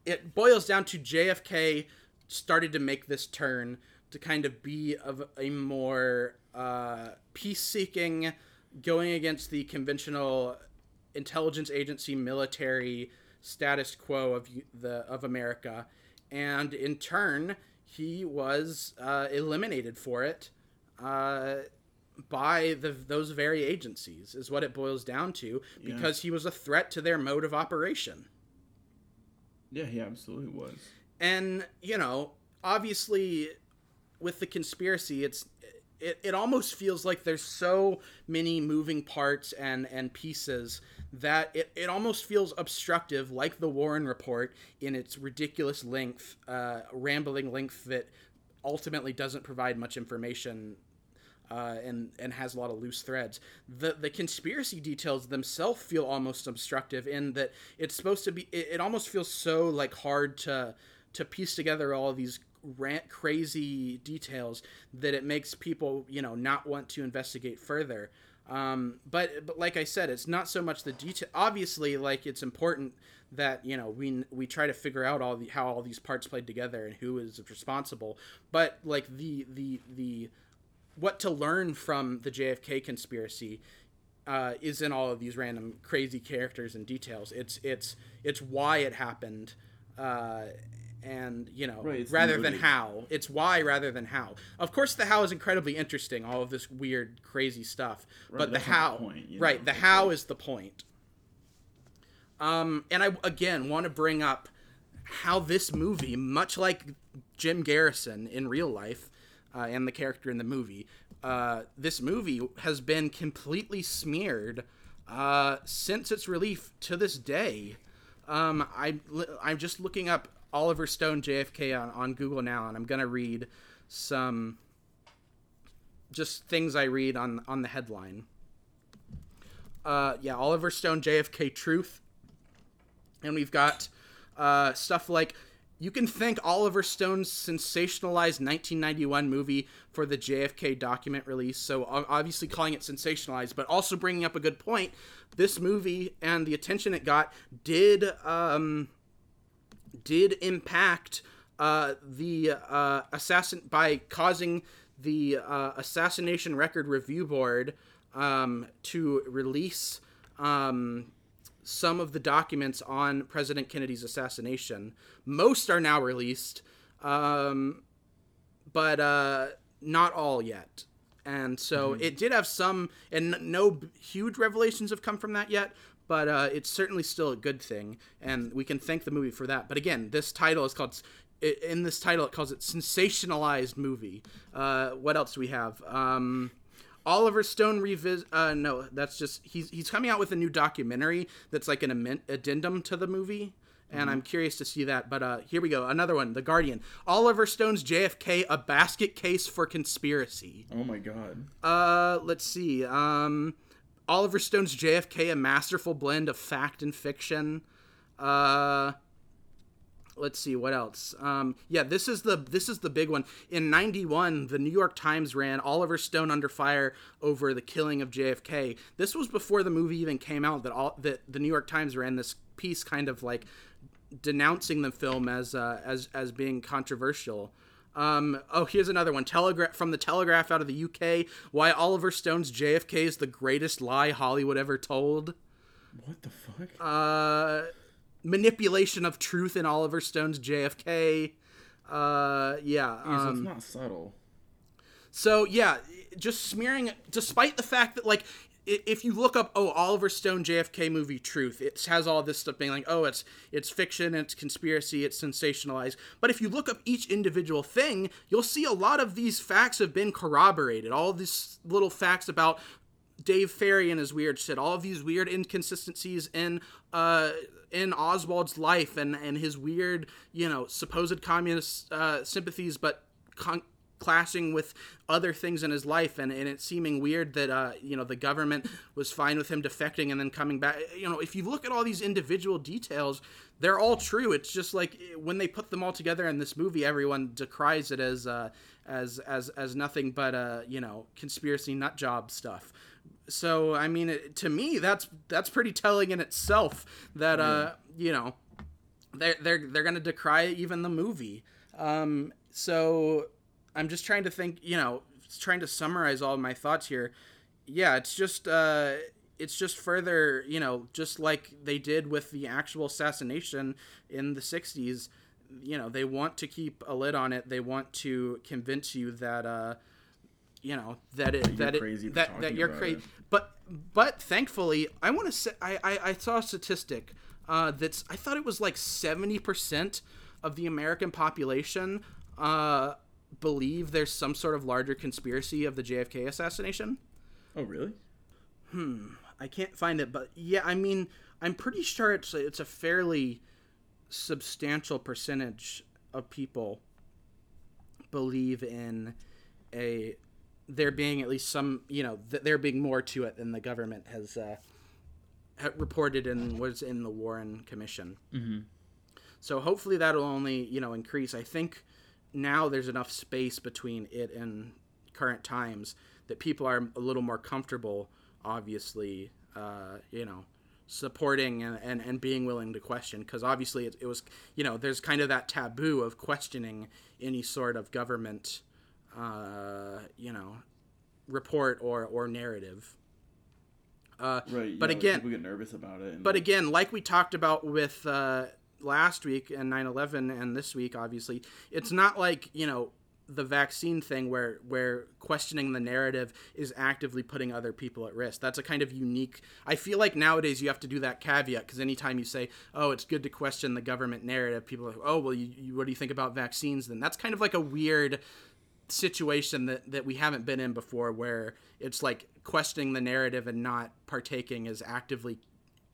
it boils down to JFK started to make this turn to kind of be of a more uh, peace-seeking, going against the conventional intelligence agency military status quo of the of America, and in turn he was uh, eliminated for it uh, by the those very agencies is what it boils down to because he was a threat to their mode of operation. Yeah, he absolutely was. and you know obviously with the conspiracy it's it, it almost feels like there's so many moving parts and and pieces that it, it almost feels obstructive like the warren report in its ridiculous length uh, rambling length that ultimately doesn't provide much information uh, and and has a lot of loose threads. The the conspiracy details themselves feel almost obstructive in that it's supposed to be. It, it almost feels so like hard to to piece together all these rant crazy details that it makes people you know not want to investigate further. Um, but but like I said, it's not so much the detail. Obviously, like it's important that you know we we try to figure out all the how all these parts played together and who is responsible. But like the the the what to learn from the JFK conspiracy uh, is in all of these random crazy characters and details. It's it's it's why it happened, uh, and you know Right, rather than how. It's why rather than how. Of course, the how is incredibly interesting. All of this weird, crazy stuff, Right, but the how, the point, right? know, The how like- is the point. Um, and I again want to bring up how this movie, much like Jim Garrison in real life, uh, and the character in the movie, uh, this movie has been completely smeared uh, since its release to this day. Um, I I'm just looking up Oliver Stone JFK on, on Google now, and I'm gonna read some just things I read on on the headline. Uh, yeah, Oliver Stone JFK Truth and we've got uh, stuff like you can thank Oliver Stone's sensationalized 1991 movie for the JFK document release. So obviously calling it sensationalized, but also bringing up a good point. This movie and the attention it got did um, did impact uh, the uh, assassin by causing the uh, Assassination Record Review Board um, to release um, some of the documents on President Kennedy's assassination. Most are now released. Um, but uh, not all yet. And so it did have some, and no huge revelations have come from that yet. But uh, it's certainly still a good thing, and we can thank the movie for that. But again, this title is called. In this title, it calls it sensationalized movie. Uh, what else do we have? Um, Oliver Stone revisit. Uh, no, that's just he's he's coming out with a new documentary that's like an amen- addendum to the movie, and I'm curious to see that. But uh, here we go, another one, The Guardian. Oliver Stone's JFK: A basket case for conspiracy. Oh my god. Uh, let's see. Um, Oliver Stone's JFK: A masterful blend of fact and fiction. Uh, let's see what else? Um, yeah this is the this is the big one. In 91 the new york times ran oliver stone under fire over the killing of jfk this was before the movie even came out that all that the new york times ran this piece kind of like denouncing the film as uh, as as being controversial um, oh, here's another one. Telegraph from the Telegraph out of the UK. Why Oliver Stone's JFK is the greatest lie Hollywood ever told. What the fuck? Uh, manipulation of truth in Oliver Stone's JFK. Uh, yeah. So it's Um, not subtle. so yeah, just smearing. Despite the fact that like. If you look up, oh, Oliver Stone JFK movie Truth, it has all this stuff being like, oh, it's it's fiction, it's conspiracy, it's sensationalized. But if you look up each individual thing, you'll see a lot of these facts have been corroborated. All these little facts about Dave Ferrie and his weird shit, all of these weird inconsistencies in uh in Oswald's life and and his weird, you know, supposed communist uh, sympathies, but con- clashing with other things in his life, and, and it seeming weird that uh you know the government was fine with him defecting and then coming back. You know, if you look at all these individual details, they're all true. It's just like eh, when they put them all together in this movie, everyone decries it as uh as as as nothing but uh you know conspiracy nut job stuff so I mean, it, to me, that's that's pretty telling in itself. That uh, you know, they're they're they're gonna decry even the movie. Um, so I'm just trying to think, you know, trying to summarize all my thoughts here. Yeah, it's just uh, it's just further, you know, just like they did with the actual assassination in the '60s. You know, they want to keep a lid on it. They want to convince you that. Uh, you know that it that it that, that you're crazy but but thankfully i want to say I, I i saw a statistic uh that's i thought it was like 70% of the american population uh believe there's some sort of larger conspiracy of the jfk assassination Oh really? Hmm. I can't find it but yeah i mean i'm pretty sure it's a, it's a fairly substantial percentage of people believe in a there being at least some you know th- there being more to it than the government has uh, ha- reported and was in the Warren Commission. Mm-hmm. So hopefully that'll only you know increase. I think now there's enough space between it and current times that people are a little more comfortable. Obviously, uh, you know supporting and, and, and being willing to question because obviously it, it was you know there's kind of that taboo of questioning any sort of government uh, you know report or or narrative uh, Right. but yeah, again people get nervous about it. But again like we talked about with uh, last week and 9-11 and this week obviously it's not like you know the vaccine thing where where questioning the narrative is actively putting other people at risk. That's a kind of unique i feel like nowadays you have to do that caveat because anytime you say oh it's good to question the government narrative people are like oh well you, you, what do you think about vaccines then? That's kind of like a weird situation that, that we haven't been in before where it's like questioning the narrative and not partaking is actively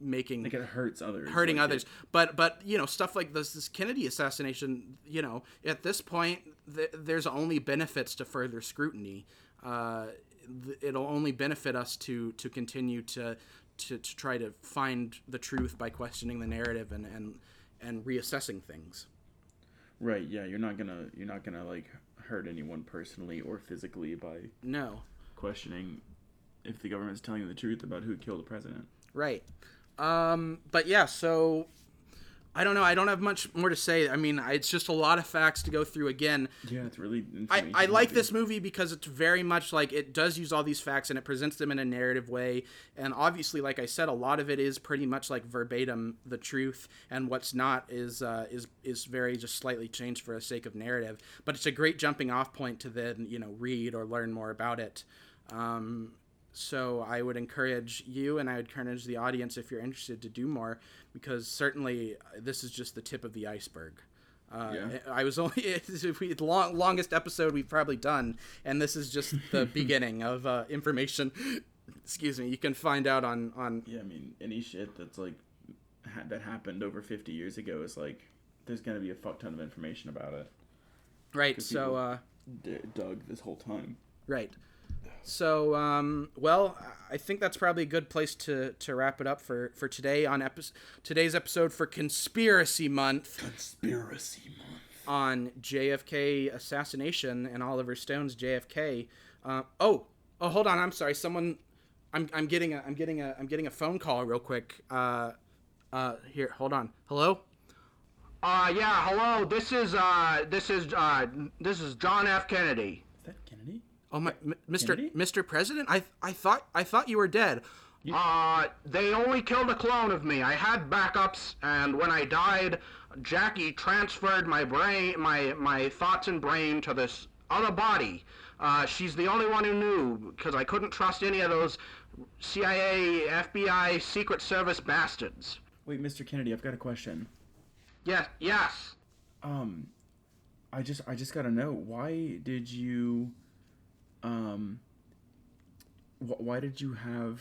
making like it hurts others. hurting like others it- but but you know stuff like this this kennedy assassination you know at this point th- there's only benefits to further scrutiny uh, th- it'll only benefit us to to continue to, to to try to find the truth by questioning the narrative and and and reassessing things right. Yeah. You're not gonna. You're not gonna like hurt anyone personally or physically by no questioning if the government's telling you the truth about who killed the president. Right. Um, but yeah, so I don't know. I don't have much more to say. I mean, it's just a lot of facts to go through again. Yeah, it's really. I, I like this movie because it's very much like it does use all these facts and it presents them in a narrative way. And obviously, like I said, a lot of it is pretty much like verbatim the truth, and what's not is uh, is is very just slightly changed for the sake of narrative. But it's a great jumping off point to then you know read or learn more about it. Um, so I would encourage you and I would encourage the audience if you're interested to do more because certainly uh, this is just the tip of the iceberg. Uh, Yeah. I was only it's the long, longest episode we've probably done, and this is just the beginning of uh, information. Excuse me. You can find out on on Yeah, I mean, any shit that's like ha- that happened over 50 years ago is like there's gonna be a fuck ton of information about it. right. So uh, D- Doug, this whole time. right. So um, well, I think that's probably a good place to, to wrap it up for, for today on epi- today's episode for Conspiracy Month. Conspiracy month. on JFK assassination and Oliver Stone's JFK. Uh, oh, oh, hold on. I'm sorry. Someone, I'm, I'm getting a, I'm getting a, I'm getting a phone call real quick. Uh, uh, here, hold on. Hello. Uh, yeah, hello. This is uh, this is uh, this is John F. Kennedy. Is that Kennedy? Oh my, M- Mr. Kennedy? Mr. President. I, I thought, I thought you were dead. Uh, they only killed a clone of me. I had backups, and when I died, Jackie transferred my brain, my my thoughts and brain to this other body. Uh, she's the only one who knew because I couldn't trust any of those CIA, FBI, Secret Service bastards. Wait, Mr. Kennedy, I've got a question. Yes, yes. Um, I just I just gotta know why did you, um, wh- why did you have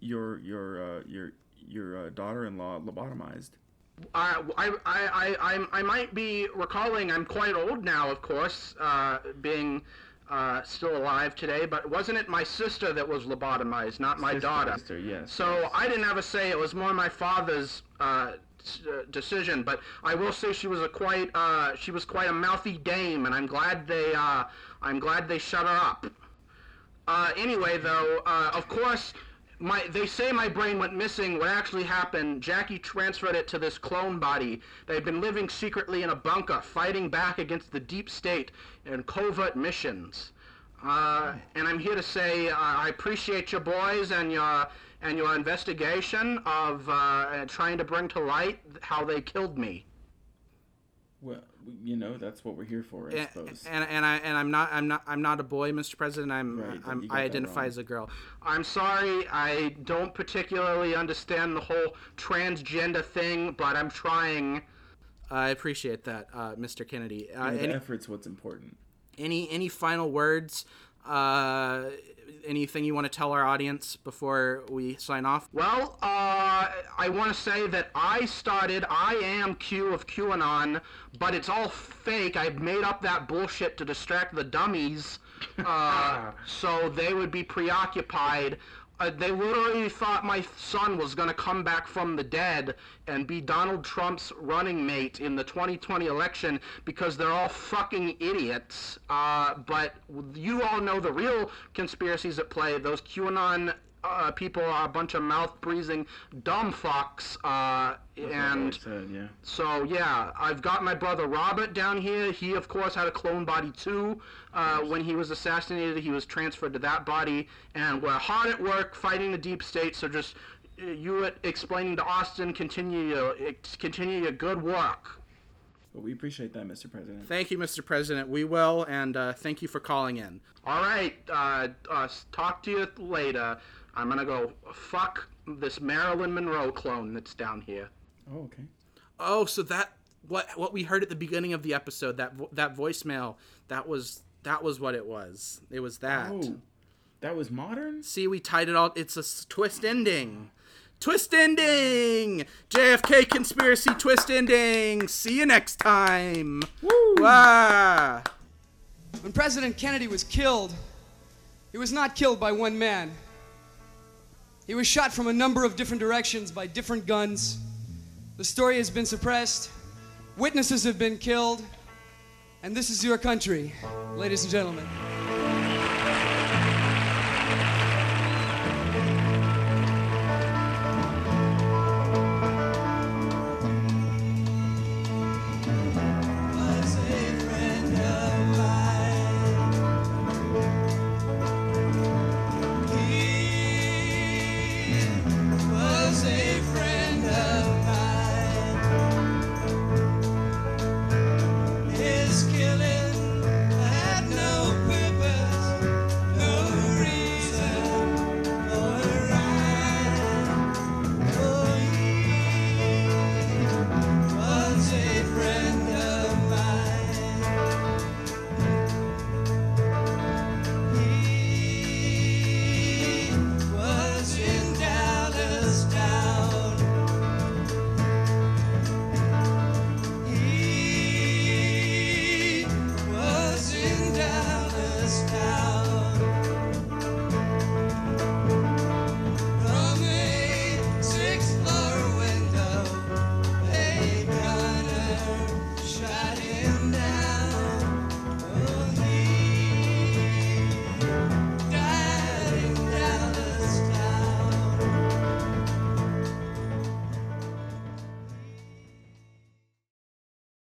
your your uh, your your uh, daughter-in-law lobotomized? I, I, I, I, I might be recalling I'm quite old now, of course, uh, being uh, still alive today, but wasn't it my sister that was lobotomized, not my Sister, daughter? sister, yes, So yes. I didn't have a say. It was more my father's uh, uh, decision. But I will say she was a quite uh, she was quite a mouthy dame, and I'm glad they uh, I'm glad they shut her up. Uh, anyway, though, uh, of course, my they say my brain went missing. What actually happened? Jackie transferred it to this clone body. They've been living secretly in a bunker, fighting back against the deep state in covert missions. Uh, and I'm here to say uh, I appreciate your boys and your and your investigation of uh, trying to bring to light how they killed me. Well, you know that's what we're here for, I And, suppose. and and I and I'm not I'm not I'm not a boy, Mr. President. I'm Right, I'm I identify as a girl. I'm sorry, I don't particularly understand the whole transgender thing, but I'm trying. I appreciate that, uh, Mr. Kennedy. Uh, know, the any, effort's what's important. any any final words? Uh, anything you want to tell our audience before we sign off? Well, uh, I want to say that I started, I am Q of QAnon, but it's all fake. I made up that bullshit to distract the dummies, uh, so they would be preoccupied. Uh, they literally thought my son was going to come back from the dead and be Donald Trump's running mate in the 2020 election because they're all fucking idiots. Uh, but you all know the real conspiracies at play. Those QAnon uh, people are a bunch of mouth breathing dumb fucks. Uh, That's what I've and said, yeah. so yeah, I've got my brother Robert down here. He of course had a clone body too. Uh, when he was assassinated, he was transferred to that body, and we're hard at work fighting the deep state. So just uh, you at- explaining to Austin, continue your continue your good work. But we appreciate that, Mr. President. Thank you, Mr. President. We will, and uh, thank you for calling in. All right, uh, uh, talk to you later. I'm gonna go fuck this Marilyn Monroe clone that's down here. Oh, okay. Oh, so that what what we heard at the beginning of the episode that vo- that voicemail that was that was what it was. It was that. Oh, that was modern. See, we tied it all. It's a twist ending. Twist ending. JFK conspiracy twist ending. See you next time. Woo! Ah. When President Kennedy was killed, he was not killed by one man. He was shot from a number of different directions by different guns. The story has been suppressed, witnesses have been killed, and this is your country, ladies and gentlemen.